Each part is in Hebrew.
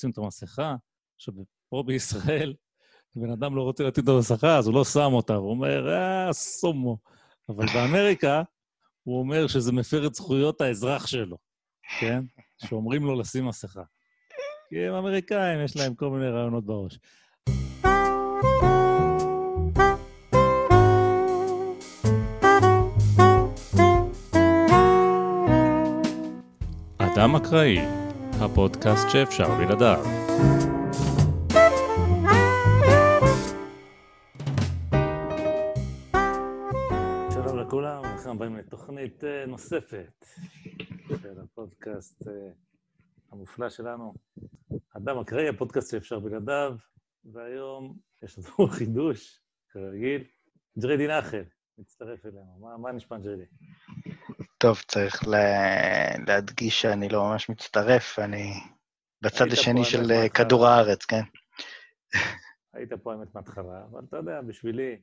שים את המסכה. עכשיו, פה בישראל, בן אדם לא רוצה להטיל את המסכה, אז הוא לא שם אותה, הוא אומר, אה, סומו. אבל באמריקה, הוא אומר שזה מפר את זכויות האזרח שלו, כן? שאומרים לו לשים מסכה. כי הם אמריקאים, יש להם כל מיני רעיונות בראש. אדם אקראי, הפודקאסט שאפשר בלעדיו. שלום לכולם, ברוכים הבאים לתוכנית אה, נוספת של הפודקאסט אה, המופלא שלנו. אדם אקראי, הפודקאסט שאפשר בלעדיו, והיום יש לנו חידוש, כרגיל. ג'רדי נחל, מצטרף אלינו. מה, מה נשמע ג'רדי? טוב, צריך לה... להדגיש שאני לא ממש מצטרף, אני בצד השני של אה. כדור הארץ, כן? היית פה האמת מההתחלה, אבל אתה יודע, בשבילי,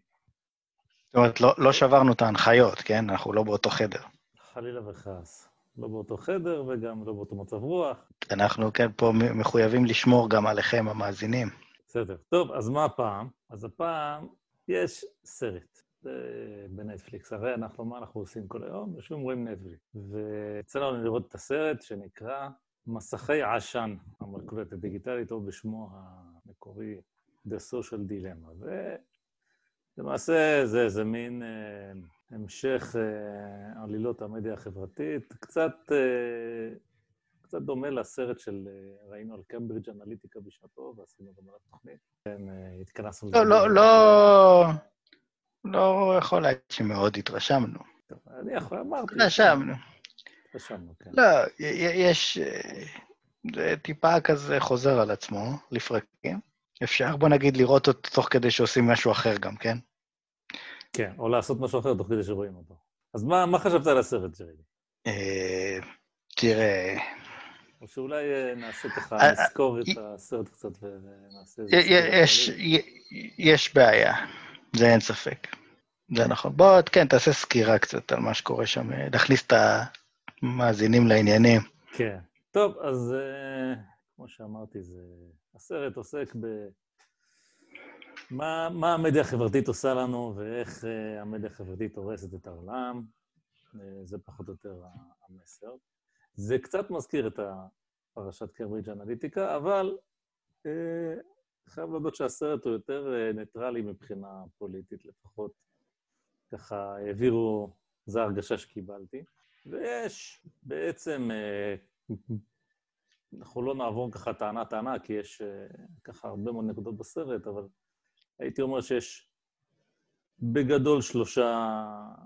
זאת אומרת, לא, לא שברנו את ההנחיות, כן? אנחנו לא באותו חדר. חלילה וחס. לא באותו חדר וגם לא באותו מצב רוח. אנחנו, כן, פה מחויבים לשמור גם עליכם, המאזינים. בסדר. טוב, אז מה הפעם? אז הפעם יש סרט בנטפליקס. הרי אנחנו, מה אנחנו עושים כל היום? יושבים רואים נטפליקס. ויצא לנו לראות את הסרט שנקרא מסכי עשן, המלכודת הדיגיטלית, או בשמו המקורי, The Social Dilemma. ולמעשה זה, זה מין אה, המשך אה, עלילות המדיה החברתית, קצת, אה, קצת דומה לסרט של, אה, ראינו על קמברידג' אנליטיקה בשעתו, ועשינו גם על התוכנית. כן, אה, התכנסנו... לא. לא, לא... לא יכול להגיד שמאוד התרשמנו. טוב, אני יכול, אמרתי. התרשמנו. התרשמנו, כן. לא, יש... אה, זה טיפה כזה חוזר על עצמו, לפרקים. אפשר, בוא נגיד, לראות אותו תוך כדי שעושים משהו אחר גם, כן? כן, או לעשות משהו אחר תוך כדי שרואים אותו. אז מה, מה חשבת על הסרט, ג'רדי? אה, תראה, או שאולי אה, נעשה ככה, נסקור את הסרט קצת ונעשה יש בעיה, זה אין ספק. זה נכון. בוא, כן, תעשה סקירה קצת על מה שקורה שם, להכניס את המאזינים לעניינים. כן. טוב, אז אה, כמו שאמרתי, זה... הסרט עוסק ב... מה, מה המדיה החברתית עושה לנו ואיך אה, המדיה החברתית הורסת את העולם. אה, זה פחות או יותר המסר. זה קצת מזכיר את הפרשת קיימברידג' אנליטיקה, אבל אה, חייב להודות שהסרט הוא יותר ניטרלי מבחינה פוליטית, לפחות ככה העבירו, זו ההרגשה שקיבלתי. ויש בעצם, אה, אנחנו לא נעבור ככה טענה-טענה, כי יש אה, ככה הרבה מאוד נקודות בסרט, אבל הייתי אומר שיש בגדול שלושה,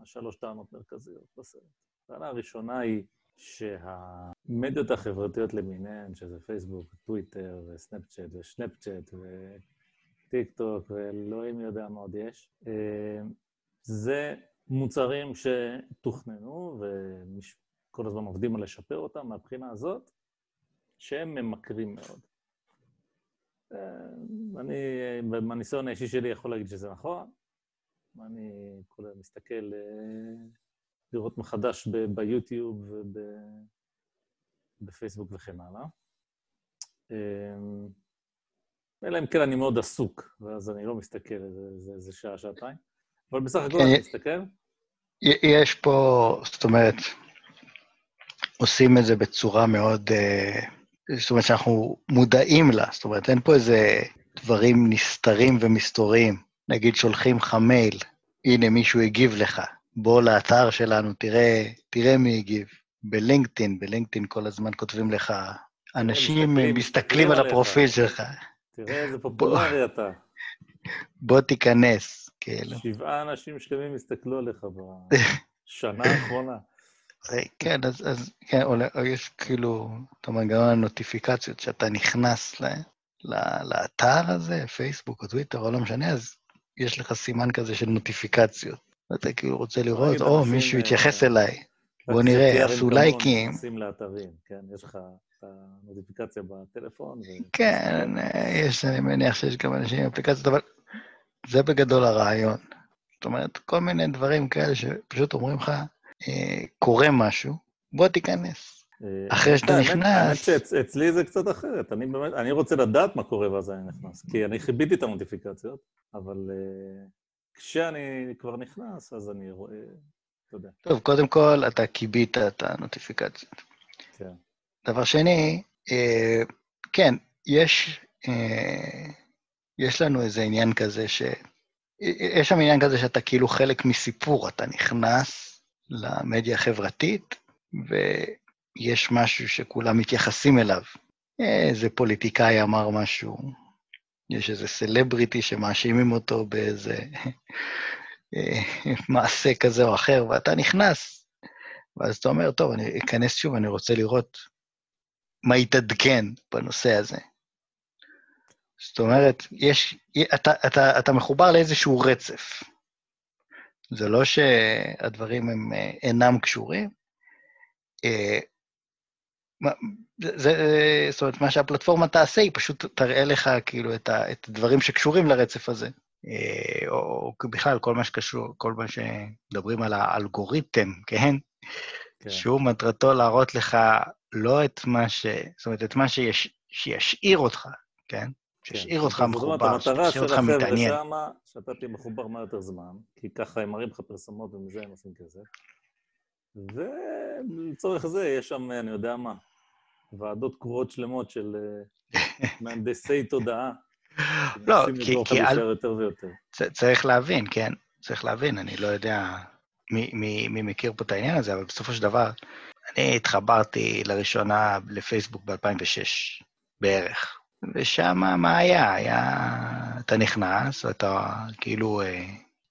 שלוש טענות מרכזיות בסרט. הטענה הראשונה היא שהמדיות החברתיות למיניהן, שזה פייסבוק, טוויטר, וסנאפצ'אט, ושנאפצ'אט, וטיק טוק, ואלוהים יודע מה עוד יש, אה, זה מוצרים שתוכננו וכל הזמן עובדים על לשפר אותם מהבחינה הזאת, שהם ממכרים מאוד. אה, אני, מהניסיון האישי שלי, יכול להגיד שזה נכון. אני כל היום מסתכל אה, לראות מחדש ביוטיוב ובפייסבוק וכן הלאה. אה, אלא אם כן אני מאוד עסוק, ואז אני לא מסתכל איזה שעה, שעתיים. אבל בסך הכל כן, אני מסתכל. יש פה, זאת אומרת, עושים את זה בצורה מאוד... אה, זאת אומרת שאנחנו מודעים לה, זאת אומרת, אין פה איזה דברים נסתרים ומסתוריים. נגיד שולחים לך מייל, הנה מישהו הגיב לך, בוא לאתר שלנו, תראה, תראה מי הגיב. בלינקדאין, בלינקדאין כל הזמן כותבים לך, אנשים מסתכלים- מסתכלים על. הפרופיל שלך, תראה איזה פופולרי אתה. בוא תיכנס, כאילו. שבעה אנשים שלמים הסתכלו עליך בשנה האחרונה. אה, כן, אז, אז כן, עולה, יש כאילו את המנגנון הנוטיפיקציות, שאתה נכנס ל, ל, לאתר הזה, פייסבוק או טוויטר או לא משנה, אז יש לך סימן כזה של נוטיפיקציות. ואתה כאילו רוצה לראות, או, אנשים, מישהו התייחס אליי. בוא נראה, עשו לייקים. נכנסים לאתרים, כן? יש לך את הנוטיפיקציה בטלפון. ו- כן, אה, יש, אני מניח שיש גם אנשים עם אפליקציות, אבל זה בגדול הרעיון. זאת אומרת, כל מיני דברים כאלה שפשוט אומרים לך, אה, קורה משהו, בוא תיכנס. אה, אחרי שאתה נכנס- האמת שאצלי זה קצת אחרת. אני באמת, אני רוצה לדעת מה קורה ואז אני נכנס, כי אני חיביתי את הנוטיפיקציות, אבל אה, כשאני כבר נכנס, אז אני רואה, יודע, טוב, קודם כל, אתה כיבית את הנוטיפיקציות. כן. דבר שני, אה, כן, יש, אה, יש לנו איזה עניין כזה ש... יש שם עניין כזה שאתה כאילו חלק מסיפור, אתה נכנס למדיה החברתית, ויש משהו שכולם מתייחסים אליו. איזה פוליטיקאי אמר משהו, יש איזה סלבריטי שמאשימים אותו באיזה מעשה כזה או אחר, ואתה נכנס, ואז אתה אומר, טוב, אני אכנס שוב, אני רוצה לראות מה יתעדכן בנושא הזה. זאת אומרת, יש, אתה, אתה, אתה מחובר לאיזשהו רצף. זה לא שהדברים הם אה, אינם קשורים. אה, זה, זאת אומרת, מה שהפלטפורמה תעשה, היא פשוט תראה לך כאילו את, ה, את הדברים שקשורים לרצף הזה. אה, או בכלל, כל מה שקשור, כל מה שמדברים על האלגוריתם, כן? כן. שהוא מטרתו להראות לך לא את מה ש... זאת אומרת, את מה שיש, שישאיר אותך, כן? שישאיר אותך זאת אומרת, מחובר, שישאיר של אותך החבר'ה מתעניין. שמה, שאתה תהיה מחובר מה יותר זמן, כי ככה הם מראים לך פרסומות ומזה הם עושים כסף. ולצורך זה יש שם, אני יודע מה, ועדות קרואות שלמות של מהנדסי תודעה. לא, כי- כי על- יותר ויותר. צריך להבין, כן? צריך להבין, אני לא יודע מי, מי, מי מכיר פה את העניין הזה, אבל בסופו של דבר, אני התחברתי לראשונה לפייסבוק ב-2006 בערך, ושם מה היה? היה... אתה נכנס, ואתה כאילו אה,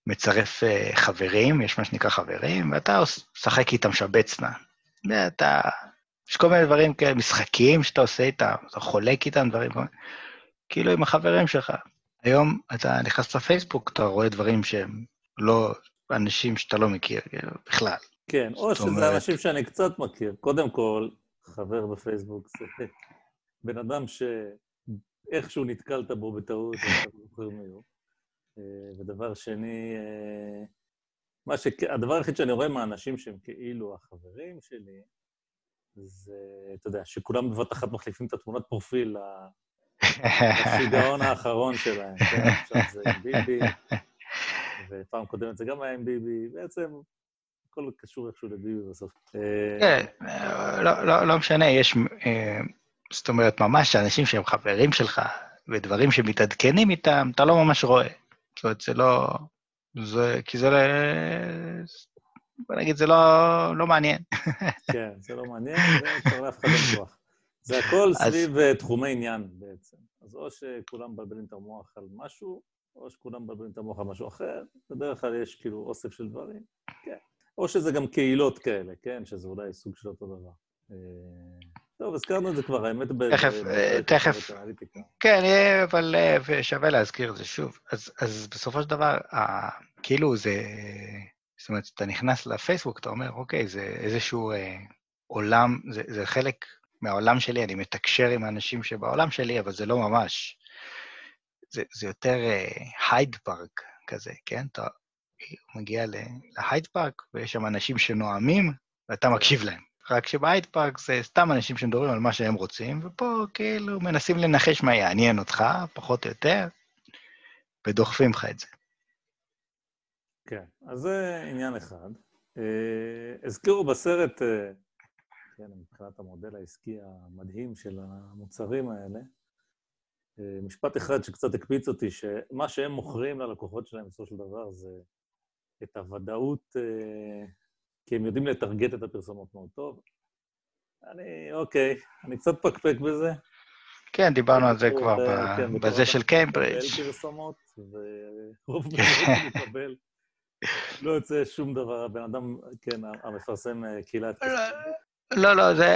מצרף אה, חברים, יש מה שנקרא חברים, ואתה משחק איתם שבצנה. ואתה... יש כל מיני דברים כאלה, משחקים שאתה עושה איתם, אתה חולק איתם דברים, כאילו עם החברים שלך. היום אתה נכנס לפייסבוק, אתה רואה דברים שהם לא אנשים שאתה לא מכיר כאילו, בכלל. כן, או שזה אומרת- אנשים שאני קצת מכיר. קודם כל, חבר בפייסבוק זה בן אדם שאיכשהו נתקלת בו בטעות, ואתה לא זוכר מי הוא. אה, ודבר שני, אה, מה ש... הדבר היחיד שאני רואה מהאנשים שהם כאילו החברים שלי, זה, אתה יודע, שכולם בבת אחת מחליפים את התמונת פרופיל לשיגעון האחרון שלהם. כן, עכשיו זה עם ביבי, ופעם קודמת זה גם היה עם ביבי, בעצם הכל קשור איכשהו לביבי בסוף. אה, כן, לא, לא, לא משנה, יש, זאת אומרת, ממש אנשים שהם חברים שלך, ודברים שמתעדכנים איתם, אתה לא ממש רואה. זאת אומרת, זה לא... זה, כי זה לא... בוא נגיד, זה לא, לא מעניין. כן, זה לא מעניין, וכבר לאף אחד אין כוח. זה הכל אז- סביב אה, תחומי עניין בעצם. אז או שכולם מבלבלים את המוח על משהו, או שכולם מבלבלים את המוח על משהו אחר. בדרך כלל יש כאילו אוסף של דברים, כן. או שזה גם קהילות כאלה, כן? שזה אולי סוג של אותו דבר. טוב, הזכרנו את זה כבר, האמת, ב... תכף, אה, תכף. כן, אבל אה, ושווה להזכיר את זה שוב. אז, אז בסופו של דבר, ה- כאילו זה... זאת אומרת, אתה נכנס לפייסבוק, אתה אומר, אוקיי, זה איזשהו אה, עולם, זה, זה חלק מהעולם שלי, אני מתקשר עם האנשים שבעולם שלי, אבל זה לא ממש. זה, זה יותר הייד פארק כזה, כן? אתה מגיע להייד פארק, ויש שם אנשים שנואמים, ואתה מקשיב להם. רק שבהייד פארק זה סתם אנשים שמדברים על מה שהם רוצים, ופה כאילו מנסים לנחש מה יעניין אותך, פחות או יותר, ודוחפים לך את זה. כן, אז זה עניין אחד. אה, הזכירו בסרט, אה, כן, מבחינת המודל העסקי המדהים של המוצרים האלה, אה, משפט אחד שקצת הקפיץ אותי, שמה שהם מוכרים ללקוחות שלהם בסופו של דבר זה את הוודאות, כי הם יודעים לטרגט את הפרסומות מאוד טוב. אני, אוקיי, אני קצת פקפק בזה. כן, דיברנו על זה בתור, כבר אה, כן, בזה של קיימברידג'. מקבל פרסומות, ורוב פרסומות מקבל. לא יוצא שום דבר, הבן אדם, כן, המפרסם אה, קהילת... לא, לא, זה,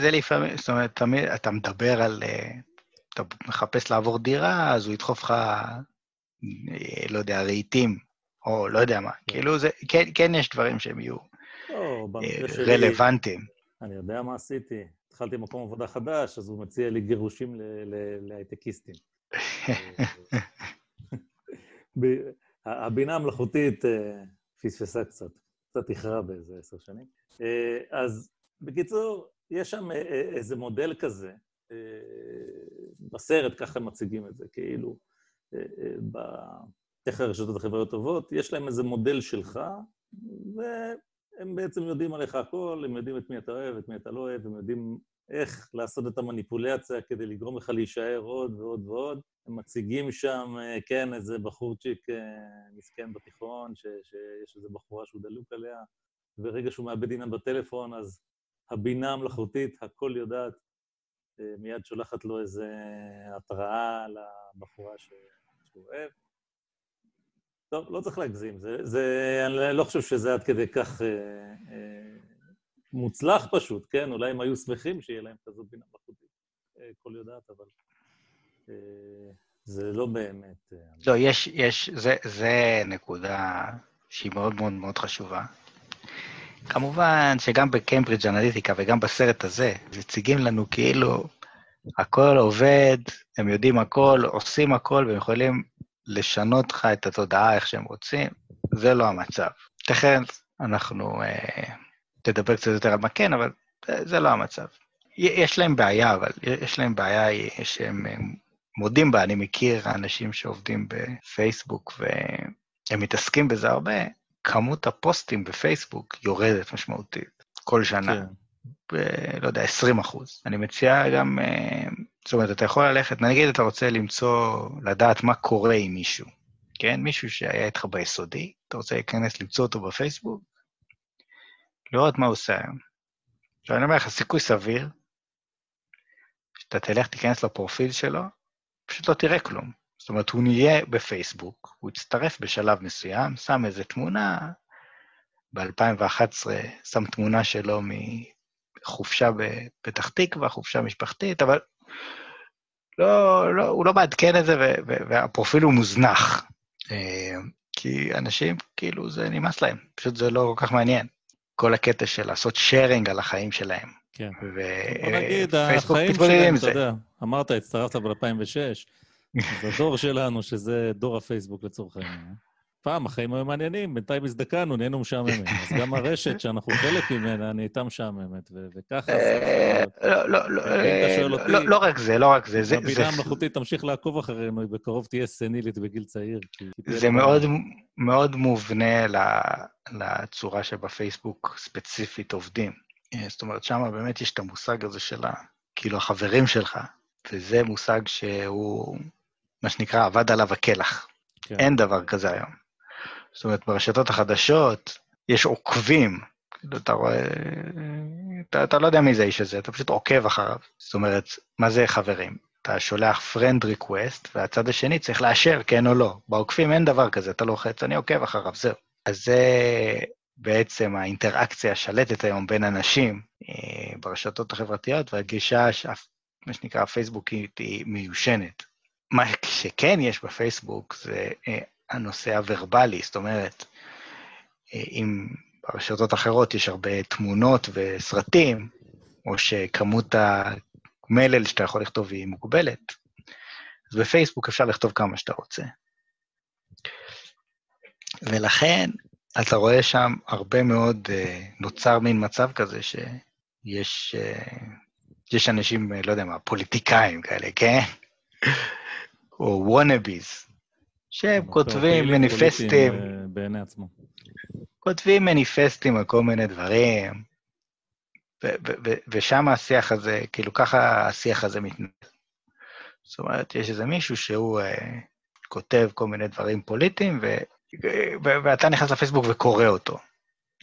זה לפעמים, זאת אומרת, תמיד אתה מדבר על... אה, אתה מחפש לעבור דירה, אז הוא ידחוף לך, אה, לא יודע, רהיטים, או לא יודע מה. כאילו, זה, כן, כן יש דברים שהם יהיו לא, אה, רלוונטיים. אני יודע מה עשיתי. התחלתי מקום עבודה חדש, אז הוא מציע לי גירושים להייטקיסטים. הבינה המלאכותית אה, פספסה קצת, קצת איחרה באיזה עשר שנים. אה, אז בקיצור, יש שם איזה מודל כזה, בסרט ככה מציגים את זה, כאילו, איך הרשתות החברתיות טובות, יש להם איזה מודל שלך, והם בעצם יודעים עליך הכל, הם יודעים את מי אתה אוהב, את מי אתה לא אוהב, הם יודעים איך לעשות את המניפולציה כדי לגרום לך להישאר עוד ועוד ועוד. הם מציגים שם, כן, איזה בחורצ'יק מסכן בתיכון, ש, שיש איזו בחורה שהוא דלוק עליה, ורגע שהוא מאבד עניין בטלפון, אז הבינה המלאכותית, הכל יודעת, מיד שולחת לו איזו התראה לבחורה שהוא אוהב. טוב, לא צריך להגזים, זה, זה, אני לא חושב שזה עד כדי כך אה, אה, מוצלח פשוט, כן? אולי הם היו שמחים שיהיה להם כזאת בינה מלאכותית, אה, כל יודעת, אבל אה, זה לא באמת... אה, לא, יש, יש, זה, זה נקודה שהיא מאוד מאוד מאוד חשובה. כמובן שגם בקיימברידג' אנליטיקה וגם בסרט הזה, מציגים לנו כאילו הכל עובד, הם יודעים הכל, עושים הכל, והם יכולים לשנות לך את התודעה איך שהם רוצים, זה לא המצב. תכף אנחנו אה, תדבר קצת יותר על מה כן, אבל זה לא המצב. יש להם בעיה, אבל יש להם בעיה שהם מודים בה. אני מכיר אנשים שעובדים בפייסבוק והם מתעסקים בזה הרבה, כמות הפוסטים בפייסבוק יורדת משמעותית כל שנה. כן. ב, לא יודע, 20 אחוז. אני מציע גם, אה, זאת אומרת, אתה יכול ללכת, נגיד אתה רוצה למצוא, לדעת מה קורה עם מישהו, כן? מישהו שהיה איתך ביסודי, אתה רוצה להיכנס, למצוא אותו בפייסבוק, לראות מה הוא עושה היום. עכשיו, אני אומר לך, סיכוי סביר, שאתה תלך, תיכנס לפרופיל שלו, פשוט לא תראה כלום. זאת אומרת, הוא נהיה בפייסבוק, הוא יצטרף בשלב מסוים, שם איזה תמונה, ב-2011 שם תמונה שלו חופשה בפתח תקווה, חופשה משפחתית, אבל לא, לא, הוא לא מעדכן את זה, והפרופיל הוא מוזנח. אה, כי אנשים, כאילו, זה נמאס להם, פשוט זה לא כל כך מעניין. כל הקטע של לעשות שיירינג על החיים שלהם. כן. ו... בוא נגיד, החיים שלהם, אתה יודע, אמרת, הצטרפת ב-2006, זה הדור שלנו, שזה דור הפייסבוק לצורך העניין. אה? פעם החיים היו מעניינים, בינתיים הזדקנו, נהיינו משעממים. אז גם הרשת שאנחנו חלק ממנה נהייתה משעממת, וככה זה... לא, לא, לא, לא, לא רק זה, לא רק זה. הבינה המלאכותית תמשיך לעקוב אחרינו, היא בקרוב תהיה סנילית בגיל צעיר. זה מאוד מובנה לצורה שבפייסבוק ספציפית עובדים. זאת אומרת, שם באמת יש את המושג הזה של כאילו החברים שלך, וזה מושג שהוא, מה שנקרא, עבד עליו הקלח. כן. אין דבר כזה היום. זאת אומרת, ברשתות החדשות יש עוקבים. אתה רואה... אתה, אתה לא יודע מי זה האיש הזה, אתה פשוט עוקב אחריו. זאת אומרת, מה זה חברים? אתה שולח friend request, והצד השני צריך לאשר כן או לא. בעוקפים אין דבר כזה, אתה לוחץ, אני עוקב אחריו, זהו. אז זה בעצם האינטראקציה השלטת היום בין אנשים אה, ברשתות החברתיות, והגישה, מה שנקרא, הפייסבוקית, היא מיושנת. מה שכן יש בפייסבוק זה אה, הנושא הוורבלי, זאת אומרת, אה, אם ברשתות אחרות יש הרבה תמונות וסרטים, או שכמות המלל שאתה יכול לכתוב היא מוגבלת, אז בפייסבוק אפשר לכתוב כמה שאתה רוצה. ולכן אתה רואה שם הרבה מאוד, אה, נוצר מין מצב כזה שיש אה, יש אנשים, לא יודע מה, פוליטיקאים כאלה, כן? או וונאביז, שהם כותבים מניפסטים. אה, בעיני עצמו. כותבים מניפסטים על כל מיני דברים, ושם השיח הזה, כאילו ככה השיח הזה מתנהל. זאת אומרת, יש איזה מישהו שהוא uh, כותב כל מיני דברים פוליטיים, ו, ואתה נכנס לפייסבוק וקורא אותו.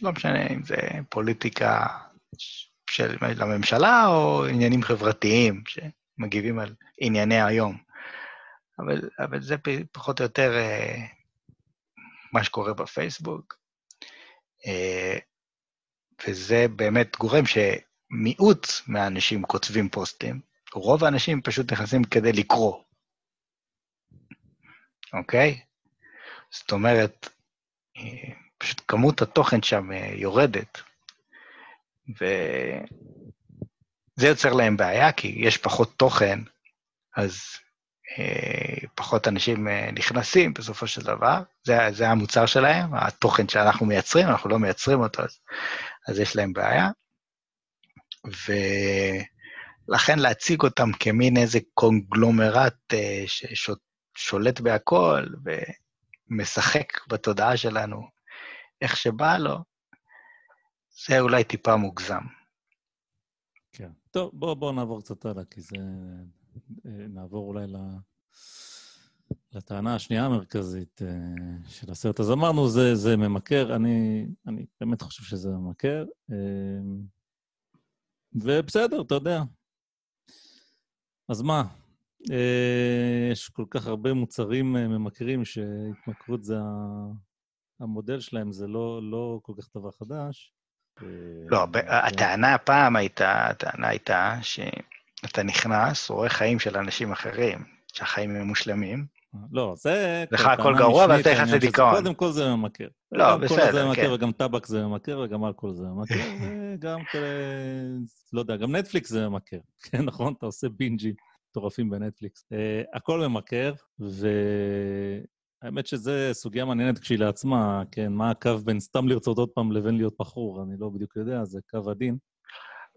לא משנה אם זה פוליטיקה של הממשלה או עניינים חברתיים שמגיבים על ענייני היום. אבל, אבל זה פחות או יותר אה, מה שקורה בפייסבוק. אה, וזה באמת גורם שמיעוט מהאנשים כותבים פוסטים, רוב האנשים פשוט נכנסים כדי לקרוא, אוקיי? זאת אומרת, אה, פשוט כמות התוכן שם יורדת, וזה יוצר להם בעיה, כי יש פחות תוכן, אז פחות אנשים אה, נכנסים בסופו של דבר, זה, זה המוצר שלהם, התוכן שאנחנו מייצרים, אנחנו לא מייצרים אותו, אז, אז יש להם בעיה. ולכן להציג אותם כמין איזה קונגלומרט אה, ששולט בהכל ומשחק בתודעה שלנו איך שבא לו, זה אולי טיפה מוגזם. כן. טוב, בואו בוא נעבור קצת הלאה, כי זה... אה, נעבור אולי. לטענה השנייה המרכזית אה, של הסרט. אז אמרנו, זה, זה ממכר, אני, אני באמת חושב שזה ממכר. אה, ובסדר, אתה יודע. אז מה? יש כל כך הרבה מוצרים ממכרים שהתמכרות זה המודל שלהם, זה לא, לא כל כך דבר חדש. לא, הטענה הפעם הייתה, הטענה הייתה שאתה נכנס, רואה חיים של אנשים אחרים, שהחיים הם מושלמים. לא, זה... לך הכל גרוע ואתה נכנס לדיכאון. קודם כל זה ממכר. לא, בסדר, זה ממכר, כן. וגם טבק זה ממכר, וגם אלכוהול זה ממכר, וגם כאלה... לא יודע, גם נטפליקס זה ממכר. כן, נכון? אתה עושה בינג'י מטורפים בנטפליקס. אה, הכל ממכר. האמת שזו סוגיה מעניינת כשלעצמה, כן, מה הקו בין סתם לרצות עוד פעם לבין להיות בחור, אני לא בדיוק יודע, זה קו עדין.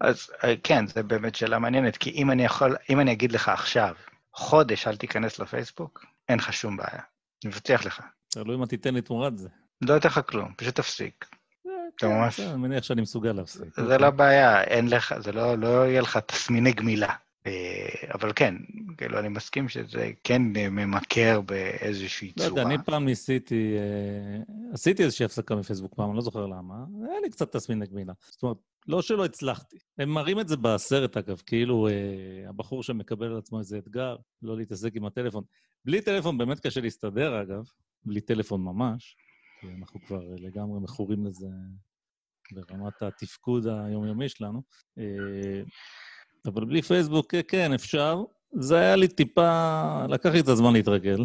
אז אה, כן, זו באמת שאלה מעניינת, כי אם אני יכול, אם אני אגיד לך עכשיו, חודש אל תיכנס לפייסבוק, אין לך שום בעיה. אני מבטיח לך. תלוי מה תיתן לי תמורת זה. לא אתן לך כלום, פשוט תפסיק. אה, אתה כן, ממש... אני מניח שאני מסוגל להפסיק. זה לא בעיה, אין לך, זה לא, לא יהיה לך תסמיני גמילה. אה, אבל כן, כאילו, אני מסכים שזה כן ממכר באיזושהי לא צורה. יודע, אני פעם ניסיתי, אה, עשיתי איזושהי הפסקה מפייסבוק פעם, אני לא זוכר למה, היה לי קצת תסמין נגמילה. זאת אומרת, לא שלא הצלחתי. הם מראים את זה בסרט, אגב, כאילו אה, הבחור שמקבל על עצמו איזה אתגר, לא להתעסק עם הטלפון. בלי טלפון באמת קשה להסתדר, אגב, בלי טלפון ממש, כי אנחנו כבר לגמרי מכורים לזה ברמת התפקוד היומיומי שלנו. אה, אבל בלי פייסבוק, כן, כן, אפשר. זה היה לי טיפה... לקח לי את הזמן להתרגל,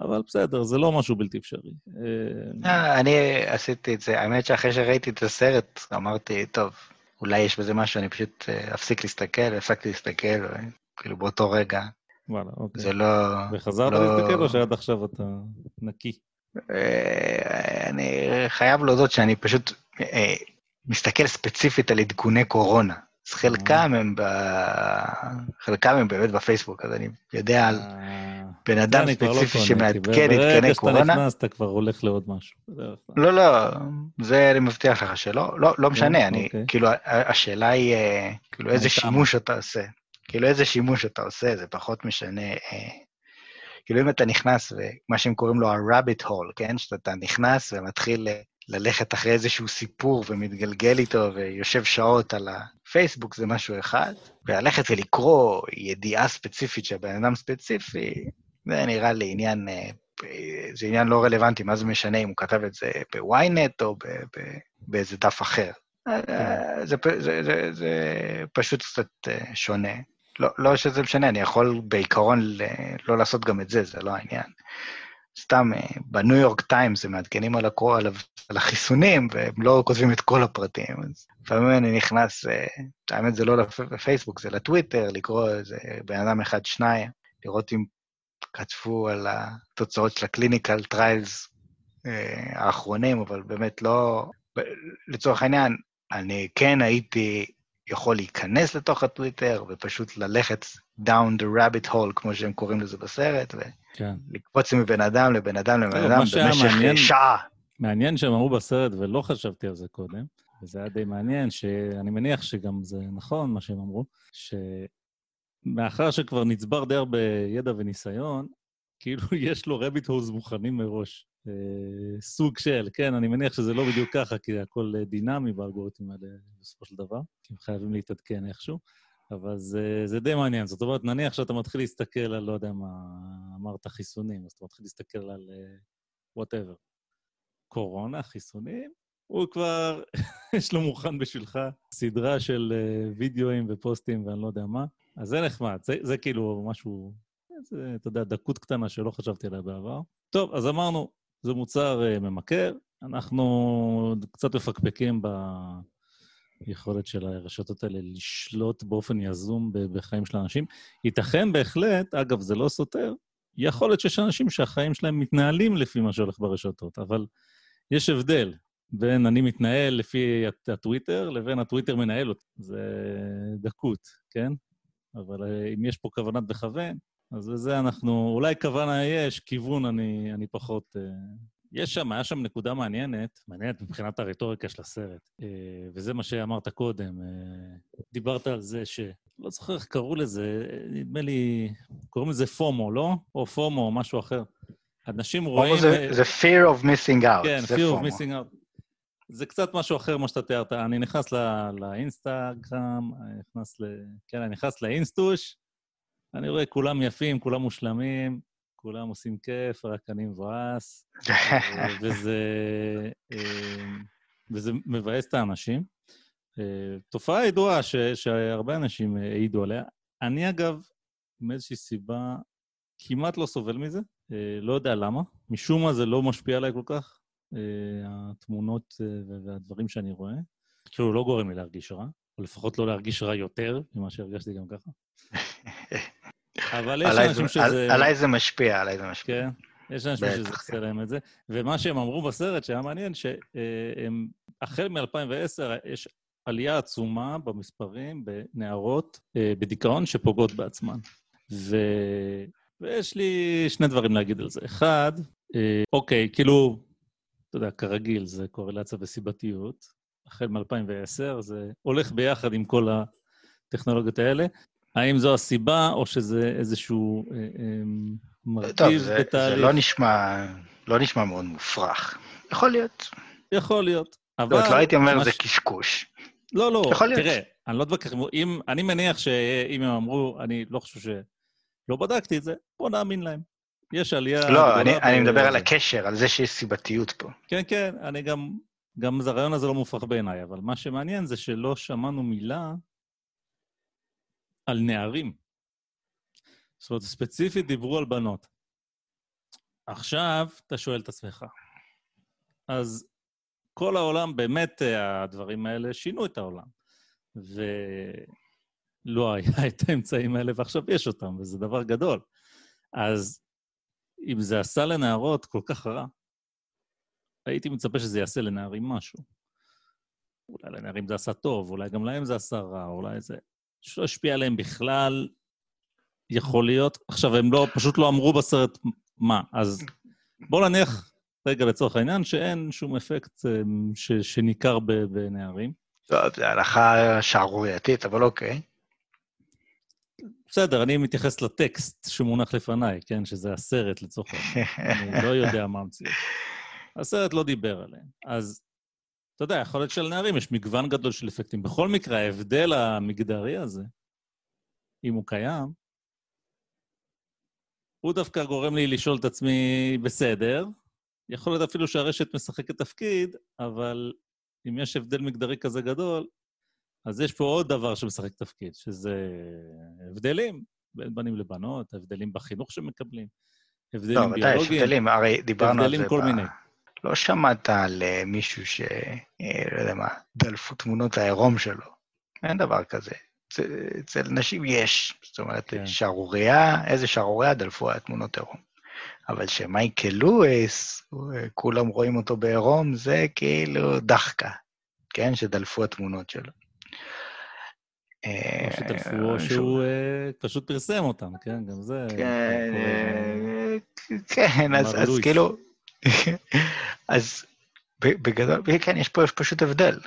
אבל בסדר, זה לא משהו בלתי אפשרי. אה, אה, אני עשיתי את זה, האמת שאחרי שראיתי את הסרט, אמרתי, טוב, אולי יש בזה משהו, אני פשוט אה, אפסיק להסתכל, הפסקתי להסתכל, כאילו באותו רגע. וואלה, אוקיי. זה לא... וחזרת לא- להסתכל או שעד עכשיו אתה נקי? אני חייב להודות שאני פשוט מסתכל ספציפית על עדכוני קורונה. אז חלקם הם, ב... חלקם הם באמת בפייסבוק, אז אני יודע על אה, בן זה אדם לא ספציפי שמעדכן כי ברגע עדכוני שאתה קורונה. נכנס, אתה כבר הולך לעוד משהו. לא, לא, זה אני מבטיח לך שלא, לא, לא משנה, אני, אוקיי. כאילו, ה- השאלה היא, אה, כאילו, איזה. שימוש אתה עושה. כאילו, איזה שימוש אתה עושה, זה פחות משנה. אה, כאילו, אם אתה נכנס, ומה שהם קוראים לו ה-rabbit hole, כן? שאתה נכנס ומתחיל ללכת אחרי איזשהו סיפור ומתגלגל איתו ויושב שעות על הפייסבוק, זה משהו אחד. וללכת ולקרוא ידיעה ספציפית של בן אדם ספציפי, זה נראה לי עניין, אה, זה עניין לא רלוונטי, מה זה משנה אם הוא כתב את זה בוויינט או ב- ב- באיזה דף אחר. אה, זה, פ- זה, זה, זה פשוט קצת אה, שונה. לא, לא שזה משנה, אני יכול בעיקרון לא לעשות גם את זה, זה לא העניין. סתם, אה, בניו יורק טיימס הם מעדכנים על, הקו, על, החיסונים, והם לא כותבים את כל הפרטים. אז לפעמים אני נכנס, אה, האמת זה לא לפ- לפייסבוק, זה לטוויטר, לקרוא איזה בן אדם אחד, שניים, לראות אם כתבו על התוצאות של ה clinical trials האחרונים, אבל באמת לא... לצורך העניין, אני כן הייתי יכול להיכנס לתוך הטוויטר ופשוט ללכת down the rabbit hole, כמו שהם קוראים לזה בסרט, כן. ולקפוץ מבן אדם לבן אדם לבן טוב, אדם במשך מעניין- שעה. מעניין שהם אמרו בסרט, ולא חשבתי על זה קודם, וזה היה די מעניין, שאני מניח שגם זה נכון, מה שהם אמרו, שמאחר שכבר נצבר די הרבה ידע וניסיון, כאילו יש לו rabbit holes מוכנים מראש. אה, סוג של, כן, אני מניח שזה לא בדיוק ככה, כי הכל אה, דינמי באלגוריתמים האלה בסופו של דבר, כי הם חייבים להתעדכן איכשהו, אבל זה, זה די מעניין. זאת אומרת, נניח שאתה מתחיל להסתכל על, לא יודע מה, אמרת חיסונים, אז אתה מתחיל להסתכל על whatever. קורונה, חיסונים, הוא כבר, יש לו מוכן בשבילך סדרה של אה, וידאוים ופוסטים ואני לא יודע מה. אז זה נחמד, זה, זה כאילו משהו, זה, אתה יודע, דקות קטנה שלא חשבתי עליה בעבר. טוב, אז אמרנו, זה מוצר uh, ממכר, אנחנו קצת מפקפקים ביכולת של הרשתות האלה לשלוט באופן יזום בחיים של אנשים. ייתכן בהחלט, אגב, זה לא סותר, יכול להיות שיש אנשים שהחיים שלהם מתנהלים לפי מה שהולך ברשתות, אבל יש הבדל. בין אני מתנהל לפי הטוויטר לבין הטוויטר מנהל אותי. זה דקות, כן? אבל אה, אם יש פה כוונת מכוון, אז לזה אנחנו... אולי כוונה יש, כיוון אני, אני פחות... אה, יש שם, היה שם נקודה מעניינת, מעניינת מבחינת הרטוריקה של הסרט, אה, וזה מה שאמרת קודם. דיברת על זה ש... לא זוכר איך קראו לזה, נדמה לי, קוראים לזה פומו, לא? או פומו או משהו אחר. אנשים רואים... זה, זה fear of missing out. כן, fear פומו. of missing out. זה קצת משהו אחר מה שאתה תיארת. אני נכנס לא, לאינסטגרם, אני נכנס ל... כן, אני נכנס לאינסטוש, אני רואה כולם יפים, כולם מושלמים, כולם עושים כיף, רק אני מבואס, וזה, אה, וזה מבאס את האנשים. אה, תופעה ידועה ש, שהרבה אנשים העידו עליה. אני, אגב, מאיזושהי סיבה, כמעט לא סובל מזה, אה, לא יודע למה. משום מה זה לא משפיע עליי כל כך. אה, התמונות והדברים שאני רואה. כאילו, לא גורם לי להרגיש רע, או לפחות לא להרגיש רע יותר ממה שהרגשתי גם ככה. אבל יש אנשים שזה... עליי זה משפיע, עליי זה משפיע. כן, יש אנשים שזה עושה. להם את זה. ומה שהם אמרו בסרט, שהיה מעניין, שהם, החל מ-2010, יש עלייה עצומה במספרים בנערות אה, בדיכאון שפוגעות בעצמן. ו... ויש לי שני דברים להגיד על זה. אחד, אוקיי, כאילו, אתה יודע, כרגיל, זה קורלציה וסיבתיות. החל מ-2010, זה הולך ביחד עם כל הטכנולוגיות האלה. האם זו הסיבה, או שזה איזשהו אה, אה, מרכיב טוב, זה, בתהליך? זה לא נשמע, לא נשמע מאוד מופרך. יכול להיות. יכול להיות. אבל... לא, לא הייתי אומר. זה קשקוש. לא, לא, יכול להיות. תראה, אני לא אתווכח, אם... אני מניח שאם הם אמרו, אני לא חושב ש... לא בדקתי את זה, בוא נאמין להם. יש עלייה... לא, אני, אני מדבר על הקשר, על זה שיש סיבתיות פה. כן, כן, אני גם... גם הרעיון הזה לא מופרך בעיניי, אבל מה שמעניין זה שלא שמענו מילה על נערים. זאת אומרת, ספציפית דיברו על בנות. עכשיו, אתה שואל את עצמך. אז כל העולם, באמת, הדברים האלה שינו את העולם. ולא היה את האמצעים האלה, ועכשיו יש אותם, וזה דבר גדול. אז אם זה עשה לנערות כל כך רע, הייתי מצפה שזה יעשה לנערים משהו. אולי לנערים זה עשה טוב, אולי גם להם זה עשה רע, אולי זה... שלא השפיע עליהם בכלל, יכול להיות. עכשיו, הם לא, פשוט לא אמרו בסרט מה, אז בואו נניח רגע לצורך העניין שאין שום אפקט אה, ש, שניכר בנערים. טוב, זו הנחה שערורייתית, אבל אוקיי. בסדר, אני מתייחס לטקסט שמונח לפניי, כן? שזה הסרט לצורך העניין. אני לא יודע מה המציאות. הסרט לא דיבר עליהם. אז, אתה יודע, יכול להיות שלנערים יש מגוון גדול של אפקטים. בכל מקרה, ההבדל המגדרי הזה, אם הוא קיים, הוא דווקא גורם לי לשאול את עצמי, בסדר, יכול להיות אפילו שהרשת משחקת תפקיד, אבל אם יש הבדל מגדרי כזה גדול, אז יש פה עוד דבר שמשחק תפקיד, שזה הבדלים בין בנים לבנות, הבדלים בחינוך שמקבלים, הבדלים לא, ביולוגיים. לא, יש הבדלים, הרי דיברנו על זה. הבדלים כל ב... מיני. לא שמעת על אה, מישהו ש... אה, לא יודע מה, דלפו תמונות העירום שלו. אין דבר כזה. אצל נשים יש. זאת אומרת, כן. שערורייה, איזה שערורייה דלפו תמונות עירום. אבל שמייקל לואיס, אה, כולם רואים אותו בעירום, זה כאילו דחקה, כן? שדלפו התמונות שלו. או שדלפו, או שהוא פשוט פרסם אותם, כן? גם זה... כן, כן, אז כאילו... אז בגדול, כן, יש פה פשוט הבדל.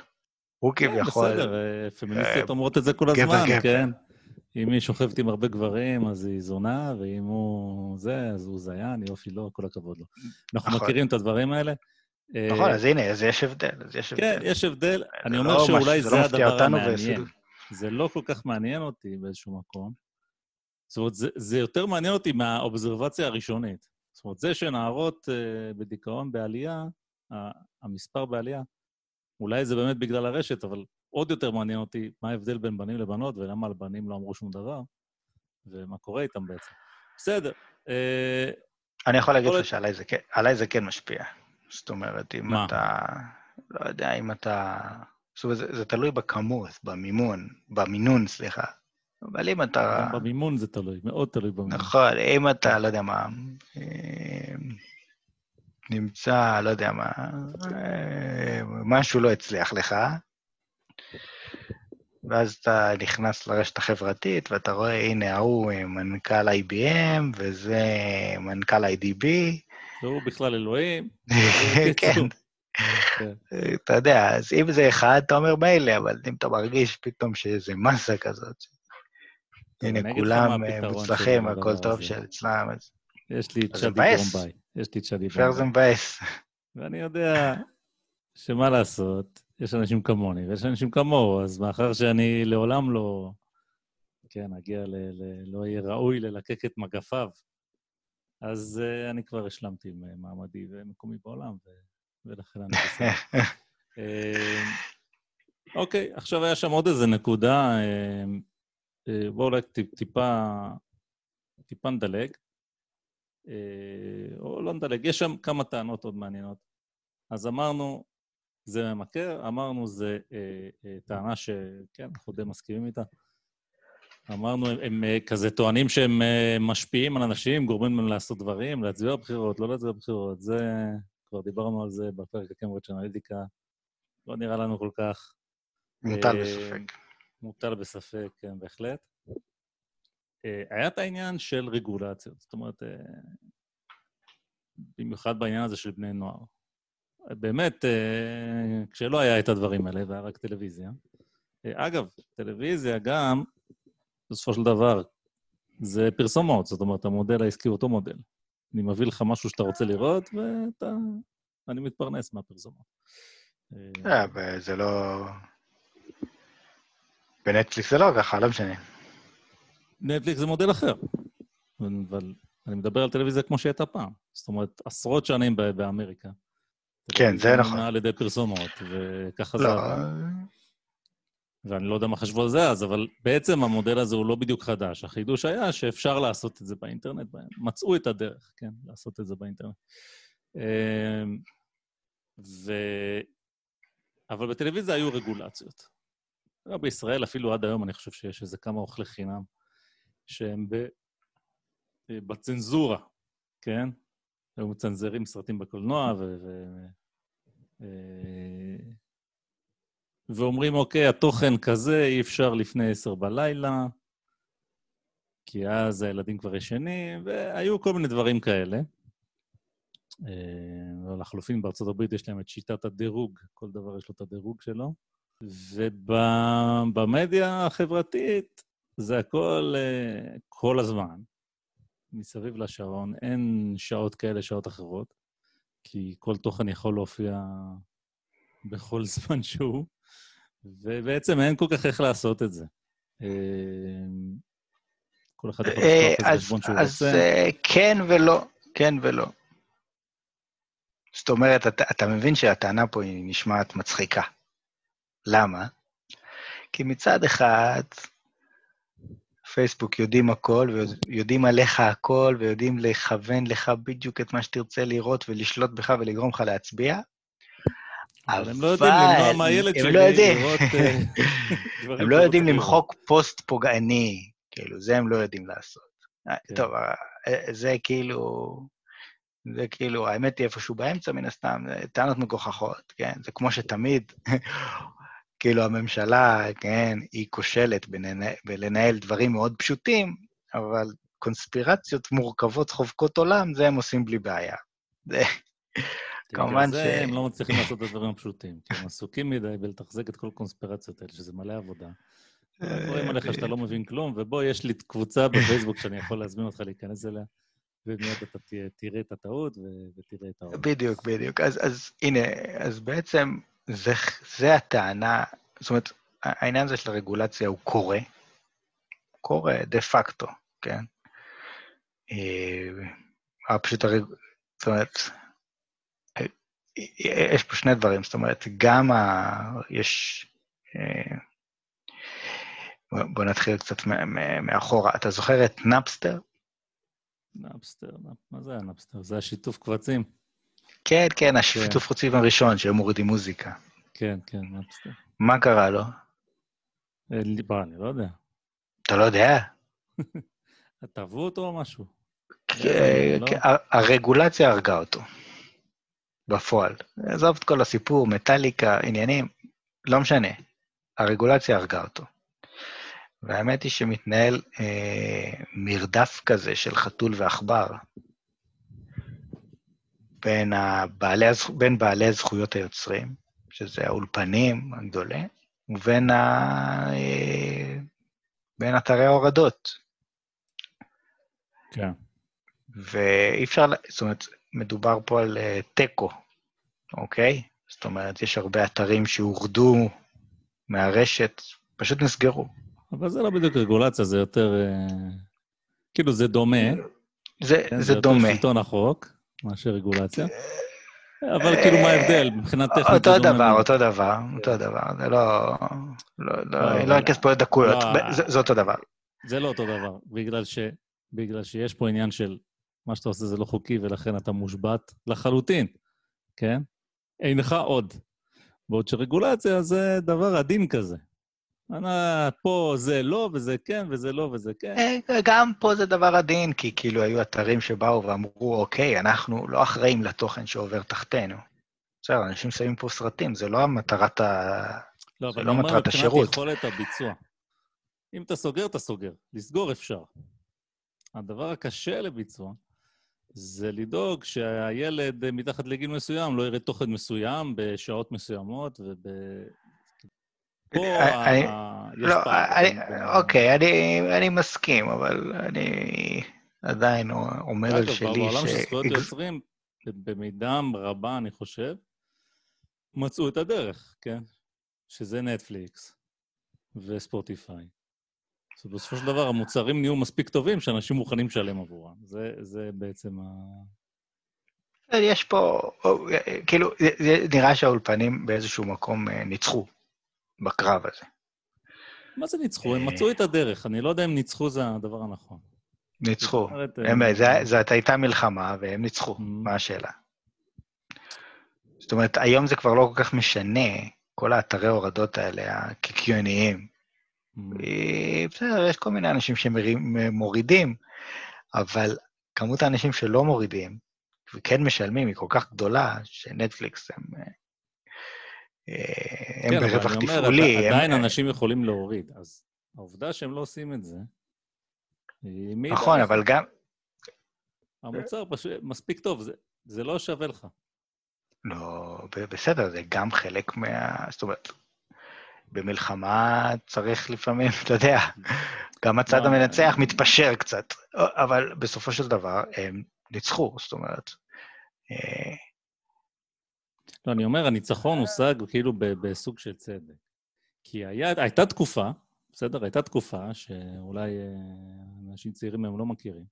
הוא כן, כביכול... בסדר, פמיניסטיות אומרות את זה כל הזמן, כן? אם היא שוכבת עם הרבה גברים, אז היא זונה, ואם הוא זה, אז הוא זיין, יופי, לא, כל הכבוד לו. אנחנו נכון. מכירים את הדברים האלה. נכון, אז הנה, אז יש הבדל, אז יש הבדל. כן, יש הבדל. אני אומר לא שאולי זה לא הדבר המעניין. זה לא כל כך מעניין אותי באיזשהו מקום. זאת אומרת, זה יותר מעניין אותי מהאובזרבציה הראשונית. זאת אומרת, זה שנערות uh, בדיכאון בעלייה, המספר בעלייה, אולי זה באמת בגלל הרשת, אבל עוד יותר מעניין אותי מה ההבדל בין בנים לבנות ולמה על בנים לא אמרו שום דבר, ומה קורה איתם בעצם. בסדר. Uh, אני יכול להגיד לך שעליי זה, כן, זה כן משפיע. זאת אומרת, אם? אתה... לא יודע, אם אתה זאת אומרת, זה, זה תלוי בכמות, במימון, במינון, סליחה. אבל אם אתה... גם במימון זה תלוי, מאוד תלוי במימון. נכון, אם אתה, לא יודע מה, אה, נמצא, לא יודע מה, אה, משהו לא הצליח לך, ואז אתה נכנס לרשת החברתית, ואתה רואה, הנה, ההוא מנכ"ל IBM, וזה מנכ"ל IDB. והוא בכלל אלוהים. כן. אתה יודע, אז אם זה אחד, אתה אומר מילא, אבל אם אתה מרגיש פתאום שאיזה מסה כזאת, הנה, כולם מוצלחים, הכל טוב של אצלם, אז... יש לי את שדי ברומביי. יש לי את שדי ברומביי. פרז מבאס. ואני יודע שמה לעשות, יש אנשים כמוני ויש אנשים כמוהו, אז מאחר שאני לעולם לא, כן, אגיע ל... ל לא יהיה ראוי ללקק את מגפיו, אז uh, אני כבר השלמתי עם מעמדי ומקומי בעולם, ו... ולכן אני בסדר. אה, אוקיי, עכשיו היה שם עוד איזה נקודה, אה, בואו אולי טיפה, טיפה נדלג, או לא נדלג, יש שם כמה טענות עוד מעניינות. אז אמרנו, זה ממכר, אמרנו, זה אה, אה, טענה שכן, אנחנו די מסכימים איתה. אמרנו, הם, הם אה, כזה טוענים שהם אה, משפיעים על אנשים, גורמים להם לעשות דברים, להצביע בבחירות, לא להצביע בבחירות. זה, כבר דיברנו על זה בפרק הקמברידג' אנליטיקה, לא נראה לנו כל כך. מוטל אה, בספק. מוטל בספק, כן, בהחלט. אה, היה את העניין של רגולציות, זאת אומרת, אה, במיוחד בעניין הזה של בני נוער. באמת, אה, כשלא היה את הדברים האלה, והיה רק טלוויזיה. אגב, טלוויזיה גם, בסופו של דבר, זה פרסומות, זאת אומרת, המודל העסקי הוא אותו מודל. אני מביא לך משהו שאתה רוצה לראות, ואתה... אני מתפרנס מהפרסומות. זה לא... בנטפליקס זה לא ככה, לא משנה. נטפליקס זה מודל אחר, אבל אני מדבר על טלוויזיה כמו שהייתה פעם. זאת אומרת, עשרות שנים באמריקה. כן, זה נכון. על ידי פרסומות, וככה לא. זה... ואני לא יודע מה חשבו על זה אז, אבל בעצם המודל הזה הוא לא בדיוק חדש. החידוש היה שאפשר לעשות את זה באינטרנט, מצאו את הדרך, כן, לעשות את זה באינטרנט. אמ, ו... אבל בטלוויזיה היו רגולציות. בישראל, אפילו עד היום, אני חושב שיש איזה כמה אוכלי חינם שהם ב... בצנזורה, כן? היו מצנזרים סרטים בקולנוע, ו... ו... אה, ואומרים, אוקיי, התוכן כזה אי אפשר לפני עשר בלילה, כי אז הילדים כבר ישנים, והיו כל מיני דברים כאלה. אה, לחלופין, בארצות הברית יש להם את שיטת הדירוג, כל דבר יש לו את הדירוג שלו. ובמדיה החברתית זה הכל אה, כל הזמן. מסביב לשעון, אין שעות כאלה, שעות אחרות, כי כל תוכן יכול להופיע בכל זמן שהוא, ובעצם אין כל כך איך לעשות את זה. אמ, כל אחד יכול לפתוח איזה אה, חשבון שהוא רוצה. אז אה, כן ולא, כן ולא. זאת אומרת, אתה, אתה מבין שהטענה פה היא נשמעת מצחיקה. למה? כי מצד אחד, פייסבוק יודעים הכל, ויודעים עליך הכל, ויודעים לכוון לך בדיוק את מה שתרצה לראות ולשלוט בך ולגרום לך להצביע. אבל הם לא יודעים למנוע מהילד שלי לא לראות אה, הם לא יודעים למחוק פוסט פוגעני, כאילו, זה הם לא יודעים לעשות. אה, כן. טוב, אה, זה כאילו... זה כאילו, האמת היא איפשהו באמצע, מן הסתם, טענות מגוחכות, כן? זה כמו שתמיד כאילו הממשלה, כן, היא כושלת בלנהל, דברים מאוד פשוטים, אבל קונספירציות מורכבות חובקות עולם, זה הם עושים בלי בעיה. זה... כמובן ש... זה הם לא מצליחים לעשות את הדברים הפשוטים, כי הם עסוקים מדי בלתחזק את כל הקונספירציות האלה, שזה מלא עבודה. רואים עליך שאתה לא מבין כלום, ובוא, יש לי קבוצה בפייסבוק שאני יכול להזמין אותך להיכנס אליה, ומיד אתה תראה את הטעות ותראה את העולם. בדיוק, בדיוק. אז, אז הנה, אז בעצם זה, זה הטענה, זאת אומרת, העניין הזה של הרגולציה הוא קורה, קורה דה פקטו, כן? אה, פשוט הרג... זאת אומרת, אה, יש פה שני דברים, זאת אומרת, גם ה... יש... אה, בוא נתחיל קצת מאחורה. אתה זוכר את נאפסטר? נאפסטר, מה זה היה נאפסטר? זה השיתוף קבצים. כן, כן, השיתוף כן. קבצים הראשון, שהם מורידים מוזיקה. כן, כן, נאפסטר. מה קרה לו? ליבה, אני לא יודע. אתה לא יודע? תעברו אותו או משהו? כן, לא? הרגולציה הרגה אותו. בפועל. עזוב את כל הסיפור, מטאליקה, עניינים, לא משנה. הרגולציה הרגה אותו. והאמת היא שמתנהל אה, מרדף כזה של חתול ועכבר בין, הבעלי, בין בעלי זכויות היוצרים, שזה האולפנים הגדולים, ובין ה, אה, בין אתרי ההורדות. כן. ואי אפשר, זאת אומרת, מדובר פה על אה, תיקו, אוקיי? זאת אומרת, יש הרבה אתרים שהורדו מהרשת, פשוט נסגרו. אבל זה לא בדיוק רגולציה, זה יותר... אה, כאילו, זה דומה. זה, כן, זה, זה דומה. זה יותר שלטון החוק מאשר רגולציה. אבל כאילו, מה ההבדל? מבחינת טכנית אותו דבר, אותו דבר, אותו דבר. זה לא... לא, לא, לא אכנס פה לדקויות, זה אותו דבר. זה לא אותו דבר, בגלל ש... בגלל שיש פה עניין של מה שאתה עושה זה לא חוקי, ולכן אתה מושבת לחלוטין, כן? אינך עוד. בעוד שרגולציה זה דבר עדין כזה. פה זה לא, וזה כן, וזה לא, וזה כן. אה, גם פה זה דבר עדין, כי כאילו היו אתרים שבאו ואמרו, אוקיי, אנחנו לא אחראים לתוכן שעובר תחתינו. בסדר, אנשים שמים פה סרטים, זה לא מטרת ה... לא, אבל לא אני אומר מבחינת יכולת הביצוע. אם אתה סוגר, אתה סוגר. לסגור אפשר. הדבר הקשה לביצוע זה לדאוג שהילד מתחת לגיל מסוים לא יראה תוכן מסוים בשעות מסוימות וב... פה לא. אוקיי, אני מסכים, אבל אני עדיין אומר על שלי ש... בעולם של זכויות יוצרים, במידה רבה, אני חושב, מצאו את הדרך, כן? שזה נטפליקס וספוטיפיי. בסופו של דבר, המוצרים נהיו מספיק טובים שאנשים מוכנים לשלם עבורם. זה, זה בעצם ה... יש פה, כאילו, נראה שהאולפנים באיזשהו מקום אה, ניצחו בקרב הזה. מה זה ניצחו? הם מצאו את הדרך. אני לא יודע אם ניצחו זה הדבר הנכון. ניצחו. זאת הייתה מלחמה, והם ניצחו. Mm-hmm. מה השאלה? זאת אומרת, היום זה כבר לא כל כך משנה, כל האתרי הורדות האלה, הקיקיוניים. Mm-hmm. בסדר, יש כל מיני אנשים שמורידים, אבל כמות האנשים שלא מורידים, וכן משלמים, היא כל כך גדולה, שנטפליקס הם אה, הם כן, ברווח תפעולי. כן, אבל עדיין הם... אנשים יכולים להוריד, אז העובדה שהם לא עושים את זה. נכון, אבל גם... המוצר פשוט מספיק טוב, זה, זה לא שווה לך. לא, בסדר, זה גם חלק מה... זאת אומרת, במלחמה צריך לפעמים, אתה יודע, גם הצד המנצח מתפשר קצת, אבל בסופו של דבר הם ניצחו, זאת אומרת. לא, אני אומר, הניצחון הושג כאילו בסוג של צדק. כי היה, הייתה תקופה, בסדר? הייתה תקופה שאולי אה, אנשים צעירים הם לא מכירים,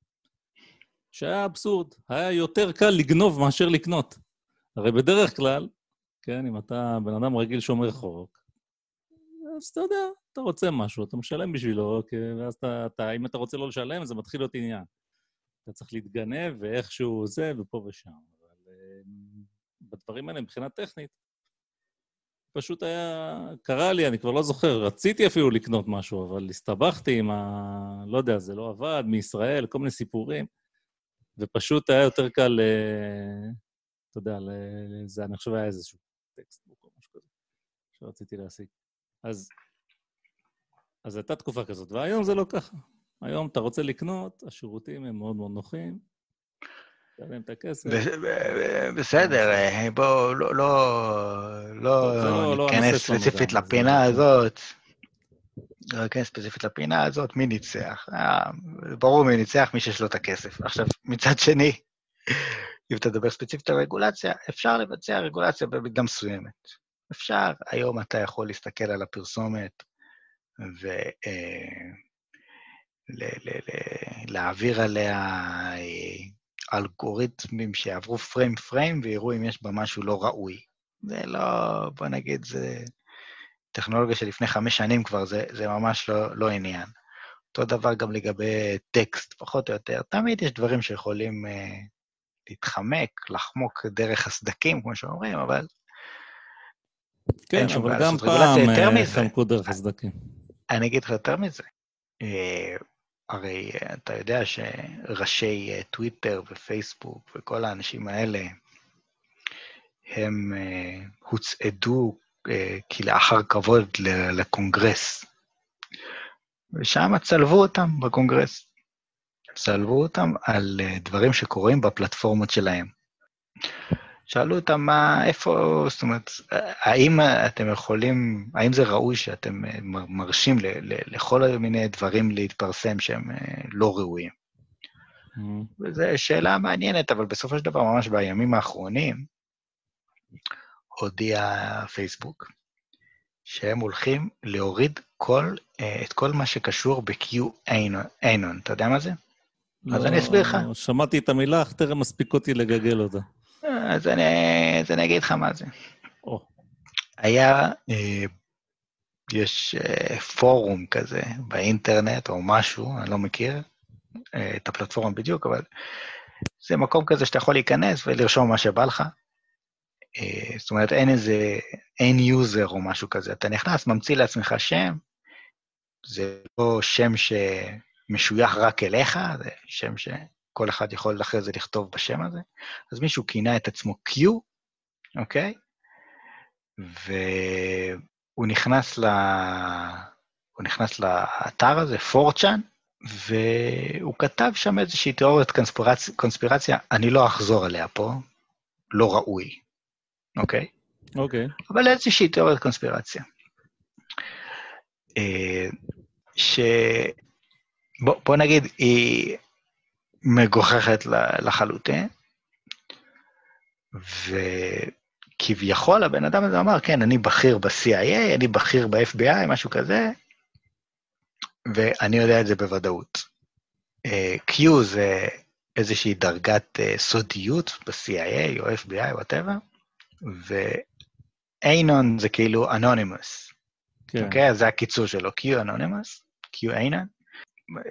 שהיה אבסורד. היה יותר קל לגנוב מאשר לקנות. הרי בדרך כלל, כן, אם אתה בן אדם רגיל שומר חוק, אז אתה יודע, אתה רוצה משהו, אתה משלם בשבילו, ואז אתה, אתה, אם אתה רוצה לא לשלם, זה מתחיל להיות עניין. אתה צריך להתגנב, ואיכשהו זה, ופה ושם. אבל אה, בדברים האלה מבחינה טכנית, פשוט היה... קרה לי, אני כבר לא זוכר, רציתי אפילו לקנות משהו, אבל הסתבכתי עם ה... לא יודע, זה לא עבד, מישראל, כל מיני סיפורים, ופשוט היה יותר קל, אתה יודע, זה, אני חושב היה איזשהו textbook או משהו כזה, שרציתי להשיג. אז, אז הייתה תקופה כזאת, והיום זה לא ככה. היום אתה רוצה לקנות, השירותים הם מאוד מאוד נוחים, תשלם את הכסף. בסדר, אה, בואו לא, לא, לא, לא ניכנס ספציפית לפינה הזאת. לא ניכנס ספציפית לפינה הזאת, מי ניצח? אה, ברור מי ניצח, מי שיש לו את הכסף. עכשיו, מצד שני, אם אתה מדבר ספציפית על רגולציה, אפשר לבצע רגולציה במידה מסוימת. אפשר, היום אתה יכול להסתכל על הפרסומת ולהעביר עליה אלגוריתמים שיעברו פריים פריים ויראו אם יש בה משהו לא ראוי. זה לא, בוא נגיד, זה טכנולוגיה שלפני חמש שנים כבר, זה, זה ממש לא, לא עניין. אותו דבר גם לגבי טקסט, פחות או יותר. תמיד יש דברים שיכולים uh, להתחמק, לחמוק דרך הסדקים, כמו שאומרים, אבל... כן, אבל גם פעם אה, חמקו דרך הסדקים. אני אגיד לך יותר מזה. Uh, הרי אה, אתה יודע שראשי אה, טוויטר ופייסבוק וכל האנשים האלה, הם הוצעדו כלאחר כבוד לקונגרס. ושם צלבו אותם בקונגרס. צלבו אותם על דברים שקורים בפלטפורמות שלהם. שאלו אותם מה, איפה, זאת אומרת, האם אתם יכולים, האם זה ראוי שאתם מרשים ל, ל, לכל מיני דברים להתפרסם שהם לא ראויים? Mm-hmm. וזו שאלה מעניינת, אבל בסופו של דבר, ממש בימים האחרונים, הודיע פייסבוק שהם הולכים להוריד כל, את כל מה שקשור ב-QAnon. אתה יודע מה זה? לא, אז אני אסביר לך. שמעתי את המילה, אך טרם מספיק אותי לגגל אותה. אז אני, אז אני אגיד לך מה זה. Oh. היה, אה, יש אה, פורום כזה באינטרנט או משהו, אני לא מכיר אה, את הפלטפורמה בדיוק, אבל זה מקום כזה שאתה יכול להיכנס ולרשום מה שבא לך. אה, זאת אומרת, אין איזה, אין יוזר או משהו כזה. אתה נכנס, ממציא לעצמך שם, זה לא שם שמשוייך רק אליך, זה שם ש... כל אחד יכול אחרי זה לכתוב בשם הזה. אז מישהו כינה את עצמו Q, אוקיי? והוא נכנס, ל... הוא נכנס לאתר הזה, פורצ'אן, והוא כתב שם איזושהי תיאוריית קונספירציה, קונספירציה, אני לא אחזור עליה פה, לא ראוי, אוקיי? אוקיי. אבל איזושהי תיאוריית קונספירציה. אה, ש... בוא, בוא נגיד, היא מגוחכת לחלוטין, וכביכול הבן אדם הזה אמר, כן, אני בכיר ב-CIA, אני בכיר ב-FBI, משהו כזה, ואני יודע את זה בוודאות. אה, Q זה איזושהי דרגת אה, סודיות ב-CIA או FBI, whatever, ו-Anon זה כאילו אנונימוס. כן. אוקיי? אוקיי, אז זה הקיצור שלו, Q אנונימוס, Q Anon.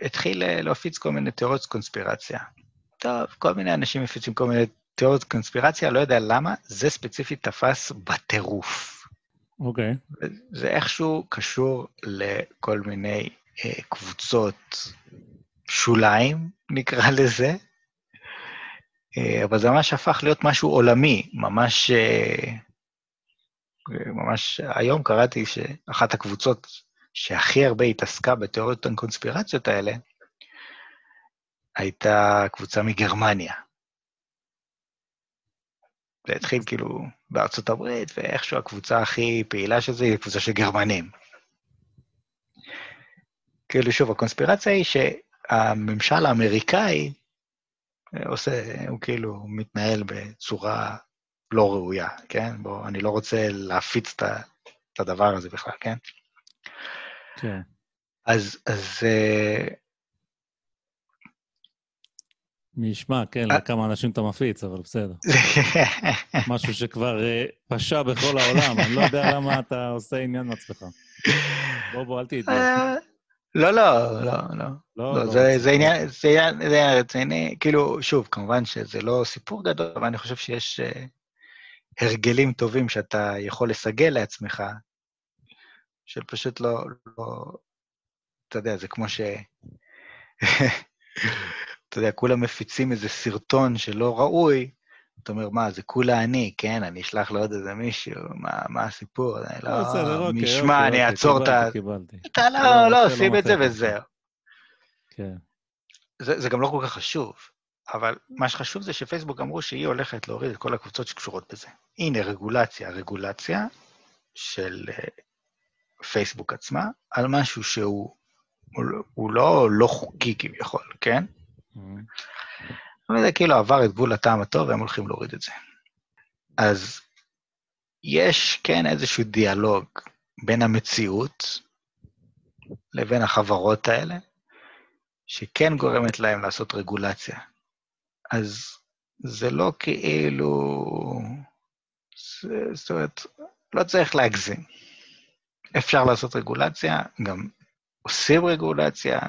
התחיל אה, להפיץ כל מיני תיאוריות קונספירציה. טוב, כל מיני אנשים מפיצים כל מיני תיאוריות קונספירציה, לא יודע למה, זה ספציפית תפס בטירוף. אוקיי. Okay. זה איכשהו קשור לכל מיני אה, קבוצות שוליים, נקרא לזה, אה, אבל זה ממש הפך להיות משהו עולמי, ממש... אה, ממש היום קראתי שאחת הקבוצות שהכי הרבה התעסקה בתיאוריות הקונספירציות האלה, הייתה קבוצה מגרמניה. זה התחיל כאילו בארצות הברית, ואיכשהו הקבוצה הכי פעילה של זה היא קבוצה של גרמנים. כאילו, שוב, הקונספירציה היא שהממשל האמריקאי עושה, הוא כאילו מתנהל בצורה לא ראויה, כן? בוא, אני לא רוצה להפיץ את הדבר הזה בכלל, כן? כן. אז, אז... אה, מי ישמע, כן, אה. לכמה אנשים אתה מפיץ, אבל בסדר. משהו שכבר uh, פשע בכל העולם, אני לא יודע למה אתה עושה עניין מעצמך. בוא, בוא, אל תדאג. לא, לא, לא, לא. לא, לא, זה, זה עניין, רציני. כאילו, שוב, כמובן שזה לא סיפור גדול, אבל אני חושב שיש הרגלים טובים שאתה יכול לסגל לעצמך, של פשוט לא, לא... אתה יודע, זה כמו ש... אתה יודע, כולם מפיצים איזה סרטון שלא ראוי, אתה אומר, מה, זה כולה אני, כן? אני אשלח לעוד איזה מישהו, מה, מה הסיפור? אני לא... בסדר, אוקיי, משמע, אוקיי, אני אעצור את ה... אתה לא, לא, לא עושים את זה וזהו. כן. זה גם לא כל כך חשוב, אבל מה שחשוב זה שפייסבוק אמרו שהיא הולכת להוריד את כל הקבוצות שקשורות בזה. הנה, רגולציה, רגולציה של אה, פייסבוק עצמה, על משהו שהוא הוא, לא, הוא לא, לא חוקי כביכול, כן? Mm-hmm. אבל זה כאילו עבר את גבול הטעם הטוב, והם הולכים להוריד את זה. אז יש כן איזשהו דיאלוג בין המציאות לבין החברות האלה, שכן גורמת להם לעשות רגולציה. אז זה לא כאילו... זאת אומרת, לא צריך להגזים. אפשר לעשות רגולציה, גם עושים רגולציה,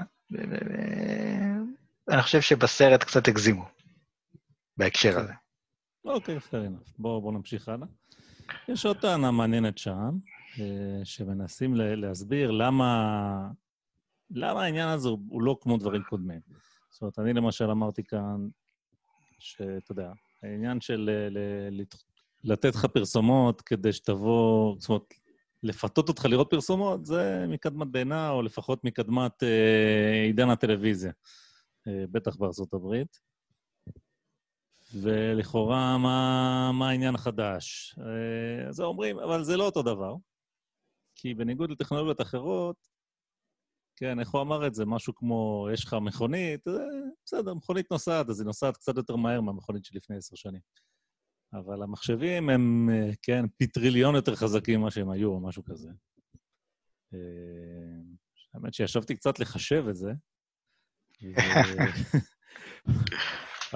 ואני חושב שבסרט קצת הגזימו בהקשר הזה. אוקיי, fair enough. בואו בוא נמשיך הלאה. יש עוד טענה מעניינת שם, אה, שמנסים להסביר למה, למה העניין הזה הוא לא כמו דברים קודמים. זאת אומרת, אני למשל אמרתי כאן, שאתה יודע, העניין של לתת לך פרסומות כדי שתבוא, זאת אומרת, לפתות אותך לראות פרסומות, זה מקדמת דנא, או לפחות מקדמת אה, עידן הטלוויזיה, אה, בטח בארצות הברית. ולכאורה, מה, מה העניין החדש? אה, אז אומרים, אבל זה לא אותו דבר, כי בניגוד לטכנולוגיות אחרות, כן, איך הוא אמר את זה? משהו כמו, יש לך מכונית, בסדר, מכונית נוסעת, אז היא נוסעת קצת יותר מהר מהמכונית שלפני עשר שנים. אבל המחשבים הם, אה, כן, פי טריליון יותר חזקים ממה שהם היו, או משהו כזה. אה, האמת שישבתי קצת לחשב את זה.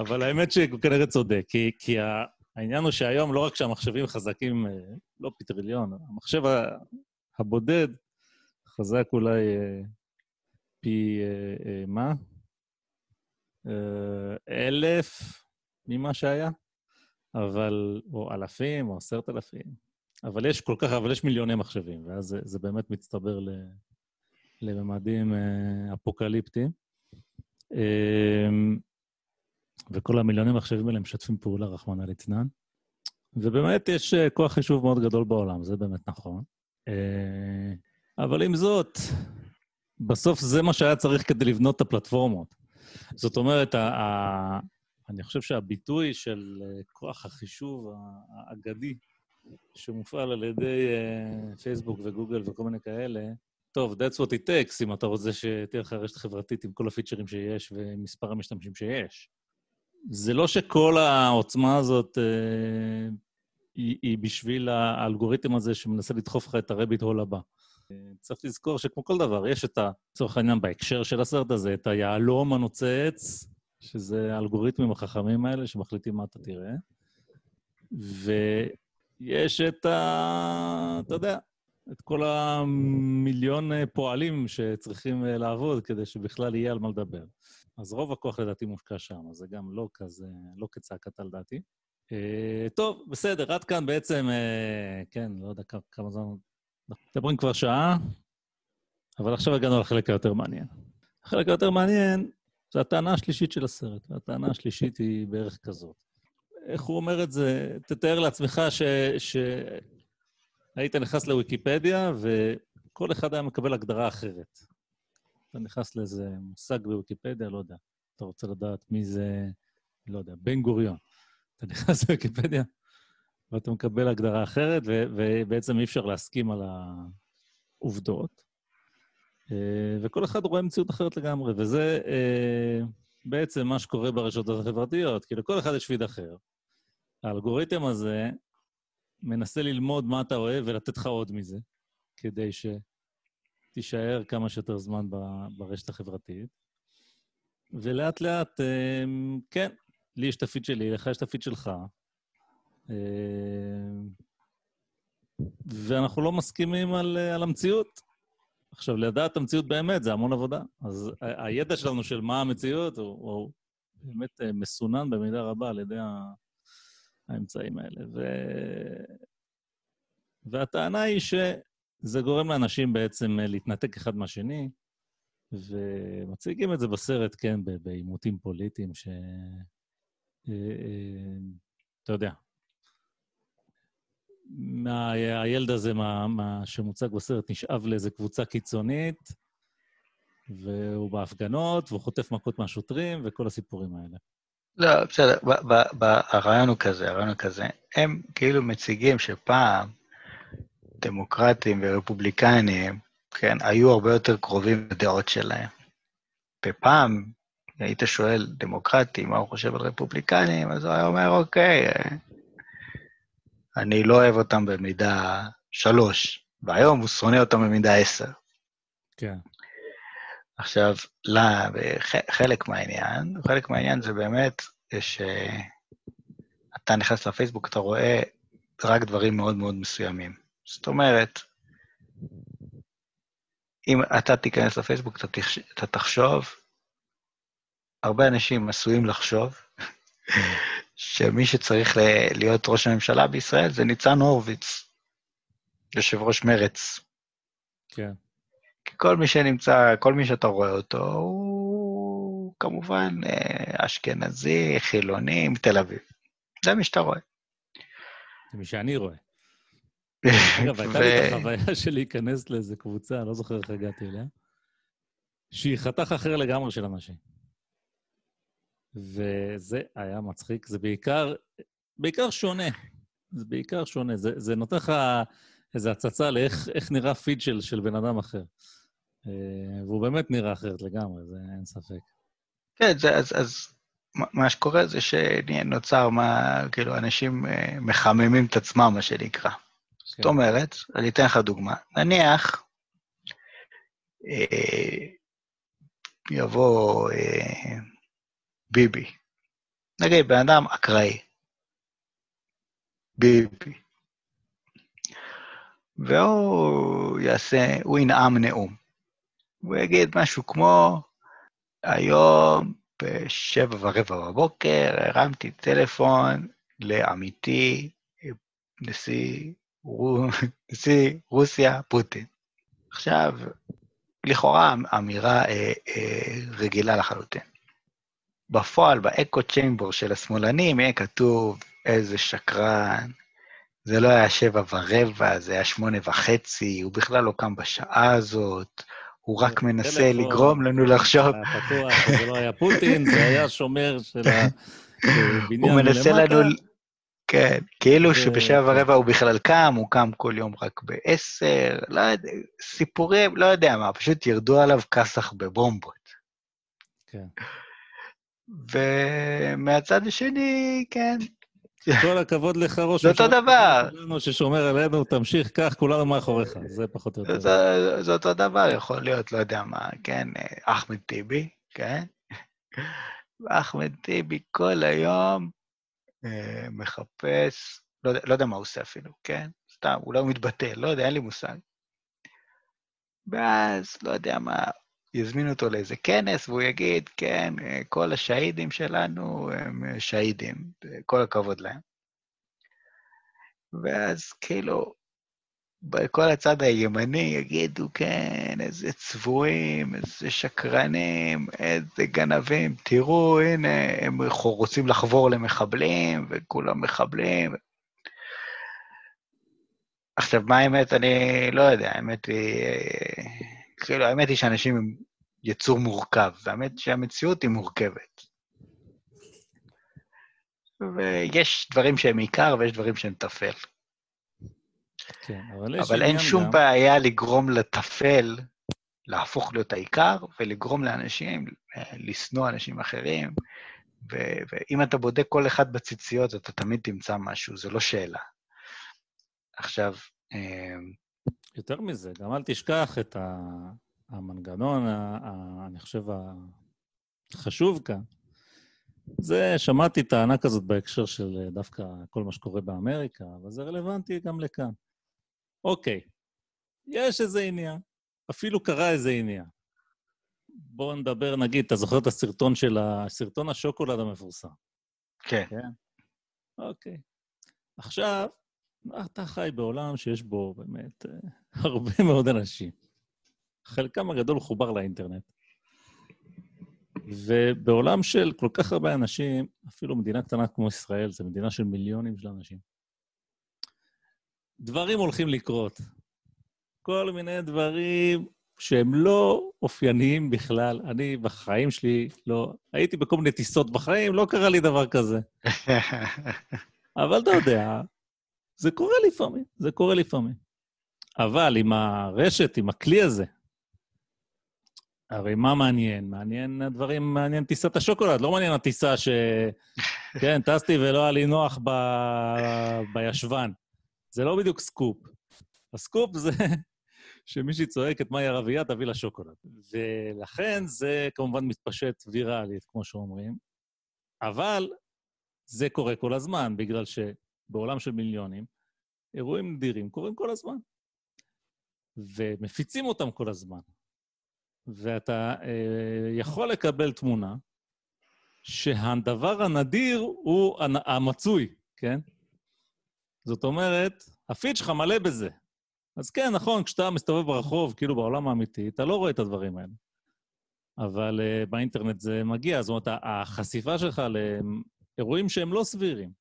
אבל האמת שהוא כנראה צודק, כי, העניין הוא שהיום לא רק שהמחשבים חזקים, לא פי טריליון, המחשב הבודד חזק אולי פי אה, אה, מה? אה, אלף ממה שהיה, אבל, או אלפים, או עשרת אלפים. אבל יש כל כך, אבל יש מיליוני מחשבים, ואז זה, זה באמת מצטבר ל, לממדים אה, אפוקליפטיים. אה, וכל המיליוני מחשבים האלה משתפים פעולה, רחמנא ליצנן. ובאמת יש אה, כוח חישוב מאוד גדול בעולם, זה באמת נכון. אה, אבל עם זאת, בסוף זה מה שהיה צריך כדי לבנות את הפלטפורמות. זאת אומרת, אני חושב שהביטוי של אה, כוח החישוב האגדי שמופעל על ידי אה, פייסבוק וגוגל וכל מיני כאלה, טוב, that's what it takes, אם אתה רוצה שתהיה לך רשת חברתית עם כל הפיצ'רים שיש ומספר המשתמשים שיש. זה לא שכל העוצמה הזאת אה, היא, היא בשביל האלגוריתם הזה שמנסה לדחוף לך את הרביט הול הבא. צריך לזכור שכמו כל דבר, יש את ה... לצורך העניין, בהקשר של הסרט הזה, את היהלום הנוצץ, שזה האלגוריתמים החכמים האלה שמחליטים מה אתה תראה, ויש את ה... אתה יודע, את כל המיליון פועלים שצריכים לעבוד כדי שבכלל יהיה על מה לדבר. אז רוב הכוח לדעתי מושקע שם, אז זה גם לא כזה, לא כצעקתה לדעתי. טוב, בסדר, עד כאן בעצם, כן, לא יודע כמה זמן מדברים כבר שעה, אבל עכשיו הגענו לחלק היותר מעניין. החלק היותר מעניין זה הטענה השלישית של הסרט, והטענה השלישית היא בערך כזאת. איך הוא אומר את זה? תתאר לעצמך ש... ש... נכנס לוויקיפדיה, וכל אחד היה מקבל הגדרה אחרת. אתה נכנס לאיזה מושג בוויקיפדיה, לא יודע. אתה רוצה לדעת מי זה, לא יודע, בן גוריון. אתה נכנס לוויקיפדיה, ואתה מקבל הגדרה אחרת, ו- ובעצם אי אפשר להסכים על העובדות. אה, וכל אחד רואה מציאות אחרת לגמרי, וזה אה, בעצם מה שקורה ברשתות החברתיות, כי לכל אחד יש פיד אחר. האלגוריתם הזה מנסה ללמוד מה אתה אוהב ולתת לך עוד מזה, כדי שתישאר כמה שיותר זמן ברשת החברתית. ולאט-לאט, אה, כן, לי יש את הפיד שלי, לך יש את הפיד שלך, ואנחנו לא מסכימים על, על המציאות. עכשיו, לדעת המציאות באמת זה המון עבודה. אז הידע שלנו של מה המציאות הוא, הוא באמת אה, מסונן במידה רבה על ידי האמצעים האלה. ו... והטענה היא שזה גורם לאנשים בעצם להתנתק אחד מהשני, ומציגים את זה בסרט, כן, בעימותים פוליטיים, ש... אתה יודע, מה, הילד הזה מה, מה שמוצג בסרט נשאב לאיזה קבוצה קיצונית, והוא בהפגנות, והוא חוטף מכות מהשוטרים, וכל הסיפורים האלה. לא, בסדר, הרעיון הוא כזה, הרעיון הוא כזה. הם כאילו מציגים שפעם דמוקרטים ורפובליקנים, כן, היו הרבה יותר קרובים לדעות שלהם. ופעם, היית שואל דמוקרטי מה הוא חושב על רפובליקנים, אז הוא היה אומר, אוקיי, אני לא אוהב אותם במידה שלוש, והיום הוא שונא אותם במידה עשר. כן. עכשיו, לא, חלק מהעניין, חלק מהעניין זה באמת שאתה נכנס לפייסבוק, אתה רואה רק דברים מאוד מאוד מסוימים. זאת אומרת, אם אתה תיכנס לפייסבוק, אתה, תחש... אתה תחשוב, הרבה אנשים עשויים לחשוב שמי שצריך להיות ראש הממשלה בישראל זה ניצן הורוביץ, יושב ראש מרץ. כן. כי כל מי שנמצא, כל מי שאתה רואה אותו, הוא כמובן אה, אשכנזי, חילוני, מתל אביב. זה מי שאתה רואה. מי שאני רואה. אגב, הייתה לי את החוויה של להיכנס לאיזה קבוצה, לא זוכר איך הגעתי אליה, שהיא חתך אחר לגמרי של אנשים. וזה היה מצחיק. זה בעיקר, בעיקר שונה. זה בעיקר שונה. זה, זה נותן לך איזו הצצה לאיך נראה פיד של, של בן אדם אחר. אה, והוא באמת נראה אחרת לגמרי, זה אין ספק. כן, זה, אז, אז מה שקורה זה שנוצר מה, כאילו, אנשים אה, מחממים את עצמם, מה שנקרא. זאת כן. אומרת, אני אתן לך דוגמה. נניח, אה, יבוא אה, ביבי, נגיד, בן אדם אקראי, ביבי, והוא יעשה, הוא ינאם נאום. הוא יגיד משהו כמו, היום בשבע ורבע בבוקר הרמתי טלפון לעמיתי, נשיא נשיא רוסיה, פוטין. עכשיו, לכאורה אמירה אה, אה, רגילה לחלוטין. בפועל, באקו צ'יימבור של השמאלנים, יהיה כתוב איזה שקרן, זה לא היה שבע ורבע, זה היה שמונה וחצי, הוא בכלל לא קם בשעה הזאת, הוא רק מנסה לגרום לנו לחשוב... פתוח, זה לא היה פוטין, זה היה שומר של הבניין הוא מנסה לנו כן, כאילו שבשבע ורבע הוא בכלל קם, הוא קם כל יום רק בעשר, לא יודע, סיפורים, לא יודע מה, פשוט ירדו עליו כסח בבומבות. כן. ומהצד השני, כן. כל הכבוד לך, ראש זה אותו דבר. ששומר עלינו, תמשיך כך, כולנו מאחוריך, זה פחות או יותר. זה אותו דבר, יכול להיות, לא יודע מה, כן, אחמד טיבי, כן? אחמד טיבי כל היום אה, מחפש, לא, לא יודע מה הוא עושה אפילו, כן? סתם, אולי הוא מתבטל, לא יודע, אין לי מושג. ואז, לא יודע מה, יזמינו אותו לאיזה כנס, והוא יגיד, כן, אה, כל השהידים שלנו הם אה, שהידים, כל הכבוד להם. ואז כאילו, בכל הצד הימני יגידו, כן, איזה צבועים, איזה שקרנים, איזה גנבים, תראו, הנה, הם רוצים לחבור למחבלים, וכולם מחבלים. עכשיו, מה האמת? אני לא יודע, האמת היא... כאילו, האמת היא שאנשים הם יצור מורכב, והאמת שהמציאות היא מורכבת. ויש דברים שהם עיקר ויש דברים שהם טפל. כן, אבל, אבל אין שום גם... בעיה לגרום לטפל להפוך להיות העיקר, ולגרום לאנשים אה, לשנוא אנשים אחרים. ו- ואם אתה בודק כל אחד בציציות, אתה תמיד תמצא משהו, זו לא שאלה. עכשיו... יותר מזה, גם אל תשכח את המנגנון, אני חושב, החשוב כאן. זה, שמעתי טענה כזאת בהקשר של אה, דווקא כל מה שקורה באמריקה, אבל זה רלוונטי גם לכאן. אוקיי, יש איזה עניין, אפילו קרה איזה עניין. בואו נדבר, נגיד, אתה זוכר את הסרטון של ה... סרטון השוקולד המפורסם. כן. כן? אוקיי. עכשיו, אתה חי בעולם שיש בו באמת אה, הרבה מאוד אנשים. חלקם הגדול חובר לאינטרנט. ובעולם של כל כך הרבה אנשים, אפילו מדינה קטנה כמו ישראל, זו מדינה של מיליונים של אנשים. דברים הולכים לקרות. כל מיני דברים שהם לא אופייניים בכלל. אני בחיים שלי לא... הייתי בכל מיני טיסות בחיים, לא קרה לי דבר כזה. אבל אתה יודע, זה קורה לפעמים, זה קורה לפעמים. אבל עם הרשת, עם הכלי הזה, הרי מה מעניין? מעניין הדברים, מעניין טיסת השוקולד, לא מעניין הטיסה ש... כן, טסתי ולא היה לי נוח ב... בישבן. זה לא בדיוק סקופ. הסקופ זה שמישהי צועקת, מהי ערבייה, תביא לה שוקולד. ולכן זה כמובן מתפשט ויראלית, כמו שאומרים, אבל זה קורה כל הזמן, בגלל שבעולם של מיליונים, אירועים נדירים קורים כל הזמן. ומפיצים אותם כל הזמן. ואתה אה, יכול לקבל תמונה שהדבר הנדיר הוא המצוי, כן? זאת אומרת, הפיד שלך מלא בזה. אז כן, נכון, כשאתה מסתובב ברחוב, כאילו בעולם האמיתי, אתה לא רואה את הדברים האלה. אבל uh, באינטרנט זה מגיע, זאת אומרת, החשיפה שלך לאירועים שהם לא סבירים,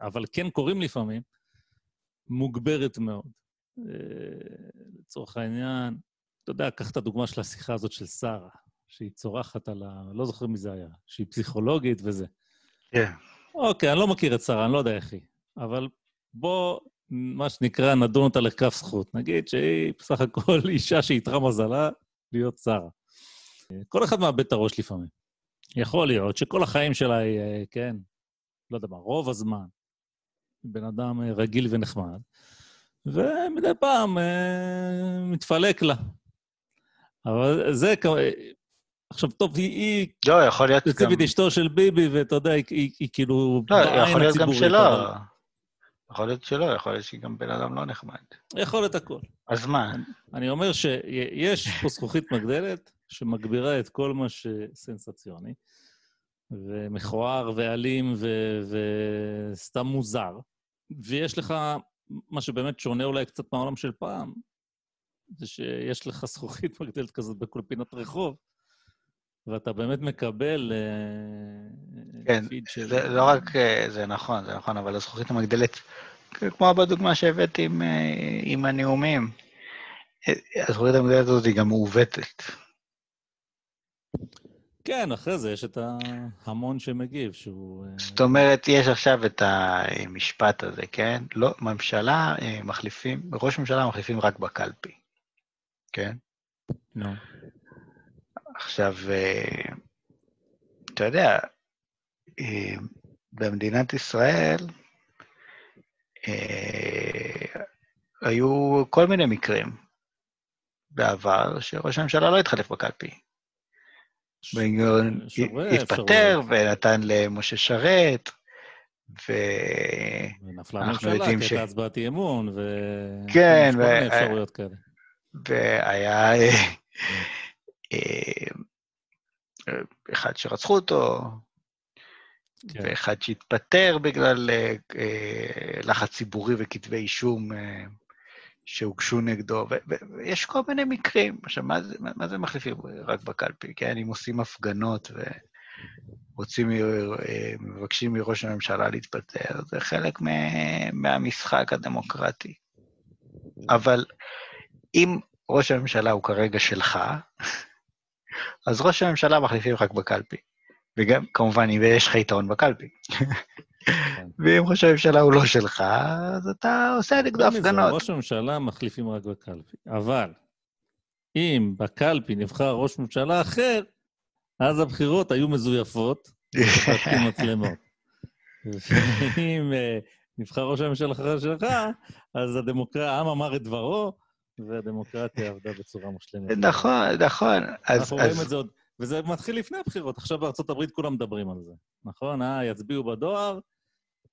אבל כן קורים לפעמים, מוגברת מאוד. אה, לצורך העניין, אתה יודע, קח את הדוגמה של השיחה הזאת של שרה, שהיא צורחת על ה... לא זוכר מי זה היה, שהיא פסיכולוגית וזה. כן. אוקיי, אני לא מכיר את שרה, אני לא יודע איך היא, אבל בוא, מה שנקרא, נדון אותה לכף זכות. נגיד שהיא בסך הכל אישה שאיתרה מזלה להיות שרה. כל אחד מאבד את הראש לפעמים. יכול להיות שכל החיים שלה היא, אה, כן, לא יודע מה, רוב הזמן, בן אדם אה, רגיל ונחמד, ומדי פעם אה, מתפלק לה. אבל זה, עכשיו, טוב, היא... היא לא, יכול להיות גם... ספציפית אשתו של ביבי, ואתה יודע, היא, היא, היא כאילו... לא, יכול להיות גם שלא. אבל... יכול להיות שלא, יכול להיות שהיא גם בן אדם לא נחמד. יכול להיות הכול. אז מה? אני אומר שיש פה זכוכית מגדלת שמגבירה את כל מה שסנסציוני, ומכוער ואלים וסתם מוזר, ויש לך, מה שבאמת שונה אולי קצת מהעולם של פעם, זה שיש לך זכוכית מגדלת כזאת בכל פינת רחוב, ואתה באמת מקבל אה, כן, של... זה לא רק, אה, זה נכון, זה נכון, אבל הזכוכית המגדלת, כמו בדוגמה שהבאתי עם, אה, עם הנאומים, הזכוכית המגדלת הזאת היא גם מעוותת. כן, אחרי זה יש את ההמון שמגיב, שהוא... זאת אומרת, יש עכשיו את המשפט הזה, כן? לא, ממשלה מחליפים, ראש ממשלה מחליפים רק בקלפי, כן? נו. No. עכשיו, אה, אתה יודע, אה, במדינת ישראל אה, היו כל מיני מקרים בעבר שראש הממשלה לא התחלף בקלפי. התפטר ונתן למשה שרת, ו... ונפלה הממשלה, כי הצבעת אי אמון, ו... כן, ו... אפשרויות כאלה. והיה... אה, אחד שרצחו אותו, כן. ואחד שהתפטר בגלל אה, אה, לחץ ציבורי וכתבי אישום שהוגשו נגדו, ויש כל מיני מקרים. עכשיו, מה זה, מה זה מחליפים רק בקלפי? כן, אם עושים הפגנות ורוצים, מבקשים מראש הממשלה להתפטר, זה חלק מהמשחק הדמוקרטי. אבל אם ראש הממשלה הוא כרגע שלך, אז ראש הממשלה מחליפים רק בקלפי. וגם, כמובן, אם יש לך יתרון בקלפי. כן. ואם ראש הממשלה הוא לא שלך, אז אתה עושה נגדו הפגנות. ראש הממשלה מחליפים רק בקלפי. אבל אם בקלפי נבחר ראש ממשלה אחר, אז הבחירות היו מזויפות, וחלקים מצלמות. ואם אה, נבחר ראש הממשלה אחר שלך, אז הדמוקרט... העם אמר את דברו, והדמוקרטיה עבדה בצורה מושלמת. נכון, נכון. אנחנו רואים את זה עוד... וזה מתחיל לפני הבחירות. עכשיו בארצות הברית כולם מדברים על זה, נכון? אה, יצביעו בדואר,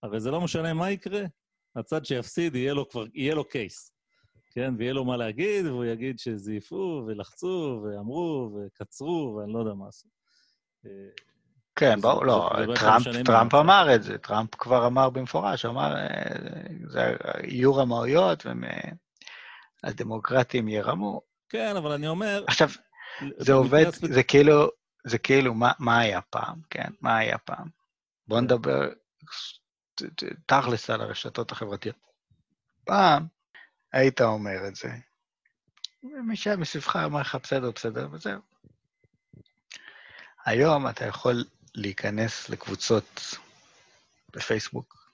הרי זה לא משנה מה יקרה, הצד שיפסיד, יהיה לו כבר, יהיה לו קייס, כן? ויהיה לו מה להגיד, והוא יגיד שזייפו, ולחצו, ואמרו, וקצרו, ואני לא יודע מה עשו. כן, ברור, לא, טראמפ, טראמפ אמר את זה, טראמפ כבר אמר במפורש, אמר, אה, זה יהיו רמאויות, הדמוקרטים ירמו. כן, אבל אני אומר... עכשיו, זה עובד, זה כאילו, זה כאילו, מה, מה היה פעם, כן? מה היה פעם? בואו. נדבר תכלס על הרשתות החברתיות. פעם היית אומר את זה, ומי שהיה מסביבך אמר לך, בסדר, בסדר, וזהו. היום אתה יכול להיכנס לקבוצות בפייסבוק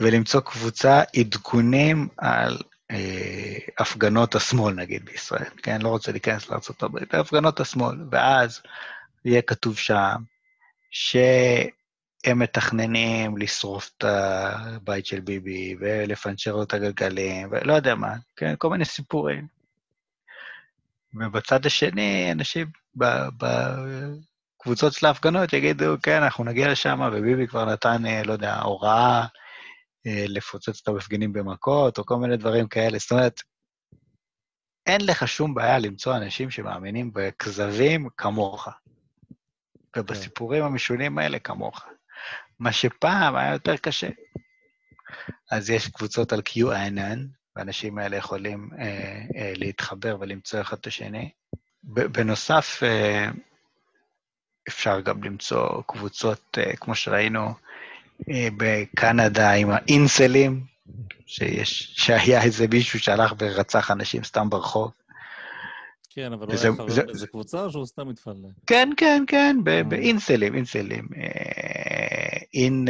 ולמצוא קבוצה עדכונים על אה, הפגנות השמאל, נגיד, בישראל, כן? לא רוצה להיכנס לארה"ב, הפגנות השמאל, ואז יהיה כתוב שם שהם מתכננים לשרוף את הבית של ביבי ולפנצ'ר לו את הגלגלים, ולא יודע מה, כן? כל מיני סיפורים. ובצד השני, אנשים בקבוצות של ההפגנות יגידו, כן, אנחנו נגיע לשם, וביבי כבר נתן, אה, לא יודע, הוראה אה, לפוצץ את המפגינים במכות, או כל מיני דברים כאלה. זאת אומרת, אין לך שום בעיה למצוא אנשים שמאמינים בכזבים כמוך, ובסיפורים המשונים האלה כמוך. מה שפעם היה יותר קשה. אז יש קבוצות על QAnon, והאנשים האלה יכולים אה, אה, להתחבר ולמצוא אחד את השני. בנוסף, אה, אפשר גם למצוא קבוצות, אה, כמו שראינו, אה, בקנדה עם האינסלים, שיש, שהיה איזה מישהו שהלך ורצח אנשים סתם ברחוב. כן, אבל הוא היה חבר באיזה קבוצה או שהוא סתם התפלל? כן, כן, כן, באינסלים, אינסלים. in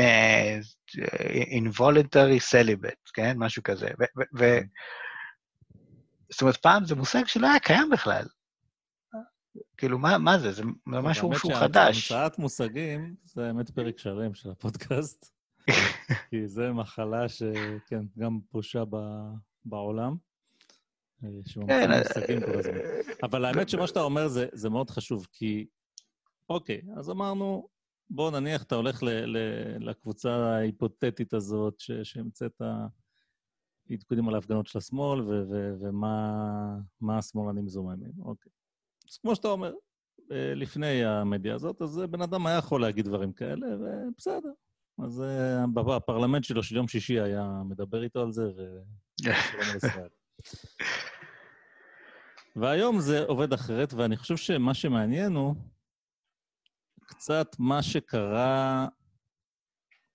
involuntary celibate, כן? משהו כזה. ו... זאת אומרת, פעם זה מושג שלא היה קיים בכלל. כאילו, מה, מה זה? זה משהו שהוא חדש. המצאת מושגים זה האמת פרק שלם של הפודקאסט, כי זו מחלה שכן, גם פושה בעולם. כן, מושגים כל הזמן. אבל האמת שמה שאתה אומר זה, זה מאוד חשוב, כי, אוקיי, אז אמרנו, בוא נניח אתה הולך ל, ל, לקבוצה ההיפותטית הזאת, שהמצאת עדכונים על ההפגנות של השמאל, ו, ו, ומה השמאלנים זוממים. אוקיי. אז כמו שאתה אומר, אה, לפני המדיה הזאת, אז בן אדם היה יכול להגיד דברים כאלה, ובסדר. אז אה, בפרלמנט שלו של יום שישי היה מדבר איתו על זה, ישראל. והיום זה עובד אחרת, ואני חושב שמה שמעניין הוא קצת מה שקרה,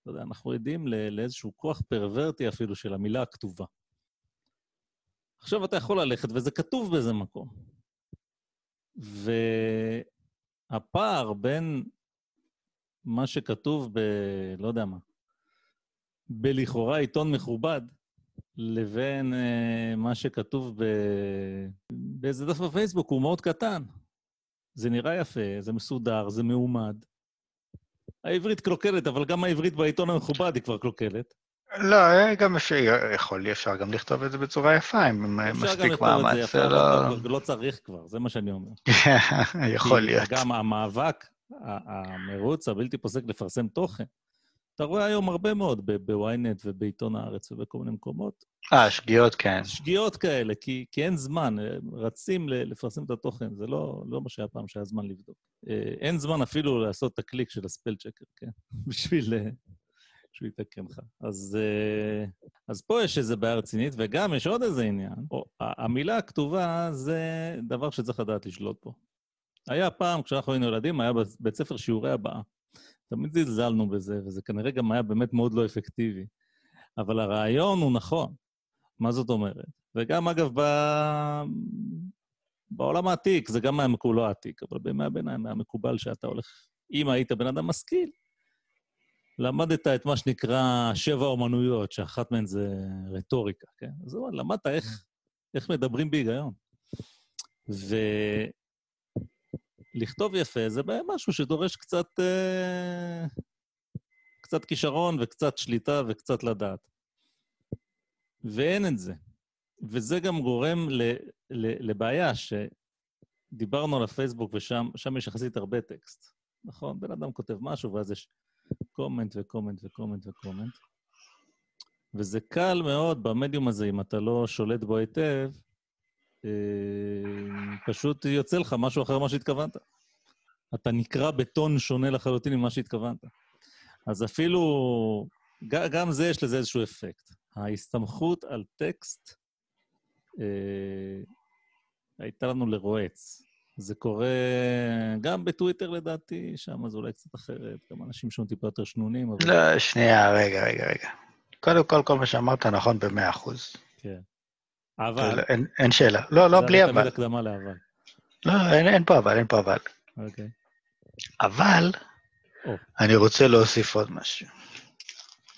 לא יודע, אנחנו עדים לאיזשהו כוח פרוורטי אפילו של המילה הכתובה. עכשיו אתה יכול ללכת, וזה כתוב באיזה מקום. והפער בין מה שכתוב ב... לא יודע מה, בלכאורה עיתון מכובד, לבין uh, מה שכתוב ב... באיזה דף בפייסבוק הוא מאוד קטן. זה נראה יפה, זה מסודר, זה מעומד. העברית קלוקלת, אבל גם העברית בעיתון המכובד היא כבר קלוקלת. לא, אה, גם אפשר, יכול, אפשר גם לכתוב את זה בצורה יפה, עם מספיק מאמץ. אפשר גם לכתוב את זה יפה, לא... לא צריך כבר, זה מה שאני אומר. יכול להיות. גם המאבק, המרוץ הבלתי פוסק לפרסם תוכן, אתה רואה היום הרבה מאוד בוויינט ובעיתון הארץ ובכל מיני מקומות. אה, שגיאות, כן. שגיאות כאלה, כי, כי אין זמן, רצים לפרסם את התוכן, זה לא, לא מה שהיה פעם שהיה זמן לבדוק. אה, אין זמן אפילו לעשות את הקליק של הספל צ'קר, כן? בשביל אה, שהוא יתקן לך. אז, אה, אז פה יש איזו בעיה רצינית, וגם יש עוד איזה עניין. או, המילה הכתובה זה דבר שצריך לדעת לשלוט פה. היה פעם, כשאנחנו היינו ילדים, היה בית ספר שיעורי הבאה. תמיד זלזלנו בזה, וזה כנראה גם היה באמת מאוד לא אפקטיבי. אבל הרעיון הוא נכון. מה זאת אומרת? וגם, אגב, ב... בעולם העתיק, זה גם היה מקובל, לא העתיק, אבל בימי הביניים היה מקובל שאתה הולך, אם היית בן אדם משכיל, למדת את מה שנקרא שבע אומנויות, שאחת מהן זה רטוריקה, כן? אז למדת איך, איך מדברים בהיגיון. ו... לכתוב יפה זה משהו שדורש קצת, אה, קצת כישרון וקצת שליטה וקצת לדעת. ואין את זה. וזה גם גורם ל, ל, לבעיה שדיברנו על הפייסבוק ושם יש יחסית הרבה טקסט. נכון? בן אדם כותב משהו ואז יש קומנט וקומנט וקומנט וקומנט. וזה קל מאוד במדיום הזה, אם אתה לא שולט בו היטב, פשוט יוצא לך משהו אחר ממה שהתכוונת. אתה נקרא בטון שונה לחלוטין ממה שהתכוונת. אז אפילו, גם זה יש לזה איזשהו אפקט. ההסתמכות על טקסט אה, הייתה לנו לרועץ. זה קורה גם בטוויטר לדעתי, שם זה אולי קצת אחרת, גם אנשים שם טיפה יותר שנונים, אבל... לא, שנייה, רגע, רגע, רגע. קודם כל, כל מה שאמרת נכון במאה אחוז. כן. אבל... אין, אין שאלה. לא, לא, בלי אבל. זה תמיד הקדמה לאבל. לא, אין, אין פה אבל, אין פה אבל. אוקיי. אבל, oh. אני רוצה להוסיף עוד משהו.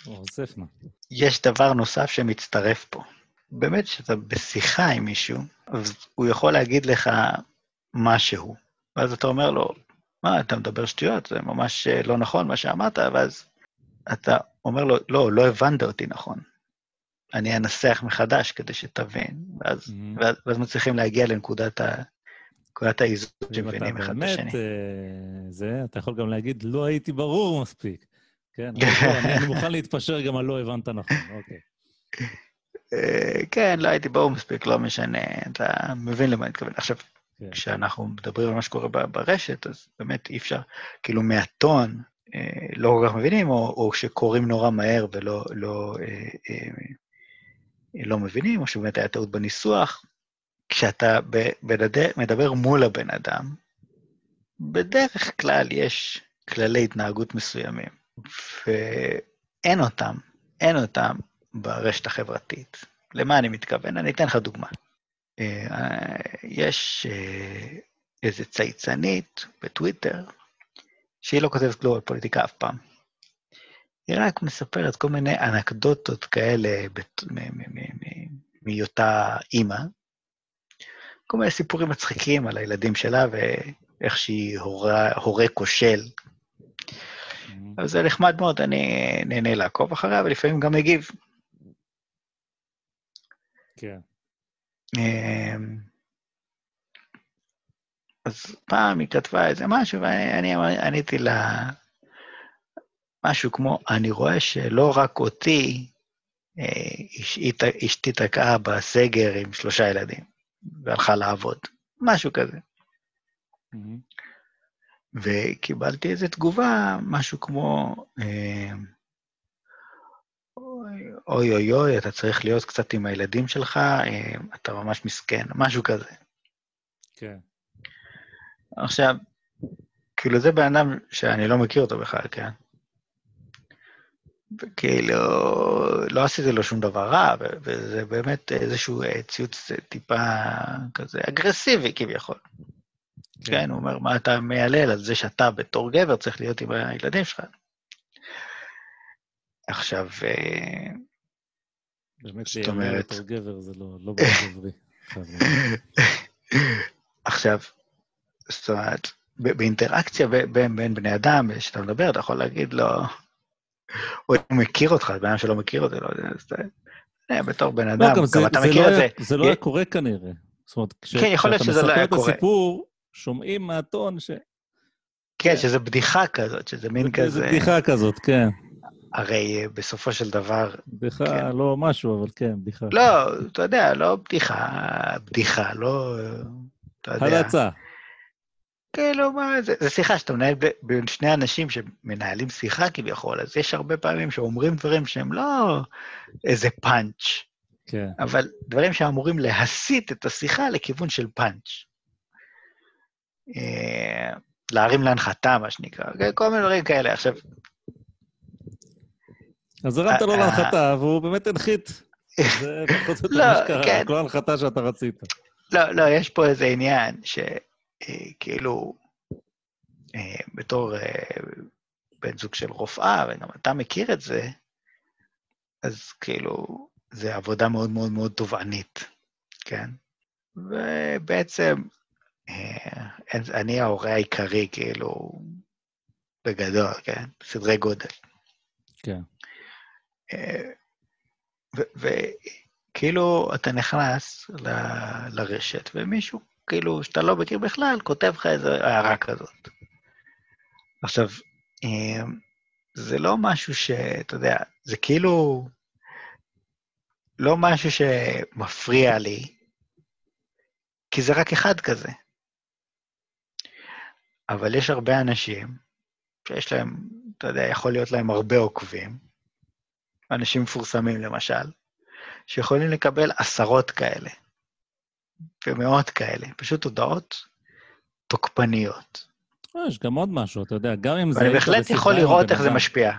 הוסיף מה. יש דבר נוסף שמצטרף פה. באמת, כשאתה בשיחה עם מישהו, אז הוא יכול להגיד לך משהו, ואז אתה אומר לו, מה, אתה מדבר שטויות, זה ממש לא נכון מה שאמרת, ואז אתה אומר לו, לא, לא הבנת אותי נכון. אני אנסח מחדש כדי שתבין, ואז, mm-hmm. ואז, ואז מצליחים להגיע לנקודת, ה, נקודת האיזון שמבינים אחד את השני. אתה באמת, זה, אתה יכול גם להגיד, לא הייתי ברור מספיק. כן, אני, אני מוכן להתפשר גם על לא הבנת נכון, אוקיי. אה, כן, לא הייתי ברור מספיק, לא משנה, אתה מבין למה אני מתכוון. עכשיו, כן. כשאנחנו מדברים על מה שקורה ברשת, אז באמת אי אפשר, כאילו מהטון, אה, לא כל כך מבינים, או, או שקוראים נורא מהר ולא לא, אה, אה, לא מבינים, או שבאמת היה טעות בניסוח. כשאתה. מדבר מול הבן אדם, בדרך כלל יש כללי התנהגות מסוימים. אין אותם, אין אותם ברשת החברתית. למה אני מתכוון? אני אתן לך דוגמה. אה, יש אה, איזה צייצנית בטוויטר, שהיא לא כותבת כלום על פוליטיקה אף פעם. היא רק מספרת כל מיני אנקדוטות כאלה מהיותה אימא, כל מיני סיפורים מצחיקים על הילדים שלה ואיך שהיא הורה, הורה כושל. Mm-hmm. אז זה נחמד מאוד, אני נהנה לעקוב אחריה, ולפעמים גם מגיב. כן. אמ, אז פעם היא כתבה איזה משהו, ואני עניתי לה משהו כמו, אני רואה שלא רק אותי, אה, אשתי תקעה בסגר עם שלושה ילדים, והלכה לעבוד, משהו כזה. Mm-hmm. וקיבלתי איזו תגובה, משהו כמו, אה, אוי אוי אוי, אתה צריך להיות קצת עם הילדים שלך, אה, אתה ממש מסכן, משהו כזה. כן. עכשיו, כאילו זה בן אדם שאני לא מכיר אותו בכלל, כן? וכאילו, לא עשיתי לו שום דבר רע, וזה באמת איזשהו אה, ציוץ טיפה כזה אגרסיבי כביכול. כן, כן הוא אומר, מה אתה מיילל על זה שאתה בתור גבר צריך להיות עם הילדים שלך? עכשיו, אה, באמת זאת אומרת... בתור גבר זה לא, לא גברי. עכשיו, זאת אומרת, באינטראקציה בין, בין בני אדם, כשאתה מדבר, אתה יכול להגיד לו, הוא מכיר אותך, בן אדם שלא מכיר אותי, לא יודע, אז אתה... אה, בתור בן לא, אדם, גם, אתה מכיר לא את זה. זה לא היה קורה כנראה. זאת אומרת, כן, שזה לא. כשאתה מספר את הסיפור, שומעים מהטון ש... כן, שזה בדיחה כזאת, שזה מין כזה... זה בדיחה כזאת, כן. הרי אה, בסופו של דבר... בדיחה, כן. לא משהו, אבל כן, בדיחה. לא, אתה יודע, לא בדיחה, בדיחה, לא... אתה יודע. הלצה. כאילו, מה, זה, זה שיחה שאתה מנהל בין שני אנשים שמנהלים שיחה כביכול, אז יש הרבה פעמים שאומרים דברים שהם לא איזה פאנץ', כן. אבל דברים שאמורים להסיט את השיחה לכיוון של פאנץ'. אה, להרים להנחתה, מה שנקרא, כל מיני דברים כאלה. עכשיו, אז הרמת לו להנחתה, והוא באמת הנחית. זה פחות או יותר לא, מה שקרה, כן. לא הנחתה שאתה רצית. לא, לא, יש פה איזה עניין שכאילו, אה, אה, בתור אה, בן זוג של רופאה, וגם אתה מכיר את זה, אז כאילו, זה עבודה מאוד מאוד מאוד תובענית, כן? ובעצם, אני ההורה העיקרי, כאילו, בגדול, כן? סדרי גודל. כן. וכאילו אתה נכנס ל, לרשת, ומישהו, כאילו, שאתה לא מכיר בכלל, כותב לך איזו הערה כזאת. עכשיו, אמ, זה לא משהו שאתה יודע, זה כאילו לא משהו שמפריע לי, כי זה רק אחד כזה. אבל יש הרבה אנשים שיש להם, אתה יודע, יכול להיות להם הרבה עוקבים, אנשים מפורסמים למשל, שיכולים לקבל עשרות כאלה, ומאות כאלה, פשוט הודעות תוקפניות. יש גם עוד משהו, אתה יודע, גם אם זה... ואני בהחלט יכול לראות איך זה משפיע.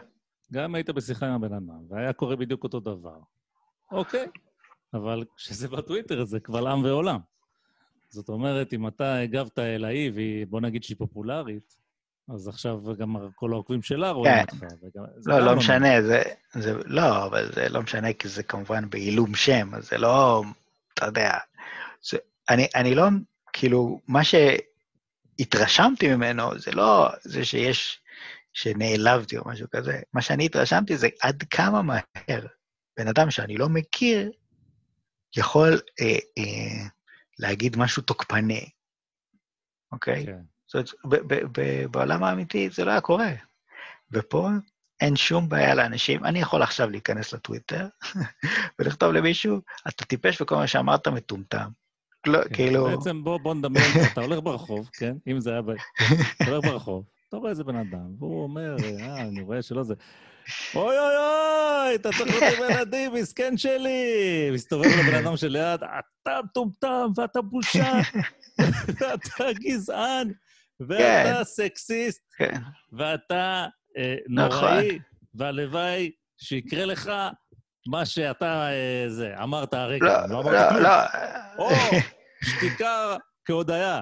גם אם היית בשיחה עם הבן אדם, והיה קורה בדיוק אותו דבר, אוקיי, אבל כשזה בטוויטר זה קבל עם ועולם. זאת אומרת, אם אתה הגבת אל ההיא, ובוא נגיד שהיא פופולרית, אז עכשיו גם כל העוקבים שלה רואים כן. אותך. וגם, לא, לא משנה, זה... לא, אבל זה לא משנה, כי זה כמובן בעילום שם, אז זה לא... אתה יודע... זה, אני, אני לא... כאילו, מה שהתרשמתי ממנו זה לא זה שיש... שנעלבתי או משהו כזה. מה שאני התרשמתי זה עד כמה מהר בן אדם שאני לא מכיר יכול אה, אה, להגיד משהו תוקפני, אוקיי? כן. זאת אומרת, בעולם האמיתי זה לא היה קורה. ופה אין שום בעיה לאנשים. אני יכול עכשיו להיכנס לטוויטר ולכתוב למישהו, אתה טיפש וכל מה שאמרת מטומטם. כן, כאילו... בעצם בוא, בוא נדמיין, אתה הולך ברחוב, כן? אם זה היה ב... אתה הולך ברחוב, אתה רואה איזה בן אדם, והוא אומר, אה, אני רואה שלא זה... אוי אוי אוי, אתה צריך להיות עם ילדים, מסכן שלי! מסתובב לבן אדם שליד, אתה מטומטם ואתה בושה, ואתה גזען. ואתה כן. סקסיסט, כן. ואתה אה, נוראי, נכון. והלוואי שיקרה לך מה שאתה, אה, זה, אמרת הרגע, לא, לא אמרת לא, כלום. לא. או, שתיקה כהודיה.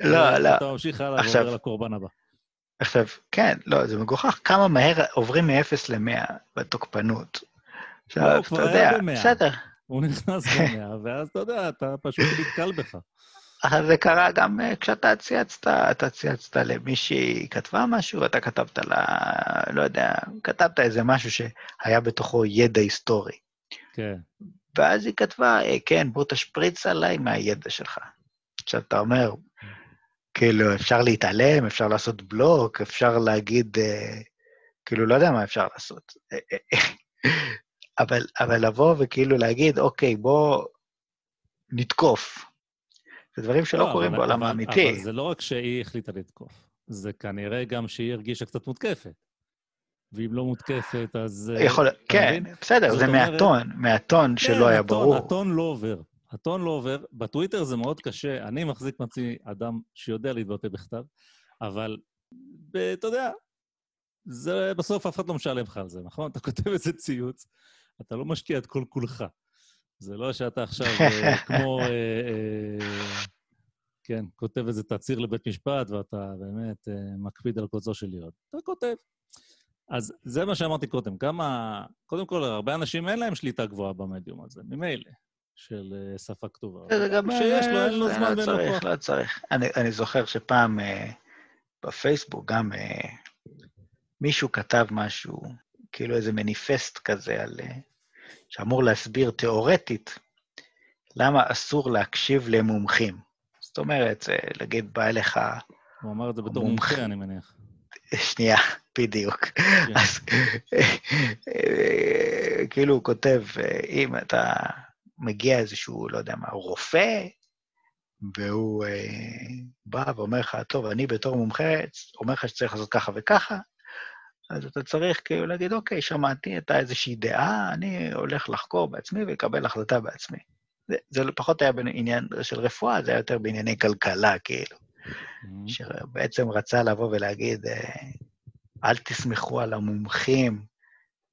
לא, לא. אתה ממשיך הלאה עכשיו- ועובר לקורבן הבא. עכשיו, כן, לא, זה מגוחך כמה מהר עוברים מ-0 ל-100 בתוקפנות. עכשיו, אתה יודע, ב-100. בסדר. הוא נכנס במאה, ואז אתה יודע, אתה פשוט נתקל בך. אבל זה קרה גם אה, כשאתה צייצת, אתה צייצת למישהי כתבה משהו, אתה כתבת לה, לא יודע, כתבת איזה משהו שהיה בתוכו ידע היסטורי. כן. ואז היא כתבה, "אה, כן, בוא תשפריץ עליי מהידע שלך. עכשיו, אתה אומר, כאילו, אפשר להתעלם, אפשר לעשות בלוק, אפשר להגיד, אה, כאילו, לא יודע מה אפשר לעשות. אבל, אבל לבוא וכאילו להגיד, אוקיי, בוא נתקוף. זה דברים שלא לא, קורים אבל- בעולם אבל- האמיתי. אבל זה לא רק שהיא החליטה לתקוף, זה כנראה גם שהיא הרגישה קצת מותקפת. ואם לא מותקפת, אז... אה, יכול, כן, מבין? בסדר, זה אומרת- מהטון, מהטון כן, שלא היה הטון- ברור. הטון לא עובר. הטון לא עובר. בטוויטר זה מאוד קשה. אני מחזיק מעצמי אדם שיודע להתבטא בכתב, אבל אתה יודע, זה בסוף אף אחד לא משלם לך על זה, נכון? אתה כותב איזה ציוץ, אתה לא משקיע את כל כולך. זה לא שאתה עכשיו אה, כמו, אה, אה, כן, כותב איזה תצהיר לבית משפט, ואתה באמת מקפיד על קוצו של יוד. אתה כותב. אז זה מה שאמרתי קודם, כמה... קודם כל, הרבה אנשים אין להם שליטה גבוהה במדיום הזה, ממילא, של שפה כתובה. זה גם... כשיש לו, אין לו זמן לא ואין לו צריך, כוח. לא צריך. אני, אני זוכר שפעם בפייסבוק גם מישהו כתב משהו, כאילו איזה מניפסט כזה, על, שאמור להסביר תיאורטית למה אסור להקשיב למומחים. זאת אומרת, להגיד, בא אליך, הוא אמר את זה בתור מומחה. אני מניח. שנייה, בדיוק. כן. אז כאילו הוא כותב, אם אתה מגיע איזשהו, לא יודע מה, רופא, והוא אה, בא ואומר לך, טוב, אני בתור מומחה אומר לך שצריך לעשות ככה וככה, אז אתה צריך כאילו להגיד, אוקיי, שמעתי, הייתה איזושהי דעה, אני הולך לחקור בעצמי ולקבל החלטה בעצמי. זה, זה פחות היה בעניין של רפואה, זה היה יותר בענייני כלכלה, כאילו. Mhm. שבעצם רצה לבוא ולהגיד, אה, אל תסמכו על המומחים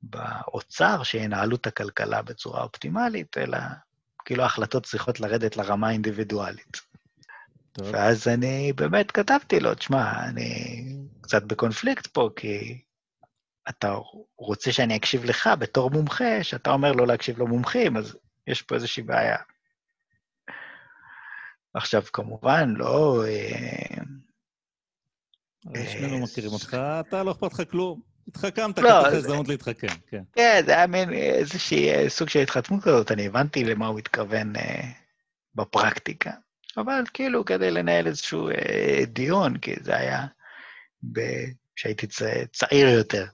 באוצר שינהלו את הכלכלה בצורה אופטימלית, אלא כאילו ההחלטות צריכות לרדת לרמה האינדיבידואלית. טוב. ואז אני באמת כתבתי לו, תשמע, אני קצת בקונפליקט פה, כי אתה רוצה שאני אקשיב לך בתור מומחה, שאתה אומר לא להקשיב למומחים, אז יש פה איזושהי בעיה. עכשיו, כמובן, לא... אה, שנינו אה, מכירים אותך, אתה לא אכפת לך כלום. התחכמת, לא, כי לך זה- הזדמנות להתחכם, כן. כן, זה היה מין איזושהי אה, סוג של התחתמות כזאת, אני הבנתי למה הוא התכוון אה, בפרקטיקה. אבל כאילו, כדי לנהל איזשהו אה, דיון, כי זה היה כשהייתי. צעיר יותר.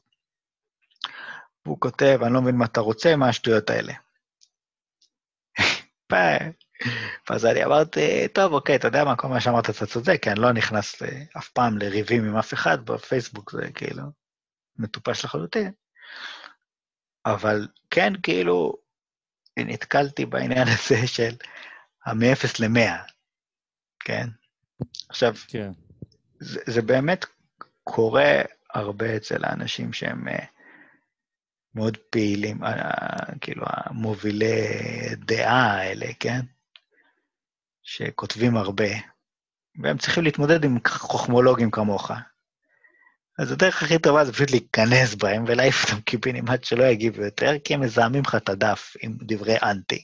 והוא כותב, אני לא מבין מה אתה רוצה, מה השטויות האלה. ואז אני אמרתי, טוב, אוקיי, אתה יודע מה, כל מה שאמרת אתה צודק, כי אני לא נכנס אף פעם לריבים עם אף אחד בפייסבוק, זה כאילו מטופש לחלוטין. אבל כן, כאילו, נתקלתי בעניין הזה של המ-0 ל-100, כן? עכשיו, כן. זה, זה באמת קורה הרבה אצל האנשים שהם uh, מאוד פעילים, כאילו, המובילי דעה האלה, כן? שכותבים הרבה, והם צריכים להתמודד עם חוכמולוגים כמוך. אז הדרך הכי טובה זה פשוט להיכנס בהם ולהעיף אותם קיבינימט שלא יגיבו יותר, כי הם מזהמים לך את הדף עם דברי אנטי.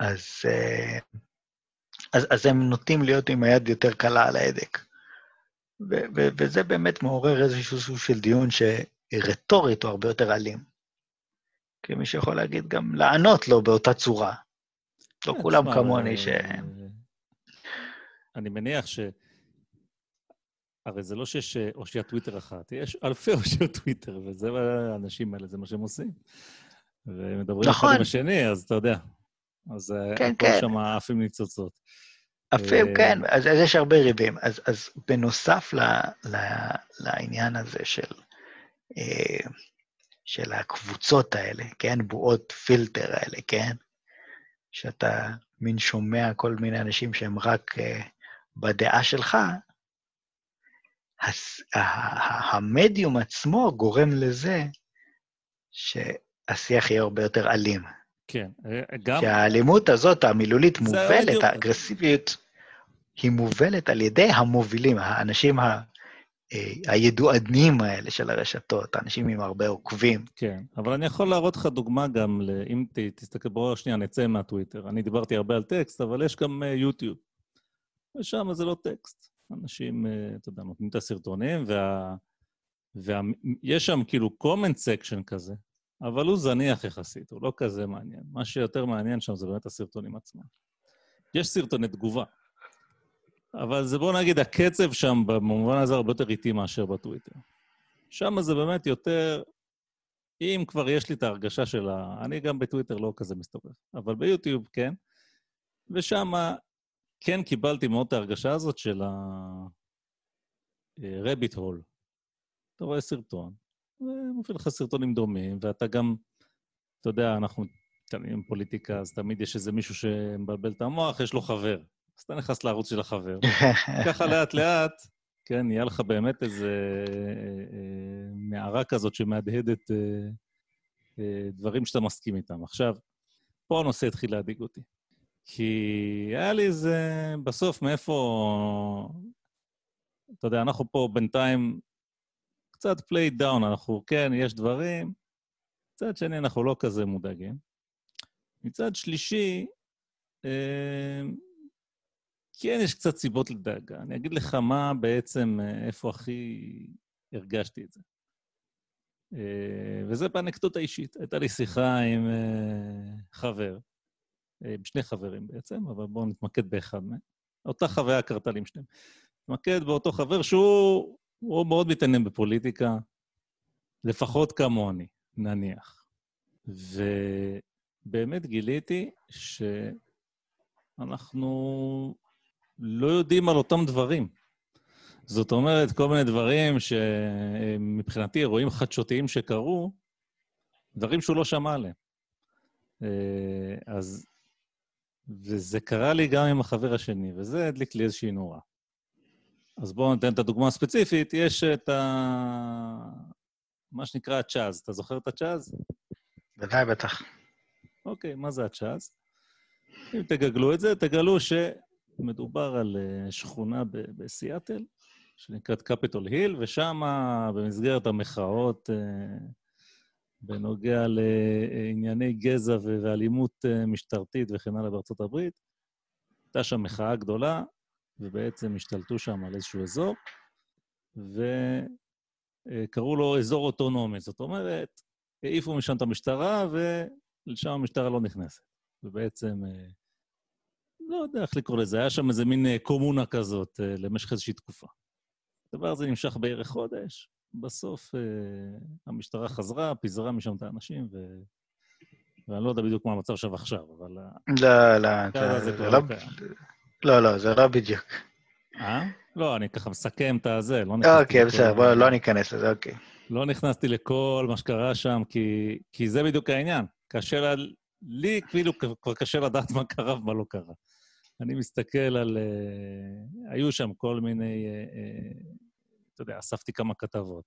אז, uh, אז, אז הם נוטים להיות עם היד יותר קלה על ההדק. ו- ו- וזה באמת מעורר איזשהו סוג של דיון שרטורית הוא הרבה יותר אלים. כי מי שיכול להגיד גם לענות לו באותה צורה. לא כן, כולם כמוני אה, ש... אני מניח ש... הרי זה לא שיש אה, אושיית טוויטר אחת, יש אלפי אושיות טוויטר, וזה האנשים האלה, זה מה שהם עושים. והם מדברים אחד נכון. עם השני, אז אתה יודע. אז אה, כן, הכל כן. שם עפים ניצוצות. אפילו אה, כן, אז, אז יש הרבה ריבים. אז, אז בנוסף ל, ל, לעניין הזה של, אה, של הקבוצות האלה, כן? בועות פילטר האלה, כן? שאתה מין שומע כל מיני אנשים שהם רק אה, בדעה שלך, המדיום עצמו גורם לזה שהשיח יהיה הרבה יותר אלים. כן, אה, גם... שהאלימות הזאת, המילולית, מובלת. האגרסיביות, היא מובלת על ידי המובילים, האנשים. אה, הידוענים האלה של הרשתות, האנשים עם הרבה עוקבים. כן, אבל אני יכול להראות לך דוגמה גם. אם. תסתכל, בואו שנייה, נצא מהטוויטר. אני דיברתי הרבה על טקסט, אבל יש גם uh, יוטיוב. ושם זה לא טקסט. אנשים, uh, אתה יודע, נותנים את הסרטונים, וה... וה... יש שם כאילו comment section כזה, אבל הוא זניח יחסית, הוא לא כזה מעניין. מה שיותר מעניין שם זה באמת הסרטונים עצמם. יש סרטוני תגובה, אבל זה, בוא נגיד, הקצב שם במובן הזה הרבה יותר איטי מאשר בטוויטר. שם זה באמת יותר, אם כבר יש לי את ההרגשה של ה... אני גם בטוויטר לא כזה מסתובב, אבל ביוטיוב כן, ושם כן קיבלתי מאוד את ההרגשה הזאת של ה-rabbit hole. אתה רואה סרטון, ומופיע לך סרטונים דומים, ואתה גם, אתה יודע, אנחנו מתעניינים בפוליטיקה, אז תמיד יש איזה מישהו שמבלבל את המוח, יש לו חבר. אז אתה נכנס לערוץ של החבר. ככה לאט-לאט, כן, נהיה לך באמת איזה אה, מערה כזאת שמהדהדת אה, אה, דברים שאתה מסכים איתם. עכשיו, פה הנושא התחיל להדאיג אותי. כי היה לי איזה, בסוף, מאיפה... אתה יודע, אנחנו פה בינתיים קצת play down, אנחנו, כן, יש דברים, מצד שני, אנחנו לא כזה מודאגים. מצד שלישי, אה, כן, יש קצת סיבות לדאגה. אני אגיד לך מה בעצם, אה, איפה הכי הרגשתי את זה. אה, וזה באנקדוטה אישית. הייתה לי שיחה עם אה, חבר, עם שני חברים בעצם, אבל בואו נתמקד באחד מהם. אותה חוויה קרתה לי עם שניהם. נתמקד באותו חבר שהוא הוא מאוד מתעניין בפוליטיקה, לפחות כמוני, נניח. ובאמת גיליתי שאנחנו לא יודעים על אותם דברים. זאת אומרת, כל מיני דברים שמבחינתי אירועים חדשותיים שקרו, דברים שהוא לא שמע עליהם. אה, אז... וזה קרה לי גם עם החבר השני, וזה הדליק לי איזושהי נורה. אז בואו ניתן את הדוגמה הספציפית. יש את ה... מה שנקרא הצ'אז. אתה זוכר את הצ'אז? ודאי, בטח. אוקיי, מה זה הצ'אז? אם תגגלו את זה, תגלו ש... מדובר על אה, שכונה בסיאטל, שנקראת קפיטול היל, ושם, במסגרת המחאות אה, בנוגע לענייני גזע ואלימות אה, משטרתית וכן הלאה בארצות הברית, הייתה שם מחאה גדולה, ובעצם השתלטו שם על איזשהו אזור, וקראו לו אזור אוטונומי. זאת אומרת, העיפו משם את המשטרה, ולשם המשטרה לא נכנסת. ובעצם לא יודע איך לקרוא לזה, היה שם איזה מין אה, קומונה כזאת אה, למשך איזושהי תקופה. הדבר הזה נמשך בערך חודש, בסוף אה, המשטרה חזרה, פיזרה משם את האנשים, ו... ואני לא יודע בדיוק מה המצב שם עכשיו, אבל... לא, לא, זה, זה, לא... לא, לא, זה לא בדיוק. אה? לא, אני ככה מסכם את הזה, לא נכנסתי... אוקיי, בסדר, בואו לא ניכנס לזה, אוקיי. לא נכנסתי לכל מה שקרה שם, כי, כי זה בדיוק העניין. קשה לה... לי כאילו כבר קשה לדעת מה קרה ומה לא קרה. אני מסתכל על... Uh, היו שם כל מיני... Uh, uh, אתה יודע, אספתי כמה כתבות.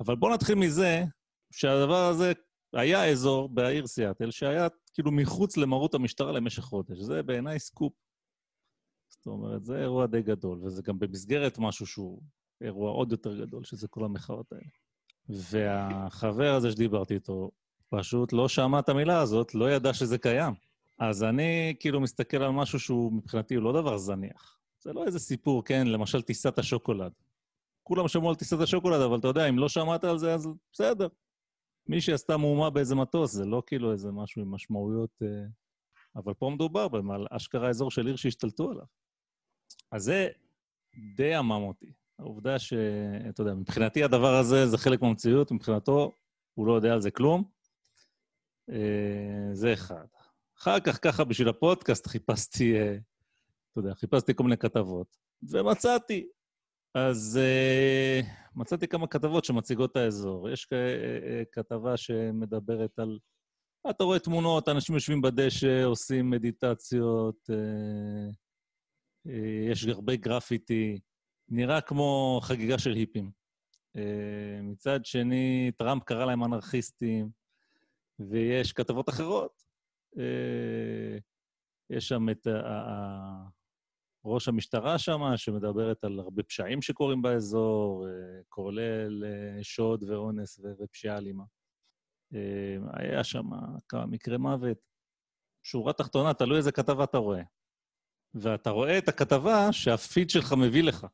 אבל בואו נתחיל מזה שהדבר הזה היה אזור בעיר סיאטל שהיה כאילו מחוץ למרות המשטרה למשך חודש. זה בעיניי סקופ. זאת אומרת, זה אירוע די גדול, וזה גם במסגרת משהו שהוא אירוע עוד יותר גדול, שזה כל המחאות האלה. והחבר הזה שדיברתי איתו פשוט לא שמע את המילה הזאת, לא ידע שזה קיים. אז אני כאילו מסתכל על משהו שהוא מבחינתי הוא לא דבר זניח. זה לא איזה סיפור, כן, למשל טיסת השוקולד. כולם שמעו על טיסת השוקולד, אבל אתה יודע, אם לא שמעת על זה, אז בסדר. מי שעשתה מהומה באיזה מטוס, זה לא כאילו איזה משהו עם משמעויות... אה... אבל פה מדובר על אשכרה אזור של עיר שהשתלטו עליו. אז זה די עמם אותי. העובדה ש... אתה יודע, מבחינתי הדבר הזה זה חלק מהמציאות, מבחינתו הוא לא יודע על זה כלום. אה, זה אחד. אחר כך, ככה, בשביל הפודקאסט חיפשתי, אה, אתה יודע, חיפשתי כל מיני כתבות, ומצאתי. אז uh, מצאתי כמה כתבות שמציגות את האזור. יש uh, כתבה שמדברת על... אתה רואה תמונות, אנשים יושבים בדשא, עושים מדיטציות, uh, uh, יש הרבה גרפיטי, נראה כמו חגיגה של היפים. אה, מצד שני, טראמפ קרא להם אנרכיסטים, ויש כתבות אחרות. אה, יש שם את ראש המשטרה שם, שמדברת על הרבה פשעים שקורים באזור, כולל שוד ואונס ופשיעה אלימה. היה שם כמה מקרי מוות. שורה תחתונה, תלוי איזה כתבה אתה רואה. ואתה רואה את הכתבה שהפיד שלך מביא לך.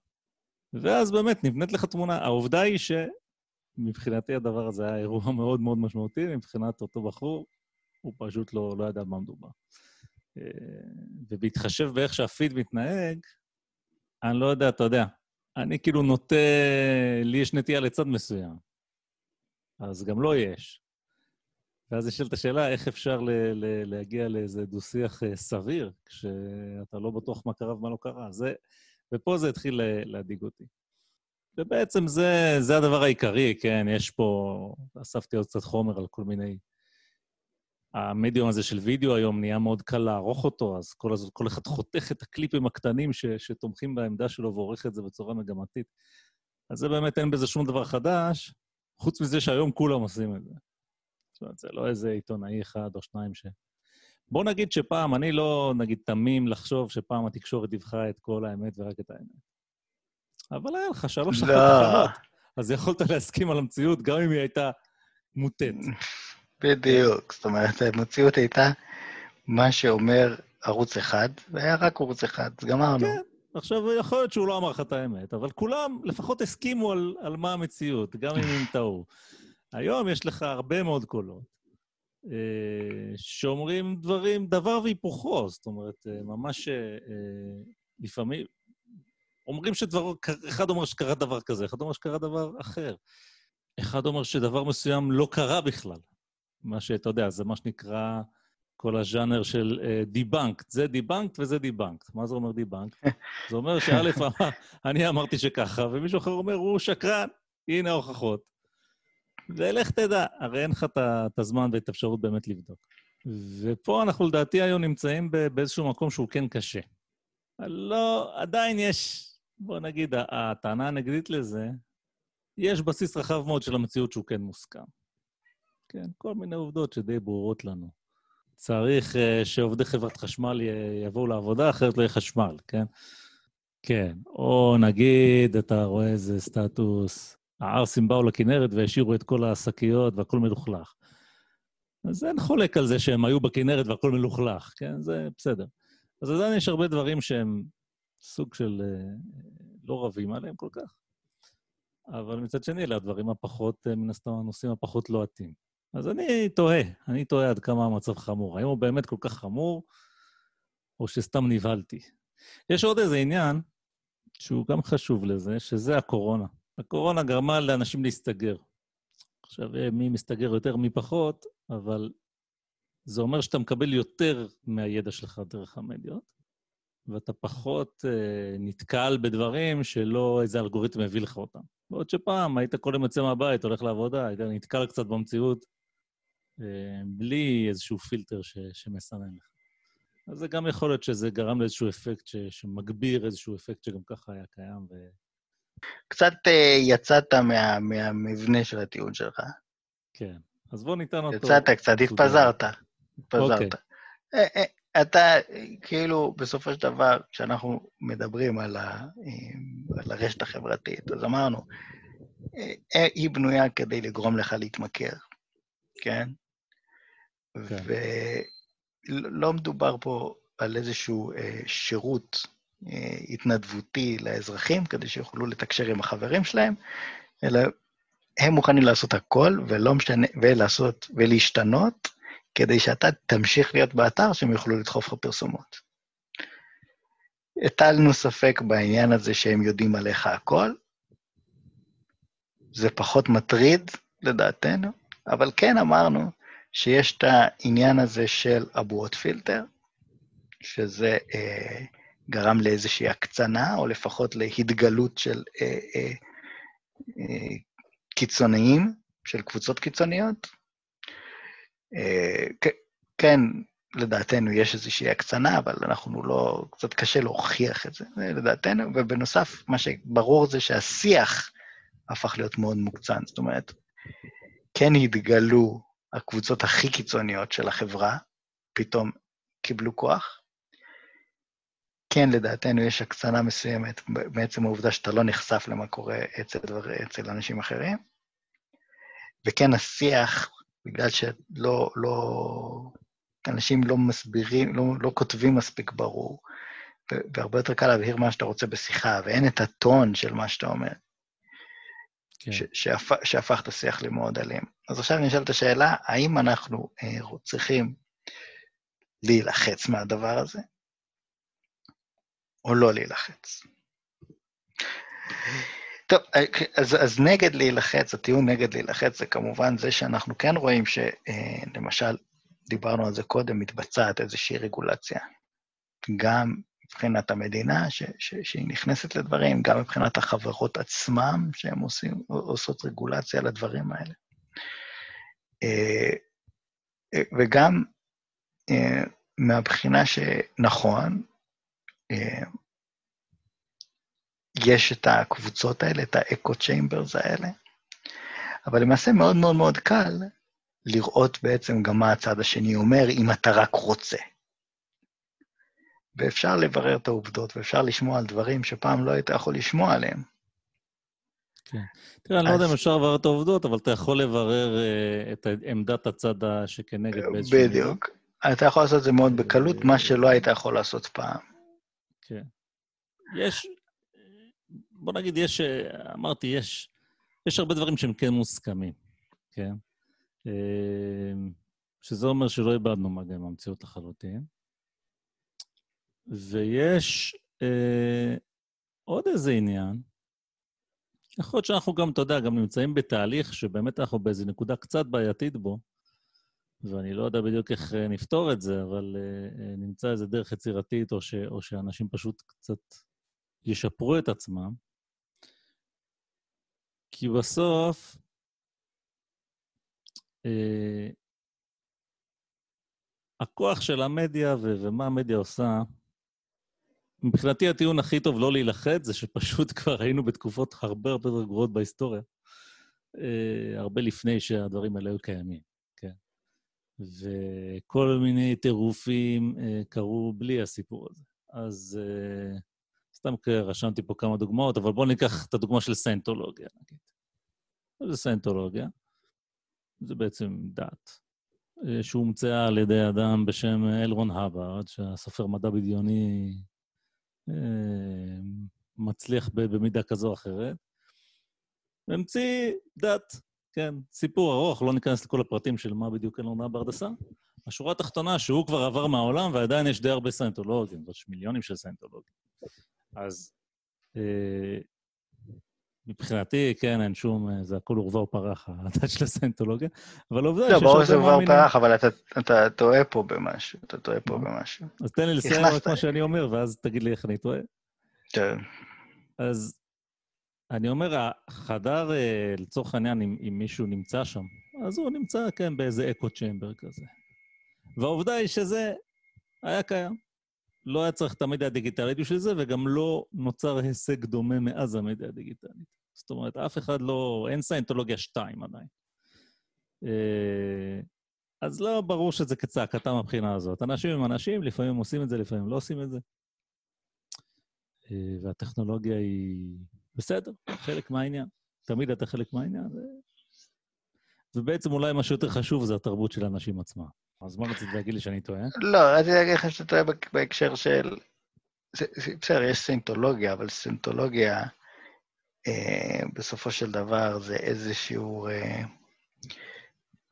ואז באמת נבנית לך תמונה. העובדה היא שמבחינתי הדבר הזה היה אירוע מאוד מאוד משמעותי, מבחינת אותו בחור, הוא פשוט לא, לא ידע במה מדובר. אה, ובהתחשב באיך שהפיד מתנהג, אני לא יודע, אתה יודע, אני כאילו נוטה, לי יש נטייה לצד מסוים. אז גם לא יש. ואז נשאלת השאלה, איך אפשר ל- ל- להגיע לאיזה דו-שיח אה, סביר, כשאתה לא בטוח מה קרה ומה לא קרה. זה, ופה זה התחיל להדאיג אותי. ובעצם זה, זה הדבר העיקרי, כן? יש פה... אספתי עוד קצת חומר על כל מיני... המדיום הזה של וידאו היום נהיה מאוד קל לערוך אותו, אז כל, הזו, כל אחד חותך את הקליפים הקטנים ש, שתומכים בעמדה שלו ועורך את זה בצורה מגמתית. אז זה באמת, אין בזה שום דבר חדש, חוץ מזה שהיום כולם עושים את זה. זאת אומרת, זה לא איזה עיתונאי אחד או שניים ש... בוא נגיד שפעם, אני לא, נגיד, תמים לחשוב שפעם התקשורת דיווחה את כל האמת ורק את האמת. אבל היה לך שלוש אחת אחרות, אז יכולת להסכים על המציאות גם אם היא הייתה מוטית. בדיוק. זאת אומרת, המציאות הייתה מה שאומר ערוץ אחד, והיה רק ערוץ אחד, אז גמרנו. כן. עכשיו, יכול להיות שהוא לא אמר לך את האמת, אבל כולם לפחות הסכימו על, על מה המציאות, גם אם הם טעו. היום יש לך הרבה מאוד קולות אה, שאומרים דברים, דבר והיפוכו, זאת אומרת, אה, ממש אה, לפעמים... אומרים שדבר, אחד אומר שקרה דבר כזה, אחד אומר שקרה דבר אחר. אחד אומר שדבר מסוים לא קרה בכלל. מה שאתה יודע, זה מה שנקרא כל הז'אנר של דיבנקט. זה דיבנקט וזה דיבנקט. מה זה אומר דיבנקט? זה אומר שא', אני אמרתי שככה, ומישהו אחר אומר, הוא שקרן, הנה ההוכחות. ולך תדע, הרי אין לך את הזמן ואת האפשרות באמת לבדוק. ופה אנחנו לדעתי היום נמצאים באיזשהו מקום שהוא כן קשה. לא, עדיין יש, בוא נגיד, הטענה הנגדית לזה, יש בסיס רחב מאוד של המציאות שהוא כן מוסכם. כן, כל מיני עובדות שדי ברורות לנו. צריך uh, שעובדי חברת חשמל יבואו לעבודה, אחרת לא יהיה חשמל, כן? כן. או נגיד, אתה רואה איזה סטטוס, הערסים באו לכנרת והשאירו את כל השקיות והכל מלוכלך. אז אין חולק על זה שהם היו בכנרת והכל מלוכלך, כן? זה בסדר. אז עדיין יש הרבה דברים שהם סוג של אה, לא רבים עליהם כל כך. אבל מצד שני, אלה הדברים הפחות, אה, מן הסתם, הנושאים הפחות לוהטים. אז אני תוהה, אני תוהה עד כמה המצב חמור. האם הוא באמת כל כך חמור, או שסתם נבהלתי. יש עוד איזה עניין, שהוא גם חשוב לזה, שזה הקורונה. הקורונה גרמה לאנשים להסתגר. עכשיו, אה, מי מסתגר יותר, מי פחות, אבל זה אומר שאתה מקבל יותר מהידע שלך דרך המדיות, ואתה פחות אה, נתקל בדברים שלא איזה אלגוריתם הביא לך אותם. בעוד שפעם היית כל יום יוצא מהבית, הולך לעבודה, היית נתקל קצת במציאות, בלי איזשהו פילטר ש, שמסנן לך. אז זה גם יכול להיות שזה גרם לאיזשהו אפקט ש, שמגביר איזשהו אפקט שגם ככה היה קיים, ו... קצת uh, יצאת מה, מהמבנה של הטיעון שלך. כן, אז בוא ניתן אותו. יצאת קצת, התפזרת. התפזרת. Okay. אוקיי. Uh, אתה, כאילו, בסופו של דבר, כשאנחנו מדברים על, ה, על הרשת החברתית, אז אמרנו, היא בנויה כדי לגרום לך להתמכר, כן? כן. ולא מדובר פה על איזשהו שירות אה, התנדבותי לאזרחים, כדי שיוכלו לתקשר עם החברים שלהם, אלא הם מוכנים לעשות הכל, ולא משנה, ולעשות, ולהשתנות, כדי שאתה תמשיך להיות באתר, שהם יוכלו לדחוף לך פרסומות. הטלנו ספק בעניין הזה שהם יודעים עליך הכל. זה פחות מטריד, לדעתנו, אבל כן אמרנו שיש את העניין הזה של אבואות פילטר, שזה אה, גרם לאיזושהי הקצנה, או לפחות להתגלות של אה, אה, אה, קיצוניים, של קבוצות קיצוניות. אה, כן, לדעתנו יש איזושהי הקצנה, אבל אנחנו לא, קצת קשה להוכיח את זה, לדעתנו. ובנוסף, מה שברור זה שהשיח הפך להיות מאוד מוקצן. זאת אומרת, כן התגלו הקבוצות הכי קיצוניות של החברה, פתאום קיבלו כוח. כן, לדעתנו יש הקצנה מסוימת בעצם העובדה שאתה לא נחשף למה קורה אצל, דבר, אצל אנשים אחרים. וכן, השיח, בגלל שלא, לא, אנשים לא מסבירים, לא, לא כותבים מספיק ברור, והרבה יותר קל להבהיר מה שאתה רוצה בשיחה, ואין את הטון של מה שאתה אומר, כן. שהפ, שהפך את השיח למאוד אלים. אז עכשיו אני אשאל את השאלה, האם אנחנו אה, צריכים להילחץ מהדבר הזה, או לא להילחץ? טוב, אז, אז נגד להילחץ, הטיעון נגד להילחץ זה כמובן זה שאנחנו כן רואים שלמשל, אה, דיברנו על זה קודם, מתבצעת איזושהי רגולציה. גם מבחינת המדינה, ש, ש, שהיא נכנסת לדברים, גם מבחינת החברות עצמם, שהן עושים, עושות רגולציה לדברים האלה. אה, אה, וגם מהבחינה שנכון, יש את הקבוצות האלה, את האקו צ'יימברס האלה, אבל למעשה מאוד מאוד מאוד קל לראות בעצם גם מה הצד השני אומר, אם אתה רק רוצה. ואפשר לברר את העובדות, ואפשר לשמוע על דברים שפעם לא היית יכול לשמוע עליהם. כן. תראה, אני לא יודע אם אפשר לברר את העובדות, אבל אתה יכול לברר uh, את עמדת הצד שכנגד באיזשהו... בדיוק. אתה יכול לעשות את זה מאוד בקלות, מה שלא היית יכול לעשות פעם. כן. יש, בוא נגיד, יש, אמרתי, יש, יש הרבה דברים שהם כן מוסכמים, כן? אה, שזה אומר שלא איבדנו מגע עם המציאות לחלוטין. ויש אה, עוד איזה עניין, יכול להיות שאנחנו גם, אתה יודע, גם נמצאים בתהליך שבאמת אנחנו באיזו נקודה קצת בעייתית בו, ואני לא יודע בדיוק איך אה, נפתור את זה, אבל אה, נמצא איזה דרך יצירתית, או, ש, או שאנשים פשוט קצת ישפרו את עצמם. כי בסוף, אה, הכוח של המדיה ו- ומה המדיה עושה, מבחינתי הטיעון הכי טוב לא להילחץ זה שפשוט כבר היינו בתקופות הרבה הרבה יותר גרועות בהיסטוריה, אה, הרבה לפני שהדברים האלה היו קיימים, כן? וכל מיני טירופים אה, קרו בלי הסיפור הזה. אז אה, סתם רשמתי פה כמה דוגמאות, אבל בואו ניקח את הדוגמה של סיינטולוגיה, נגיד. זה סיינטולוגיה? זה בעצם דת, אה, שהומצאה על ידי אדם בשם אלרון הברד, שהסופר מדע בדיוני מצליח במידה כזו או אחרת. והמציא דת, כן, סיפור ארוך, לא ניכנס לכל הפרטים של מה בדיוק אלרון הברד עשה. השורה התחתונה, שהוא כבר עבר מהעולם, ועדיין יש די הרבה סיינטולוגים, יש מיליונים של סיינטולוגים. אז אה, מבחינתי, כן, אין שום, אה, זה הכול עורבא ופרח, הדת של הסיינטולוגיה, אבל עובדה לא, ברור שזה עורבא ופרח, אבל אתה טועה פה במשהו, אתה טועה פה במשהו. אז תן לי לסיים רק מה שאני אומר, ואז תגיד לי איך אני טועה. כן. אז אני אומר, החדר, אה, לצורך העניין, אם מישהו נמצא שם, אז הוא נמצא, כן, באיזה אקו צ'מבר כזה. והעובדה היא שזה היה קיים. לא היה צריך את המדיה הדיגיטלית בשביל זה, וגם לא נוצר הישג דומה מאז המדיה הדיגיטלית. זאת אומרת, אף אחד לא... אין סיינטולוגיה 2 עדיין. אה, אז לא ברור שזה כצעקתה מהבחינה הזאת. אנשים הם אנשים, לפעמים עושים את זה, לפעמים לא עושים את זה. אה, והטכנולוגיה היא בסדר, חלק מהעניין. תמיד אתה חלק מהעניין. ובעצם אולי משהו יותר חשוב זה התרבות של האנשים עצמם. אז מה רצית להגיד לי שאני טועה? לא, רציתי להגיד לך שאתה טועה בהקשר של... בסדר, יש סינטולוגיה, אבל סינטולוגיה, אה, בסופו של דבר, זה איזשהו אה,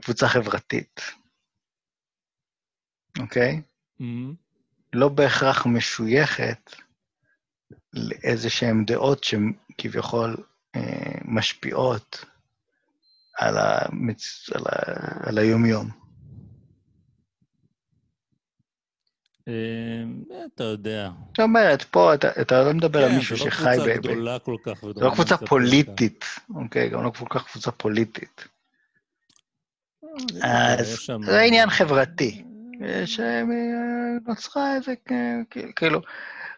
קבוצה חברתית, אוקיי? Mm-hmm. לא בהכרח משויכת לאיזה שהן דעות שכביכול אה, משפיעות על, המצ... על, ה... על היומיום. אה, אתה יודע. זאת אומרת, פה אתה לא מדבר על כן, מישהו שחי ב... כן, זו לא קבוצה גדולה כל כך. זו לא קבוצה פוליטית, אוקיי? גם לא כל כך קבוצה פוליטית. אה, אז זה עניין חברתי. שנוצרה איזה, כאילו,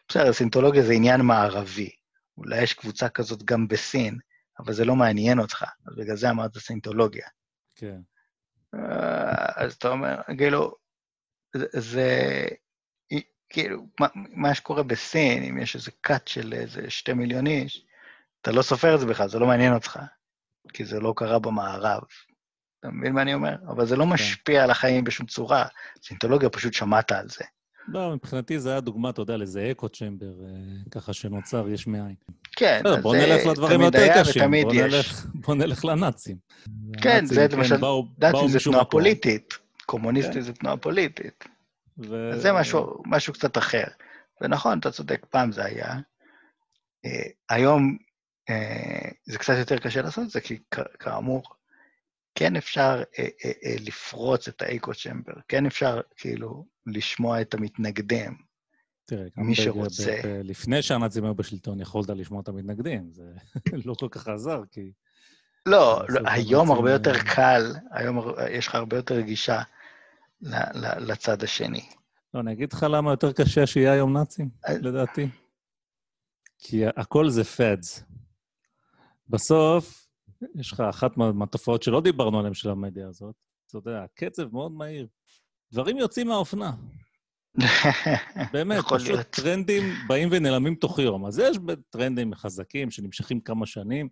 בסדר, סינטולוגיה זה עניין מערבי. אולי יש קבוצה כזאת גם בסין, אבל זה לא מעניין אותך, אז בגלל זה אמרת סינטולוגיה. כן. אה, אז אתה אומר, כאילו, זה, זה כאילו, מה, מה שקורה בסין, אם יש איזה cut של איזה שתי מיליון איש, אתה לא סופר את זה בכלל, זה לא מעניין אותך, כי זה לא קרה במערב. אתה מבין מה אני אומר? אבל זה לא כן. משפיע על החיים בשום צורה. סינטולוגיה, פשוט שמעת על זה. לא, מבחינתי זה היה דוגמה, אתה יודע, לאיזה אקו צ'מבר, אה, ככה שנוצר יש מאין. כן, אז בוא נלך לדברים יותר קשים, בוא נלך, בוא נלך לנאצים. כן, זה כן, למשל, נאצים זה תנועה פוליטית, קומוניסטי כן. זה תנועה פוליטית. ו... זה משהו, משהו קצת אחר. ונכון, אתה צודק, פעם זה היה. Uh, היום uh, זה קצת יותר קשה לעשות את זה, כי כאמור, כן אפשר uh, uh, uh, לפרוץ את האקו צ'מבר, כן אפשר כאילו לשמוע את המתנגדים. תראה, מי שרוצה... לפני שהנאצים היו בשלטון, יכולת לשמוע את המתנגדים, זה לא כל כך עזר, כי... לא, לא היום הרבה יותר קל, היום יש לך הרבה יותר גישה לצד השני. לא, אני אגיד לך למה יותר קשה שיהיה היום נאצים, אה, לדעתי. כי הכל זה פאדס. בסוף, יש לך אחת מהתופעות שלא דיברנו עליהן של המדיה הזאת, אתה יודע, קצב מאוד מהיר. דברים יוצאים מהאופנה. באמת, פשוט להיות. טרנדים באים ונעלמים תוך יום. אז יש טרנדים חזקים שנמשכים כמה שנים.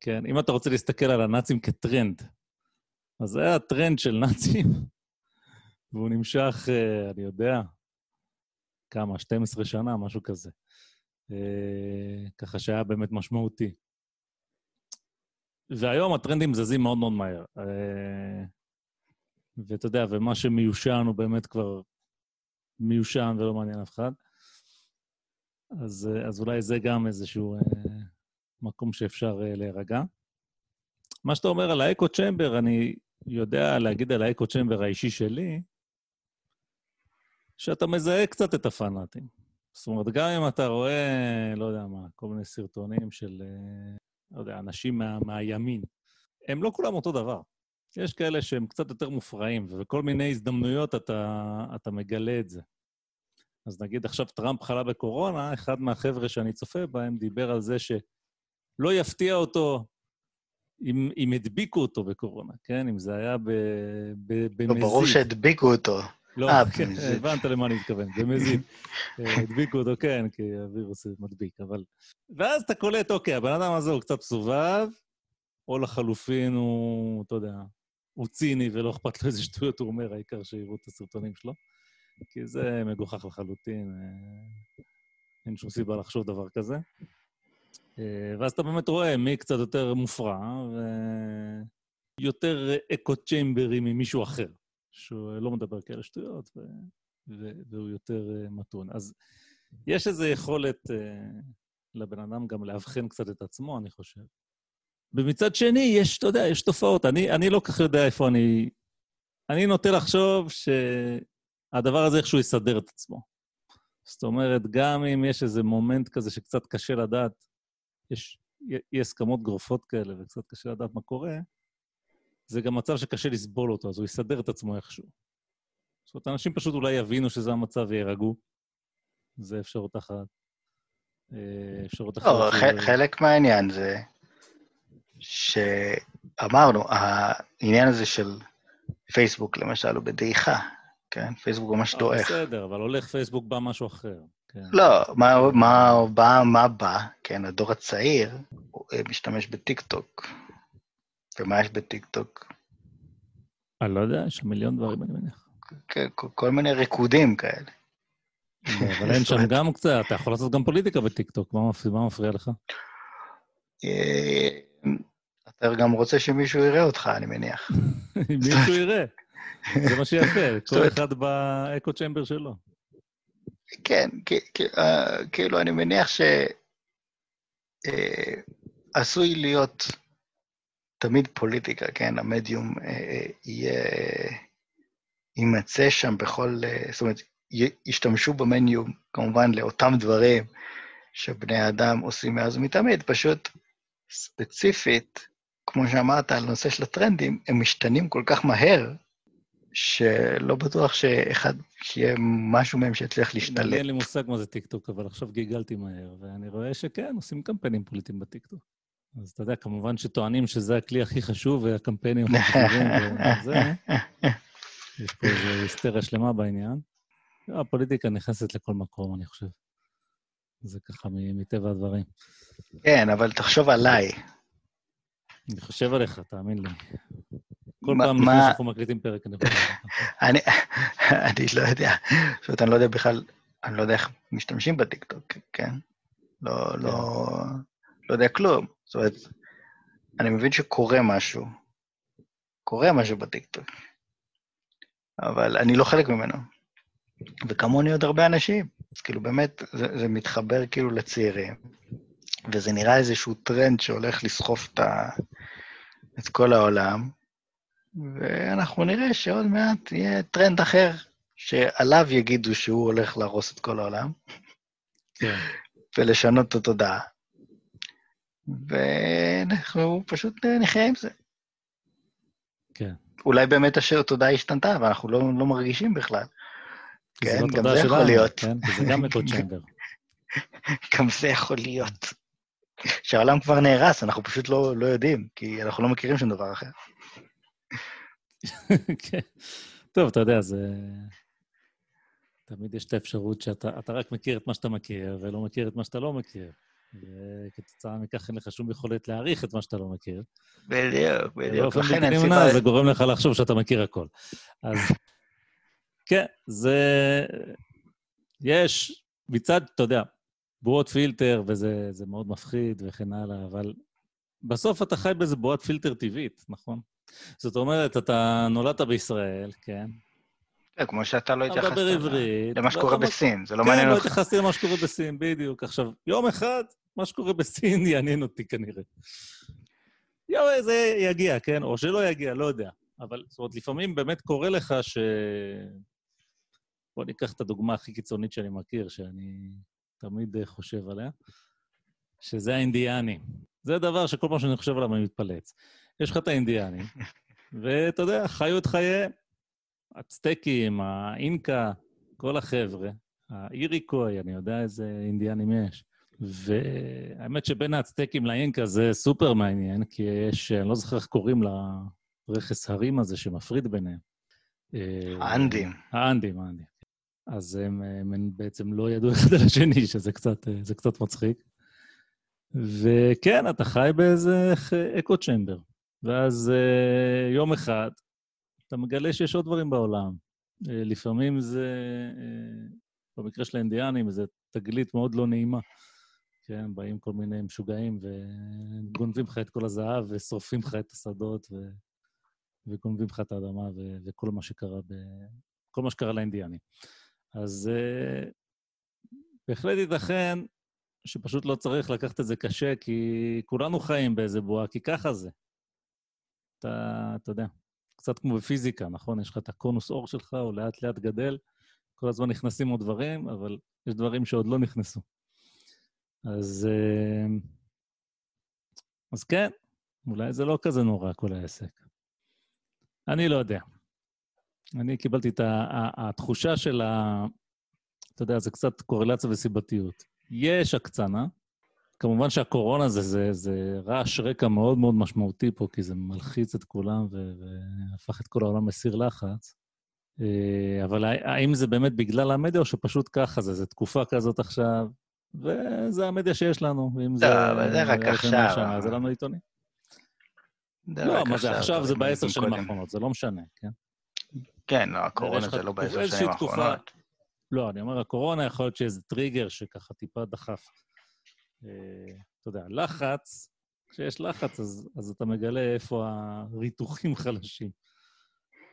כן, אם אתה רוצה להסתכל על הנאצים כטרנד, אז זה היה טרנד של נאצים והוא נמשך, אה, אני יודע, כמה, 12 שנה, משהו כזה. אה, ככה שהיה באמת משמעותי. והיום הטרנדים זזים מאוד מאוד מהר. אה, ואתה יודע, ומה שמיושן הוא באמת כבר מיושן ולא מעניין אף אחד. אז, אז אולי זה גם איזשהו מקום שאפשר להירגע. מה שאתה אומר על האקו צ'מבר, אני יודע להגיד על האקו צ'מבר האישי שלי, שאתה מזהה קצת את הפנאטים. זאת אומרת, גם אם אתה רואה, לא יודע מה, כל מיני סרטונים של, אה, לא יודע, אנשים מה, מהימין, הם לא כולם אותו דבר. יש כאלה שהם קצת יותר מופרעים, ובכל מיני הזדמנויות אתה, אתה מגלה את זה. אז נגיד עכשיו טראמפ חלה בקורונה, אחד מהחבר'ה שאני צופה בהם דיבר על זה שלא יפתיע אותו אם, אם הדביקו אותו בקורונה, כן? אם זה היה ב, ב, במזיד. לא, ברור שהדביקו אותו. לא, אה, כן, הבנת למה אני מתכוון, במזיד. אה, הדביקו אותו, כן, כי הווירוס מדביק, אבל... ואז אתה קולט, אוקיי, הבן אדם הזה הוא קצת סובב, או לחלופין הוא, אתה יודע, הוא ציני ולא אכפת לו איזה שטויות הוא אומר, העיקר שיראו את הסרטונים שלו. כי זה מגוחך לחלוטין, אה, אין שום סיבה לחשוב דבר כזה. ואז אתה באמת רואה מי קצת יותר מופרע, ויותר אקו צ'יימברי ממישהו אחר. שהוא לא מדבר כאלה שטויות, ו... ו... והוא יותר uh, מתון. אז יש איזו יכולת uh, לבן אדם גם לאבחן קצת את עצמו, אני חושב. ומצד שני, יש, אתה יודע, יש תופעות. אני, אני לא כך יודע איפה אני... אני נוטה לחשוב שהדבר הזה איכשהו יסדר את עצמו. זאת אומרת, גם אם יש איזה מומנט כזה שקצת קשה לדעת, יש אי הסכמות גרופות כאלה וקצת קשה לדעת מה קורה, זה גם מצב שקשה לסבול אותו, אז הוא יסדר את עצמו איכשהו. זאת אומרת, אנשים פשוט אולי יבינו שזה המצב ויירגעו. זה אפשרות אחת. אה, אפשרות אחת... לא, חלק מהעניין זה שאמרנו, העניין הזה של פייסבוק, למשל, הוא בדעיכה, כן? פייסבוק ממש אה, דועך. בסדר, אבל הולך פייסבוק בא משהו אחר. כן. לא, מה, מה, בא, מה בא? כן, הדור הצעיר משתמש בטיקטוק. ומה יש בטיקטוק? אני לא יודע, יש שם מיליון דברים, אני מניח. כן, כל מיני ריקודים כאלה. אבל אין שם גם קצת, אתה יכול לעשות גם פוליטיקה בטיקטוק, מה מפריע לך? אתה גם רוצה שמישהו יראה אותך, אני מניח. מישהו יראה. זה מה שיפה, כל אחד באקו צ'מבר שלו. כן, כאילו, אני מניח שעשוי להיות תמיד פוליטיקה, כן? המדיום אה, אה, יהיה... יימצא שם בכל... אה, זאת אומרת, ישתמשו במדיום, כמובן, לאותם דברים שבני אדם עושים מאז ומתמיד, פשוט ספציפית, כמו שאמרת על נושא של הטרנדים, הם משתנים כל כך מהר, שלא בטוח שאחד, שיהיה משהו מהם שיצליח להשתלט. אין לי מושג מה זה טיקטוק, אבל עכשיו גיגלתי מהר, ואני רואה שכן, עושים קמפיינים פוליטיים בטיקטוק. אז אתה יודע, כמובן שטוענים שזה הכלי הכי חשוב והקמפיינים הכי חשובים וזה, יש פה איזו היסטריה שלמה בעניין. הפוליטיקה נכנסת לכל מקום, אני חושב. זה ככה מטבע הדברים. כן, אבל תחשוב עליי. אני חושב עליך, תאמין לי. כל פעם לפני שאנחנו מקליטים פרק, אני חושב עליך. אני לא יודע, אומרת, אני לא יודע בכלל, אני לא יודע איך משתמשים בטיקטוק, כן? לא, כן. לא, לא יודע כלום. זאת אומרת, אני מבין שקורה משהו. קורה משהו בטיקטוק. אבל אני לא חלק ממנו. וכמוני עוד הרבה אנשים. אז כאילו, באמת, זה, זה מתחבר כאילו לצעירים, וזה נראה איזשהו טרנד שהולך לסחוף את, ה, את כל העולם, ואנחנו נראה שעוד מעט יהיה טרנד אחר, שעליו יגידו שהוא הולך להרוס את כל העולם, כן. ולשנות את התודעה. ואנחנו פשוט נחיה עם זה. כן. אולי באמת אשר התודעה השתנתה, ואנחנו לא, לא מרגישים בכלל. כן, גם זה יכול להיות. כן, זה גם אקו צ'מבר. גם זה יכול להיות. שהעולם כבר נהרס, אנחנו פשוט לא, לא יודעים, כי אנחנו לא מכירים שום דבר אחר. כן. טוב, אתה יודע, זה... תמיד יש את האפשרות שאתה רק מכיר את מה שאתה מכיר, ולא מכיר את מה שאתה לא מכיר. וכתוצאה מכך אין לך שום יכולת להעריך את מה שאתה לא מכיר. בדיוק, בדיוק. באופן בלתי נמנע זה גורם לך לחשוב שאתה מכיר הכל. אז כן, זה... יש מצד, אתה יודע, בועות פילטר, וזה מאוד מפחיד וכן הלאה, אבל בסוף אתה חי באיזה בועת פילטר טבעית, נכון? זאת אומרת, אתה נולדת בישראל, כן? כן, כמו שאתה לא התייחסת למה שקורה בסין, זה לא מעניין אותך. כן, לא התייחסתי למה שקורה בסין, בדיוק. עכשיו, יום אחד, מה שקורה בסין יעניין אותי כנראה. יום זה יגיע, כן? או שלא יגיע, לא יודע. אבל, זאת אומרת, לפעמים באמת קורה לך ש... בוא ניקח את הדוגמה הכי קיצונית שאני מכיר, שאני תמיד חושב עליה, שזה האינדיאנים. זה דבר שכל פעם שאני חושב עליו אני מתפלץ. יש לך את האינדיאנים, ואתה יודע, חיו את חייהם. הצטקים, האינקה, כל החבר'ה, האיריקוי, אני יודע איזה אינדיאנים יש. והאמת שבין האצטקים לאינקה זה סופר מעניין, כי יש, אני לא זוכר איך קוראים לרכס הרים הזה שמפריד ביניהם. האנדים. האנדים, האנדים. אז הם, הם בעצם לא ידעו אחד על השני, שזה קצת, קצת מצחיק. וכן, אתה חי באיזה אקו צ'מבר. ואז יום אחד אתה מגלה שיש עוד דברים בעולם. אה, לפעמים זה, אה, במקרה של האינדיאנים, זו תגלית מאוד לא נעימה. כן, באים כל מיני משוגעים וגונבים לך את כל הזהב ושורפים לך את השדות ו... וגונבים לך את האדמה ו... וכל מה שקרה ב... כל מה שקרה לאינדיאנים. אז uh, בהחלט ייתכן שפשוט לא צריך לקחת את זה קשה, כי כולנו חיים באיזה בועה, כי ככה זה. אתה, אתה יודע, קצת כמו בפיזיקה, נכון? יש לך את הקונוס אור שלך, הוא לאט-לאט גדל, כל הזמן נכנסים עוד דברים, אבל יש דברים שעוד לא נכנסו. אז, אה, אז כן, אולי זה לא כזה נורא, כל העסק. אני לא יודע. אני קיבלתי את התחושה של ה... אתה יודע, זה קצת קורלציה וסיבתיות. יש הקצנה, כמובן שהקורונה זה, זה, זה רעש רקע מאוד מאוד משמעותי פה, כי זה מלחיץ את כולם והפך את כל העולם לסיר לחץ. אה, אבל האם זה באמת בגלל המדיה, או שפשוט ככה זה? זו תקופה כזאת עכשיו, וזה המדיה שיש לנו. ואם זה... לא, אבל זה רק עכשיו. שנה, זה לנו עיתונים. לא, מה זה עכשיו? זה בעשר שנים האחרונות, זה לא משנה, כן? כן, לא, הקורונה זה לא בעשר שנים האחרונות. לא, אני אומר, הקורונה יכול להיות שאיזה טריגר שככה טיפה דחף. אה, אתה יודע, לחץ, כשיש לחץ, אז, אז אתה מגלה איפה הריתוחים חלשים.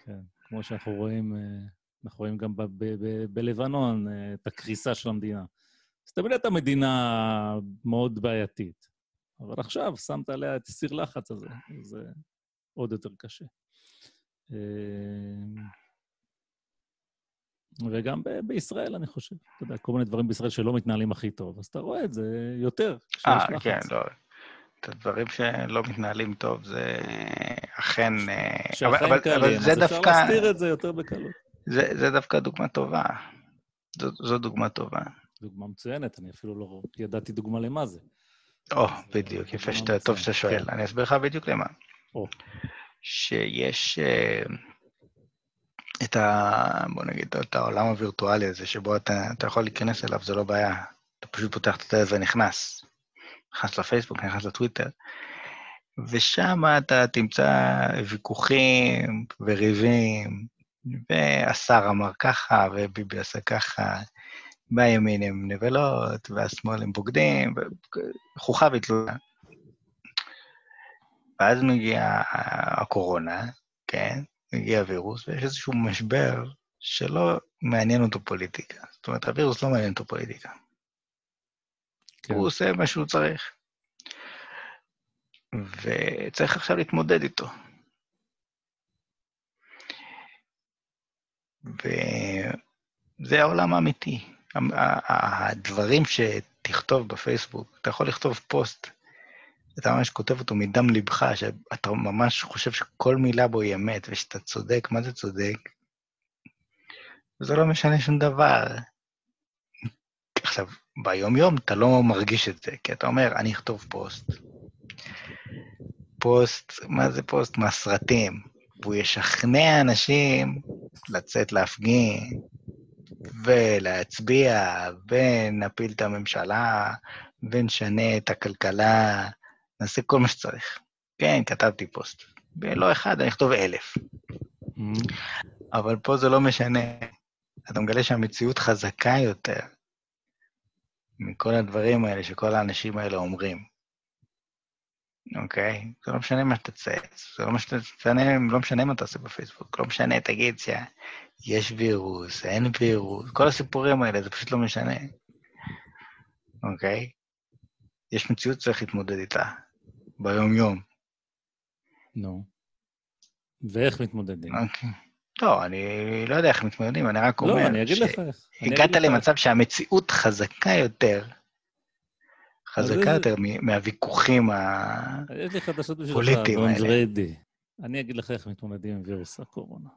כן, כמו שאנחנו רואים, אה, אנחנו רואים גם בלבנון אה, את הקריסה של המדינה. אז תמיד הייתה מדינה מאוד בעייתית, אבל עכשיו שמת עליה את סיר לחץ הזה, זה עוד יותר קשה. וגם ב- בישראל, אני חושב. אתה יודע, כל מיני דברים בישראל שלא מתנהלים הכי טוב, אז אתה רואה את זה יותר אה, כן, לא. את הדברים שלא מתנהלים טוב, זה אכן... שהחיים קלים, אז אפשר דווקא... להסתיר את זה יותר בקלות. זה, זה דווקא דוגמה טובה. זו, זו דוגמה טובה. דוגמה מצוינת, אני אפילו לא ידעתי דוגמה למה זה. או, בדיוק, יפה שאתה, טוב שאתה שואל. כן. אני אסביר לך בדיוק למה. או. שיש אה, את ה... בוא נגיד, את העולם הווירטואלי הזה, שבו אתה, אתה יכול להיכנס אליו, זה לא בעיה. אתה פשוט פותח את הטלפון ונכנס. נכנס לפייסבוק, נכנס לטוויטר, ושם אתה תמצא ויכוחים וריבים, והשר אמר ככה, וביבי עשה ככה, והימין הם נבלות, והשמאל הם בוגדים, חוכה ותלונה. ואז מגיעה הקורונה, כן? מגיע הווירוס, ויש איזשהו משבר שלא מעניין אותו פוליטיקה. זאת אומרת, הווירוס לא מעניין אותו פוליטיקה. כן. הוא עושה מה שהוא צריך. וצריך עכשיו להתמודד איתו. וזה העולם האמיתי. הדברים שתכתוב בפייסבוק, אתה יכול לכתוב פוסט, אתה ממש כותב אותו מדם ליבך, שאתה ממש חושב שכל מילה בו היא אמת, ושאתה צודק, מה זה צודק? וזה לא משנה שום דבר. עכשיו, ביום-יום אתה לא מרגיש את זה, כי אתה אומר, אני אכתוב פוסט. פוסט, מה זה פוסט? מהסרטים. והוא ישכנע אנשים לצאת להפגין, ולהצביע, ונפיל את הממשלה, ונשנה את הכלכלה, נעשה כל מה שצריך. כן, כתבתי פוסט. ולא אחד, אני אכתוב אלף. Mm-hmm. אבל פה זה לא משנה. אתה מגלה שהמציאות חזקה יותר מכל הדברים האלה שכל האנשים האלה אומרים. אוקיי? זה לא משנה מה שתצייץ, זה לא משנה, לא משנה מה אתה עושה בפייסבוק, לא משנה, תגיד שיש וירוס, אין וירוס, כל הסיפורים האלה, זה פשוט לא משנה. אוקיי? יש מציאות שצריך להתמודד איתה, ביום-יום. נו. ואיך מתמודדים? אוקיי. לא, אני לא יודע איך מתמודדים, אני רק לא, אומר... לא, אני אגיד לך איך. הגעת למצב שהמציאות חזקה יותר, חזקה יותר מהוויכוחים הפוליטיים האלה. אני אגיד לך איך מתמודדים עם וירוס הקורונה.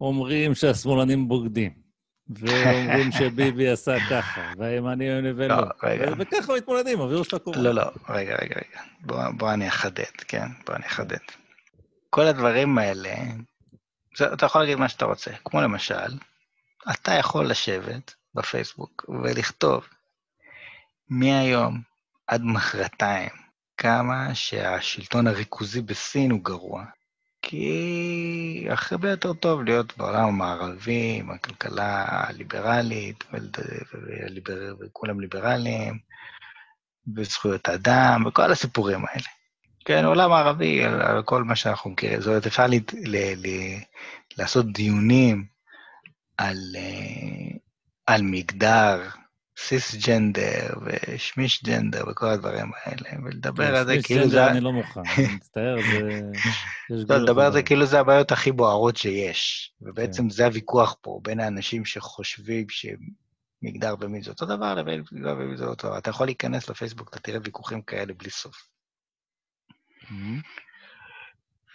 אומרים שהשמאלנים בוגדים, ואומרים שביבי עשה ככה, והימנים הם נבלות. וככה מתמודדים, הווירוס של הקורונה. לא, לא, רגע, רגע, רגע. בוא אני אחדד, כן? בוא אני אחדד. כל הדברים האלה, אתה יכול להגיד מה שאתה רוצה. כמו למשל, אתה יכול לשבת בפייסבוק ולכתוב מהיום עד מחרתיים כמה שהשלטון הריכוזי בסין הוא גרוע. כי הרבה יותר טוב להיות בעולם המערבי, עם הכלכלה הליברלית, וכולם ליברליים, וזכויות אדם, וכל הסיפורים האלה. כן, עולם הערבי, על כל מה שאנחנו מכירים. זאת אומרת, אפשר ל, ל, ל, לעשות דיונים על, אה, על מגדר, סיסג'נדר ושמישג'נדר וכל הדברים האלה, ולדבר על זה כאילו זה... אני לא מוכן, אני מצטער, זה... לא, לדבר על זה כאילו זה הבעיות הכי בוערות שיש. ובעצם כן. זה הוויכוח פה בין האנשים שחושבים שמגדר ומין זה אותו דבר, לבין מגדר ומין זה אותו דבר. אתה יכול להיכנס לפייסבוק, אתה תראה ויכוחים כאלה בלי סוף.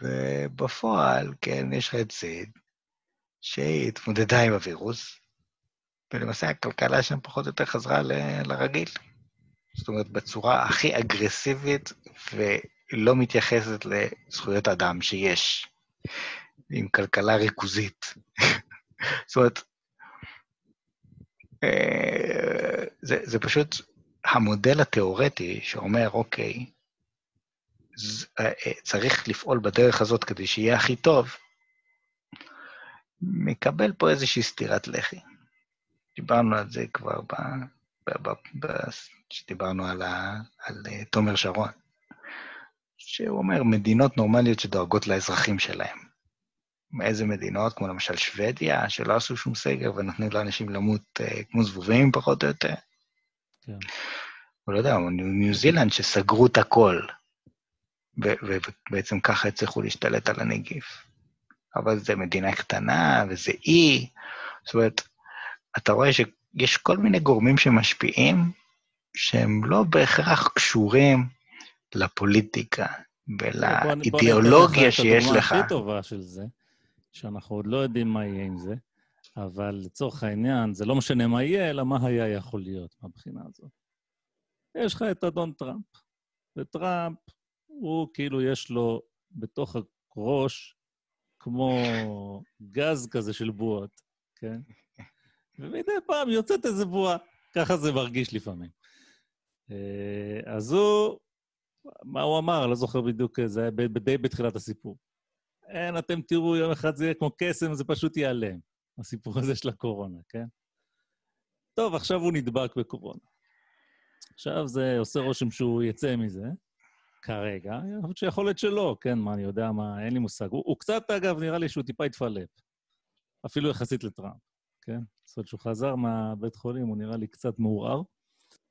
ובפועל, כן, יש לך את סיד, שהיא התמודדה עם הווירוס, ולמעשה הכלכלה שם פחות או יותר חזרה ל- לרגיל. זאת אומרת, בצורה הכי אגרסיבית ולא מתייחסת לזכויות אדם שיש, עם כלכלה ריכוזית. זאת אומרת, אה, זה, זה פשוט המודל התיאורטי שאומר, אוקיי, אה, צריך לפעול בדרך הזאת כדי שיהיה הכי טוב, מקבל פה איזושהי סטירת לחי. דיברנו על זה כבר ב... כשדיברנו על, ה, על אה, תומר שרון, שהוא אומר, מדינות נורמליות שדואגות לאזרחים שלהם. מאיזה מדינות, כמו למשל שוודיה, שלא עשו שום סגר ונותנים לאנשים למות uh, כמו זבובים, פחות או יותר. כן. הוא לא יודע, ניו זילנד שסגרו את הכל, ובעצם ככה הצליחו להשתלט על הנגיף. אבל זה מדינה קטנה, וזה אי, זאת אומרת, אתה רואה שיש כל מיני גורמים שמשפיעים, שהם לא בהכרח קשורים לפוליטיקה ולאידיאולוגיה שיש לך. בוא נתן לך את הדוגמה הכי טובה של זה, שאנחנו עוד לא יודעים מה יהיה עם זה, אבל לצורך העניין, זה לא משנה מה יהיה, אלא מה היה יכול להיות מהבחינה הזאת. יש לך את אדון טראמפ. וטראמפ, הוא כאילו יש לו בתוך הראש כמו גז כזה של בועות, כן? ומדי פעם יוצאת איזה בועה, ככה זה מרגיש לפעמים. אה, אז הוא, מה הוא אמר? לא זוכר בדיוק, זה היה די בתחילת הסיפור. אין, אתם תראו, יום אחד זה יהיה כמו קסם, זה פשוט ייעלם, הסיפור הזה של הקורונה, כן? טוב, עכשיו הוא נדבק בקורונה. עכשיו זה עושה רושם שהוא יצא מזה, כרגע, שיכול להיות שלא, כן, מה, אני יודע מה, אין לי מושג. הוא, הוא קצת, אגב, נראה לי שהוא טיפה התפלפ, אפילו יחסית לטראמפ, כן? זאת אומרת, שהוא חזר מהבית חולים, הוא נראה לי קצת מעורער.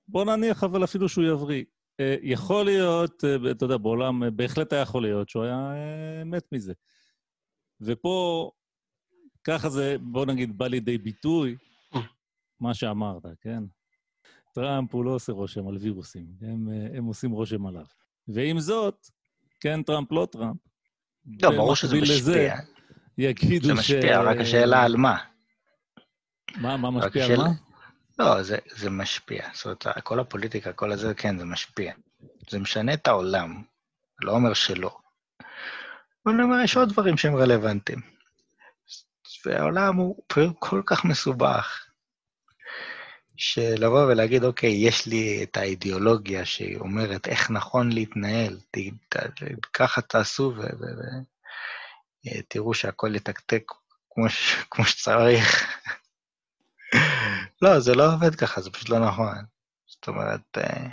בוא נניח אבל אפילו שהוא יבריא. אה, יכול להיות, אה, אתה יודע, בעולם, אה, בהחלט היה יכול להיות שהוא היה מת מזה. ופה, ככה זה, בוא נגיד, בא לידי ביטוי, מה שאמרת, כן? טראמפ הוא לא עושה רושם על וירוסים, הם, הם עושים רושם עליו. ועם זאת, כן טראמפ, לא טראמפ. לא, ברור שזה משפיע. לזה, יגידו. זה משפיע, ש... רק השאלה על מה. מה, מה משפיע על מה? לא, זה, זה משפיע. זאת אומרת, כל הפוליטיקה, כל הזה, כן, זה משפיע. זה משנה את העולם, לא אומר שלא. אבל אני אומר, יש עוד דברים שהם רלוונטיים. והעולם הוא כל כך מסובך, שלבוא ולהגיד, אוקיי, יש לי את האידיאולוגיה שאומרת איך נכון להתנהל, ת, ת, ככה תעשו ותראו שהכל יתקתק כמו, ש, כמו שצריך. לא, זה לא עובד ככה, זה פשוט לא נכון. זאת אומרת, אה,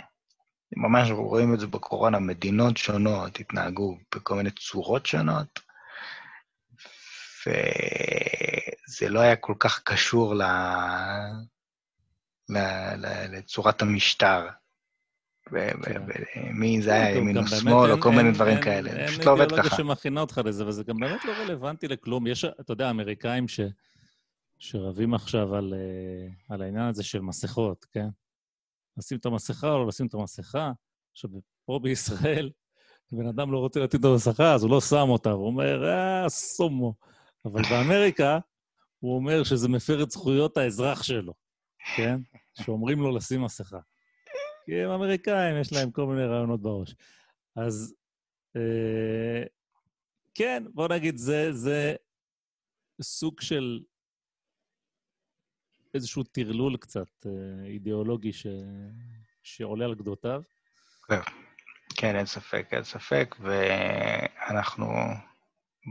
ממש רואים את זה בקורונה, מדינות שונות התנהגו בכל מיני צורות שונות, וזה לא היה כל כך קשור ל... לצורת המשטר. ומי כן. זה היה, ימין או שמאל, או כל מיני דברים כאלה. פשוט לא עובד ככה. אין אידיאולוגיה שמכינה אותך לזה, וזה גם באמת לא רלוונטי לכלום. יש, אתה יודע, אמריקאים ש... שרבים עכשיו על, uh, על העניין הזה של מסכות, כן? לשים את המסכה או לא לשים את המסכה. עכשיו, פה בישראל, בן אדם לא רוצה לתת את המסכה, אז הוא לא שם אותה, הוא אומר, אה, סומו. אבל באמריקה, הוא אומר שזה מפר את זכויות האזרח שלו, כן? שאומרים לו לשים מסכה. כי הם אמריקאים, יש להם כל מיני רעיונות בראש. אז אה, כן, בוא נגיד, זה, זה סוג של איזשהו טרלול קצת אה, אידיאולוגי ש... שעולה על גדותיו. כן, כן, אין ספק, אין ספק, ואנחנו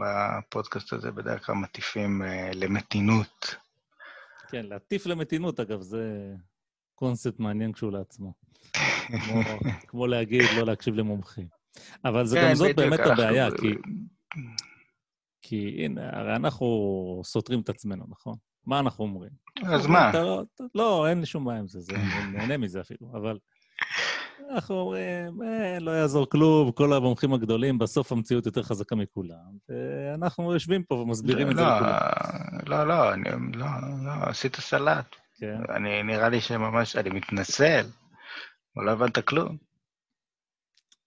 בפודקאסט הזה בדרך כלל מטיפים אה, למתינות. כן, להטיף למתינות, אגב, זה קונספט מעניין כשהוא לעצמו. כמו, כמו להגיד, לא להקשיב למומחים. אבל זה כן, גם זאת באמת הבעיה, כי... כי הנה, הרי אנחנו סותרים את עצמנו, נכון? מה אנחנו אומרים? אז מה? לא, לא, אין לי שום בעיה עם זה, זה אני נהנה מזה אפילו, אבל אנחנו אומרים, אה, לא יעזור כלום, כל המומחים הגדולים, בסוף המציאות יותר חזקה מכולם, ואנחנו יושבים פה ומסבירים את זה לא, לכולם. לא, לא, אני, לא, לא, עשית סלט. כן. אני, נראה לי שממש, אני מתנצל, לא הבנת כלום.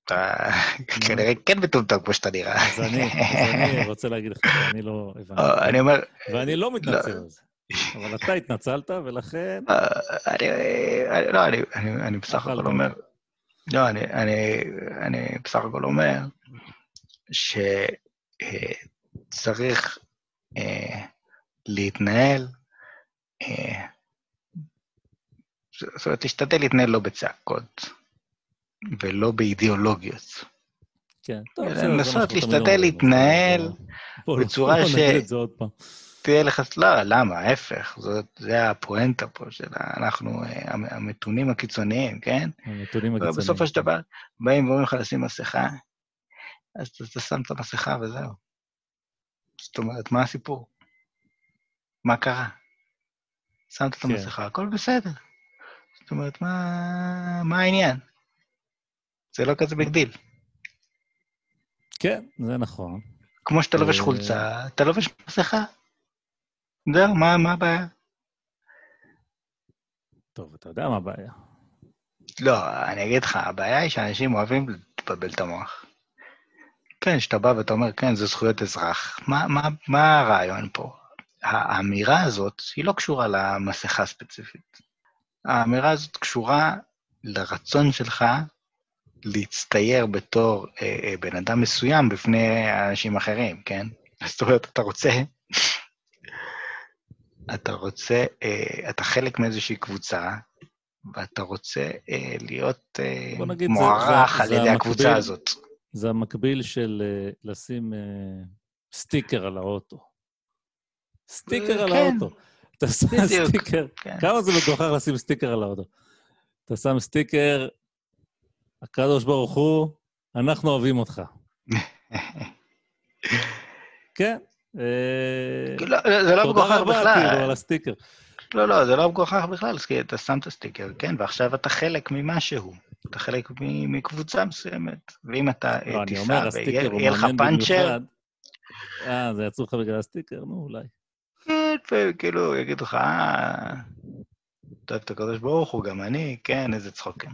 אתה כנראה כן מטומטם כמו שאתה נראה. אז אני רוצה להגיד לך שאני לא הבנתי. אני אומר... ואני לא מתנצל על זה. אבל אתה התנצלת, ולכן... אה, לא, אני בסך הכל אומר... לא, אני בסך הכל אומר שצריך אה, להתנהל, זאת אומרת, תשתדל להתנהל לא בצעקות. ולא באידיאולוגיות. כן, טוב, בסדר. לנסות להשתדל להתנהל בצורה ש... תהיה לך... לא, למה? ההפך. זה הפואנטה פה של אנחנו אה, המתונים הקיצוניים, כן? המתונים הקיצוניים. ובסופו של דבר, באים ואומרים לך לשים מסכה, אז אתה שם את המסכה וזהו. זאת אומרת, מה הסיפור? מה קרה? שמת את כן. המסכה, הכל בסדר. זאת אומרת, מה העניין? זה לא כזה big deal. כן, זה נכון. כמו שאתה לובש אה, חולצה, אתה לובש מסכה. זהו, מה הבעיה? טוב, אתה יודע מה הבעיה. לא, אני אגיד לך, הבעיה היא שאנשים אוהבים לבלבל את המוח. כן, שאתה בא ואתה אומר, כן, זה זכויות אזרח. מה, מה, מה הרעיון פה? האמירה הזאת, היא לא קשורה למסכה ספציפית. האמירה הזאת קשורה לרצון שלך להצטייר בתור אה, אה, בן אדם מסוים בפני אנשים אחרים, כן? זאת אומרת, אתה רוצה... אתה רוצה, אה, אתה חלק מאיזושהי קבוצה, ואתה רוצה אה, להיות אה, מוערך על ידי הקבוצה הזאת. זה המקביל של לשים סטיקר על האוטו. סטיקר על כן. האוטו. אתה שם. סטיקר, כן. כמה זה מגוחך לשים סטיקר על האוטו? אתה שם סטיקר, הקדוש ברוך הוא, אנחנו אוהבים אותך. כן. אה, לא, זה לא תודה מגוחך רבה, כאילו, בכלל. על הסטיקר. לא, לא, זה לא מגוחך בכלל, כי אתה שם את הסטיקר, כן? ועכשיו אתה חלק ממשהו. אתה חלק מקבוצה מסוימת. ואם אתה אה, לא, תיסע ויהיה לך פאנצ'ר. אה, זה יצאו לך בגלל הסטיקר? נו, אולי. כן, וכאילו, יגידו לך, אה, אתה אוהב את הקדוש ברוך הוא, גם אני, כן, איזה צחוקים.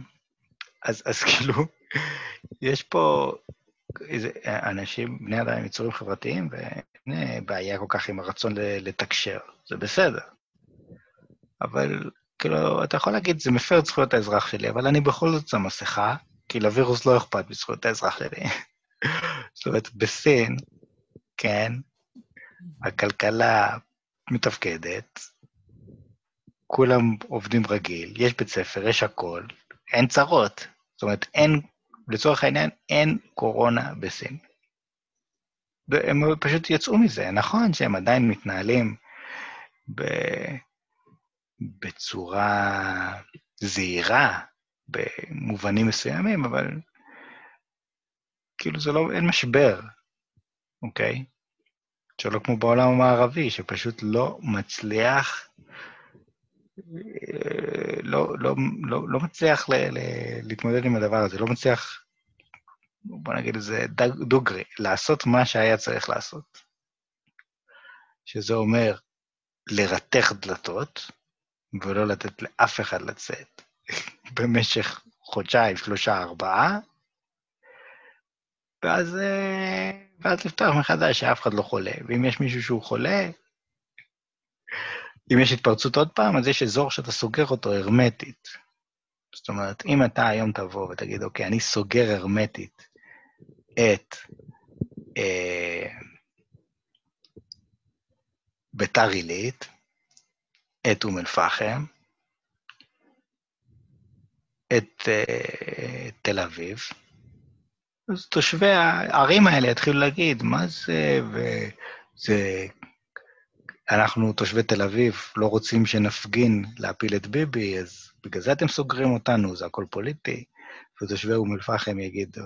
אז, אז כאילו, יש פה איזה אנשים, בני אדם הם יצורים חברתיים, אה, בעיה כל כך עם הרצון לתקשר, זה בסדר. אבל כאילו, אתה יכול להגיד, זה מפר את זכויות האזרח שלי, אבל אני בכל זאת שם מסכה, כי לווירוס לא אכפת מזכויות האזרח שלי. זאת אומרת, בסין, כן, הכלכלה מתפקדת, כולם עובדים רגיל, יש בית ספר, יש הכל, אין צרות. זאת אומרת, אין, לצורך העניין, אין קורונה בסין. והם פשוט יצאו מזה. נכון שהם עדיין מתנהלים ב... בצורה זהירה, במובנים מסוימים, אבל כאילו זה לא, אין משבר, אוקיי? שלא כמו בעולם המערבי, שפשוט לא מצליח, אה, לא, לא, לא, לא מצליח ל, ל, להתמודד עם הדבר הזה, לא מצליח, בוא נגיד את זה דוגרי, לעשות מה שהיה צריך לעשות. שזה אומר לרתך דלתות, ולא לתת לאף אחד לצאת במשך חודשיים, שלושה, ארבעה, ואז, אה, ואז לפתוח מחדש, שאף אחד לא חולה. ואם יש מישהו שהוא חולה, אם יש התפרצות עוד פעם, אז יש אזור שאתה סוגר אותו הרמטית. זאת אומרת, אם אתה היום תבוא ותגיד, אוקיי, אני סוגר הרמטית את אה, ביתר עילית, את אום אל-פחם, את אה, תל אביב, אז תושבי הערים האלה יתחילו להגיד, מה זה, וזה... אנחנו, תושבי תל אביב, לא רוצים שנפגין להפיל את ביבי, אז בגלל זה אתם סוגרים אותנו, זה הכל פוליטי. ותושבי אום אל-פחם יגידו,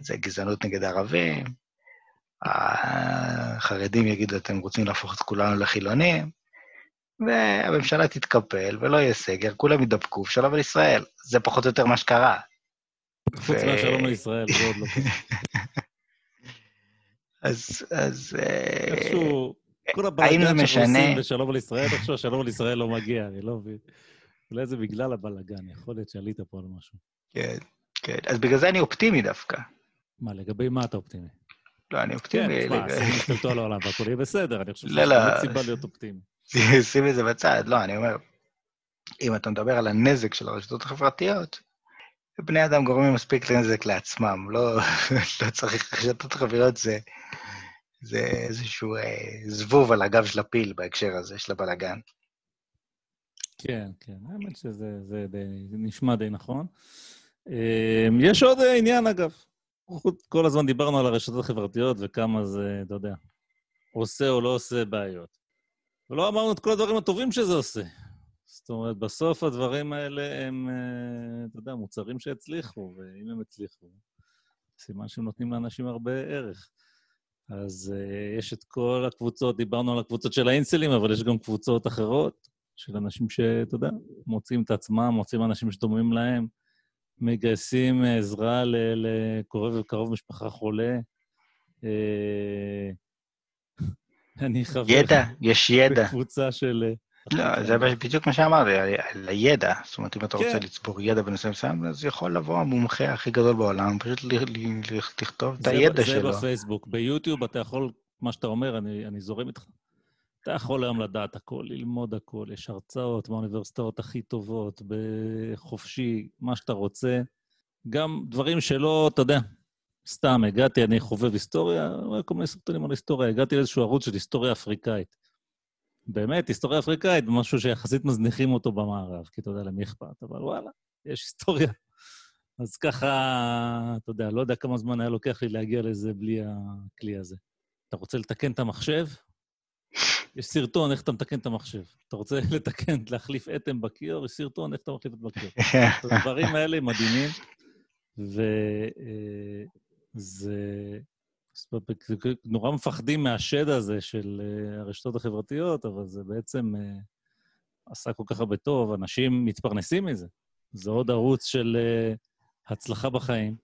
זה גזענות נגד ערבים, החרדים יגידו, אתם רוצים להפוך את כולנו לחילונים, והממשלה תתקפל ולא יהיה סגר, כולם ידבקו, ושלום על ישראל. זה פחות או יותר מה שקרה. חוץ מהשלום על ישראל, זה עוד לא. אז, אז... אה, איכשהו, כל האם זה הבלאגן שאנחנו משנה? עושים בשלום על ישראל, איכשהו השלום על ישראל לא מגיע, אני לא מבין. אולי זה בגלל הבלאגן, יכול להיות שעלית פה על משהו. כן, כן. אז בגלל זה אני אופטימי דווקא. מה, לגבי מה אתה אופטימי? לא, אני כן, אופטימי. תשמע, לג- הסינים השתלטו על העולם והכול יהיה בסדר, אני חושב לא, שיש לא. תמיד סיבה להיות אופטימי. שים את זה בצד. לא, אני אומר, אם אתה מדבר על הנזק של הרשתות החברתיות, בני אדם גורמים מספיק לנזק לעצמם, לא, לא צריך, רשתות חברתיות זה, זה איזשהו אה, זבוב על הגב של הפיל בהקשר הזה, של הבלאגן. כן, כן, האמת שזה זה די, זה נשמע די נכון. אמ, יש עוד אה, עניין, אגב. כל הזמן דיברנו על הרשתות החברתיות וכמה זה, אתה יודע, עושה או לא עושה בעיות. ולא אמרנו את כל הדברים הטובים שזה עושה. זאת אומרת, בסוף הדברים האלה הם, אה, אתה יודע, מוצרים שהצליחו, ואם הם הצליחו, סימן שהם נותנים לאנשים הרבה ערך. אז uh, יש את כל הקבוצות, דיברנו על הקבוצות של האינסלים, אבל יש גם קבוצות אחרות של אנשים שאתה יודע, מוצאים את עצמם, מוצאים אנשים שדומים להם, מגייסים אה, עזרה לקרוב וקרוב משפחה חולה. אה, אני חבר ידע, יש ידע. בקבוצה של... אה, לא, זה בדיוק מה שאמרתי, על- הידע. זאת אומרת, אם אתה רוצה כן. לצבור ידע בנושא מסוים, אז יכול לבוא המומחה הכי גדול בעולם, פשוט לכתוב את הידע שלו. זה בפייסבוק. ביוטיוב אתה יכול, מה שאתה אומר, אני זורם איתך. אתה יכול היום לדעת הכל, ללמוד הכל, יש הרצאות מהאוניברסיטאות הכי טובות, בחופשי, מה שאתה רוצה. גם דברים שלא, אתה יודע, סתם, הגעתי, אני חובב היסטוריה, רואה כל מיני סרטונים על היסטוריה, הגעתי לאיזשהו ערוץ של היסטוריה אפריקאית. באמת, היסטוריה אפריקאית, משהו שיחסית מזניחים אותו במערב, כי אתה יודע למי אכפת, אבל וואלה, יש היסטוריה. אז ככה, אתה יודע, לא יודע כמה זמן היה לוקח לי להגיע לזה בלי הכלי הזה. אתה רוצה לתקן את המחשב? יש סרטון איך אתה מתקן את המחשב. אתה רוצה לתקן, להחליף אטם בקיר, יש סרטון איך אתה מחליף את בקיר. הדברים האלה מדהימים, וזה... נורא מפחדים מהשד הזה של אה, הרשתות החברתיות, אבל זה בעצם אה, עשה כל כך הרבה טוב, אנשים מתפרנסים מזה. זה עוד ערוץ של אה, הצלחה בחיים,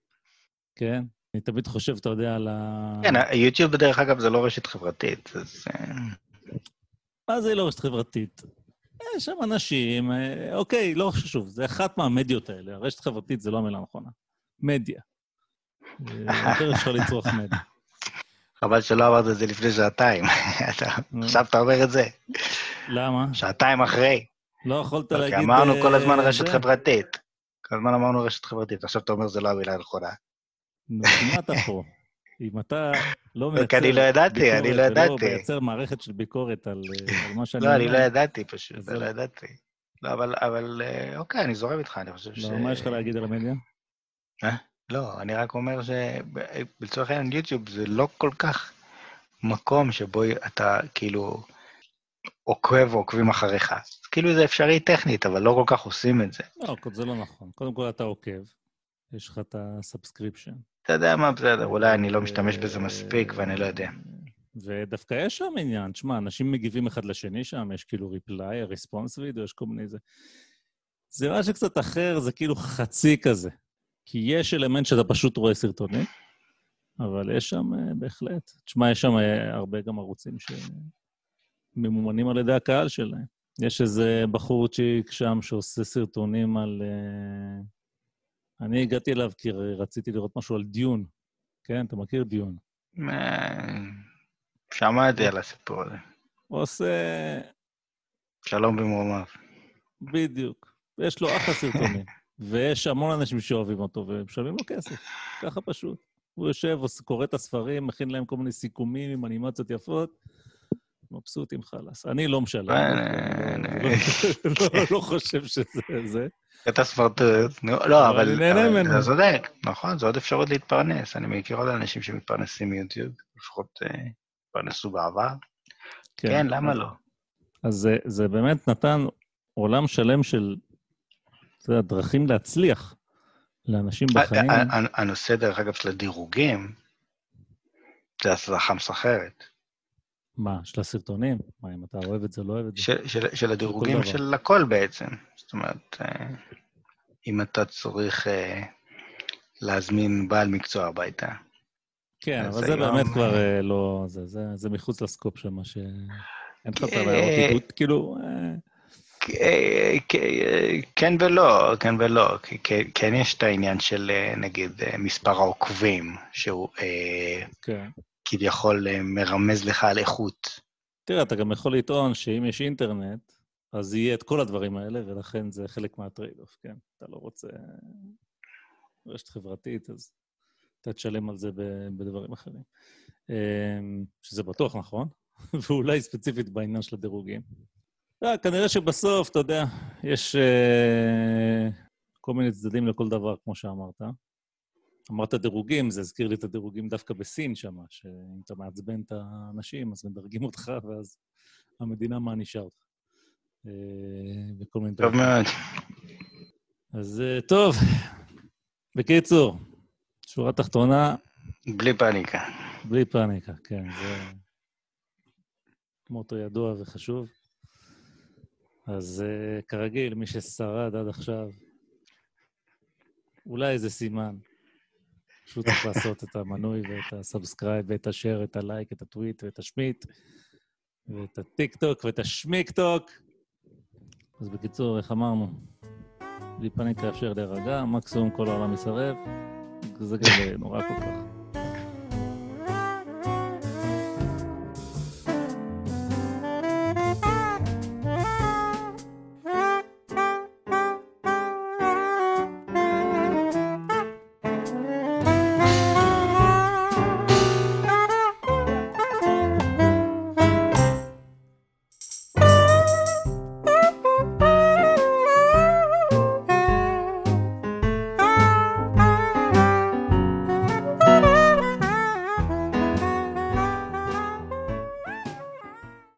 כן? אני תמיד חושב, אתה יודע, על ה... כן, יוטיוב, בדרך אגב, זה לא רשת חברתית, אז... מה זה לא רשת חברתית? יש שם אנשים, אוקיי, לא חשוב, זה אחת מהמדיות האלה. הרשת חברתית זה לא המילה הנכונה. מדיה. הדרך שלך לצרוך מדיה. חבל שלא אמרת את זה לפני שעתיים. עכשיו אתה אומר את זה. למה? שעתיים אחרי. לא יכולת להגיד... כי אמרנו כל הזמן רשת חברתית. כל הזמן אמרנו רשת חברתית, עכשיו אתה אומר זה לא המילה הנכונה. נו, מה אתה פה? אם אתה לא מייצר כי אני לא ידעתי, אני לא ידעתי. ולא מייצר מערכת של ביקורת על מה שאני. לא, אני לא ידעתי פשוט, לא ידעתי. לא, אבל אה, אוקיי, אני זורם איתך, אני חושב ש... מה יש לך להגיד על המדיה? אה? לא, אני רק אומר שלצורך העניין יוטיוב זה לא כל כך מקום שבו אתה כאילו עוקב או עוקבים אחריך. כאילו זה אפשרי טכנית, אבל לא כל כך עושים את זה. לא, זה לא נכון. קודם כל אתה עוקב, יש לך את ה subscription. אתה יודע מה, בסדר, אולי אני לא משתמש בזה מספיק ואני לא יודע. ודווקא יש שם עניין, תשמע, אנשים מגיבים אחד לשני שם, יש כאילו reply, response video, יש כל מיני זה. זה משהו קצת אחר, זה כאילו חצי כזה. כי יש אלמנט שאתה פשוט רואה סרטונים, אבל יש שם uh, בהחלט. תשמע, יש שם uh, הרבה גם ערוצים שממומנים על ידי הקהל שלהם. יש איזה בחורצ'יק שם שעושה סרטונים על... אני הגעתי אליו כי רציתי לראות משהו על דיון. כן, אתה מכיר דיון. שמעתי על הסיפור הזה. הוא עושה... שלום במרומיו. בדיוק. יש לו אחלה סרטונים. ויש המון אנשים שאוהבים אותו ומשלמים לו כסף, ככה פשוט. הוא יושב, קורא את הספרים, מכין להם כל מיני סיכומים עם אנימציות יפות, מבסוט עם חלאס. אני לא משלם. לא חושב שזה זה. את הספרטוט, לא, אבל אתה צודק, נכון, זו עוד אפשרות להתפרנס. אני מכיר עוד אנשים שמתפרנסים מיוטיוב, לפחות התפרנסו בעבר. כן, למה לא? אז זה באמת נתן עולם שלם של זה הדרכים להצליח לאנשים בחיים. הנושא, דרך אגב, של הדירוגים, זה הצלחה מסחרת. מה, של הסרטונים? מה, אם אתה אוהב את זה, לא אוהב את זה? של, של, של הדירוגים של הכל בעצם. זאת אומרת, אה, אם אתה צריך אה, להזמין בעל מקצוע הביתה. כן, אבל זה באמת כבר אה, לא... זה מחוץ לסקופ של מה ש... אין לך את הרעיונות, כאילו... כן ולא, כן ולא. כן יש את העניין של, נגיד, מספר העוקבים, שהוא כן. כביכול מרמז לך על איכות. תראה, אתה גם יכול לטעון שאם יש אינטרנט, אז יהיה את כל הדברים האלה, ולכן זה חלק מה trade-off, כן? אתה לא רוצה רשת חברתית, אז אתה תשלם על זה בדברים אחרים. שזה בטוח נכון, ואולי ספציפית בעניין של הדירוגים. לא, כנראה שבסוף, אתה יודע, יש uh, כל מיני צדדים לכל דבר, כמו שאמרת. אמרת דירוגים, זה הזכיר לי את הדירוגים דווקא בסין שם, שאם אתה מעצבן את האנשים, אז מדרגים אותך, ואז המדינה מענישה אותך. Uh, וכל מיני טוב מאוד. אז uh, טוב, בקיצור, שורה תחתונה... בלי פאניקה. בלי פאניקה, כן, זה מוטו ידוע וחשוב. אז אה, כרגיל, מי ששרד עד עכשיו, אולי איזה סימן. פשוט צריך לעשות את המנוי ואת ה subscribe ואת ה share, את הלייק, את הטוויט ואת השמיט, ואת הטיק-טוק ואת השמיק-טוק. אז בקיצור, איך אמרנו? בלי פאניקה אפשר להירגע, מקסימום כל העולם יסרב. זה גם נורא כל כך.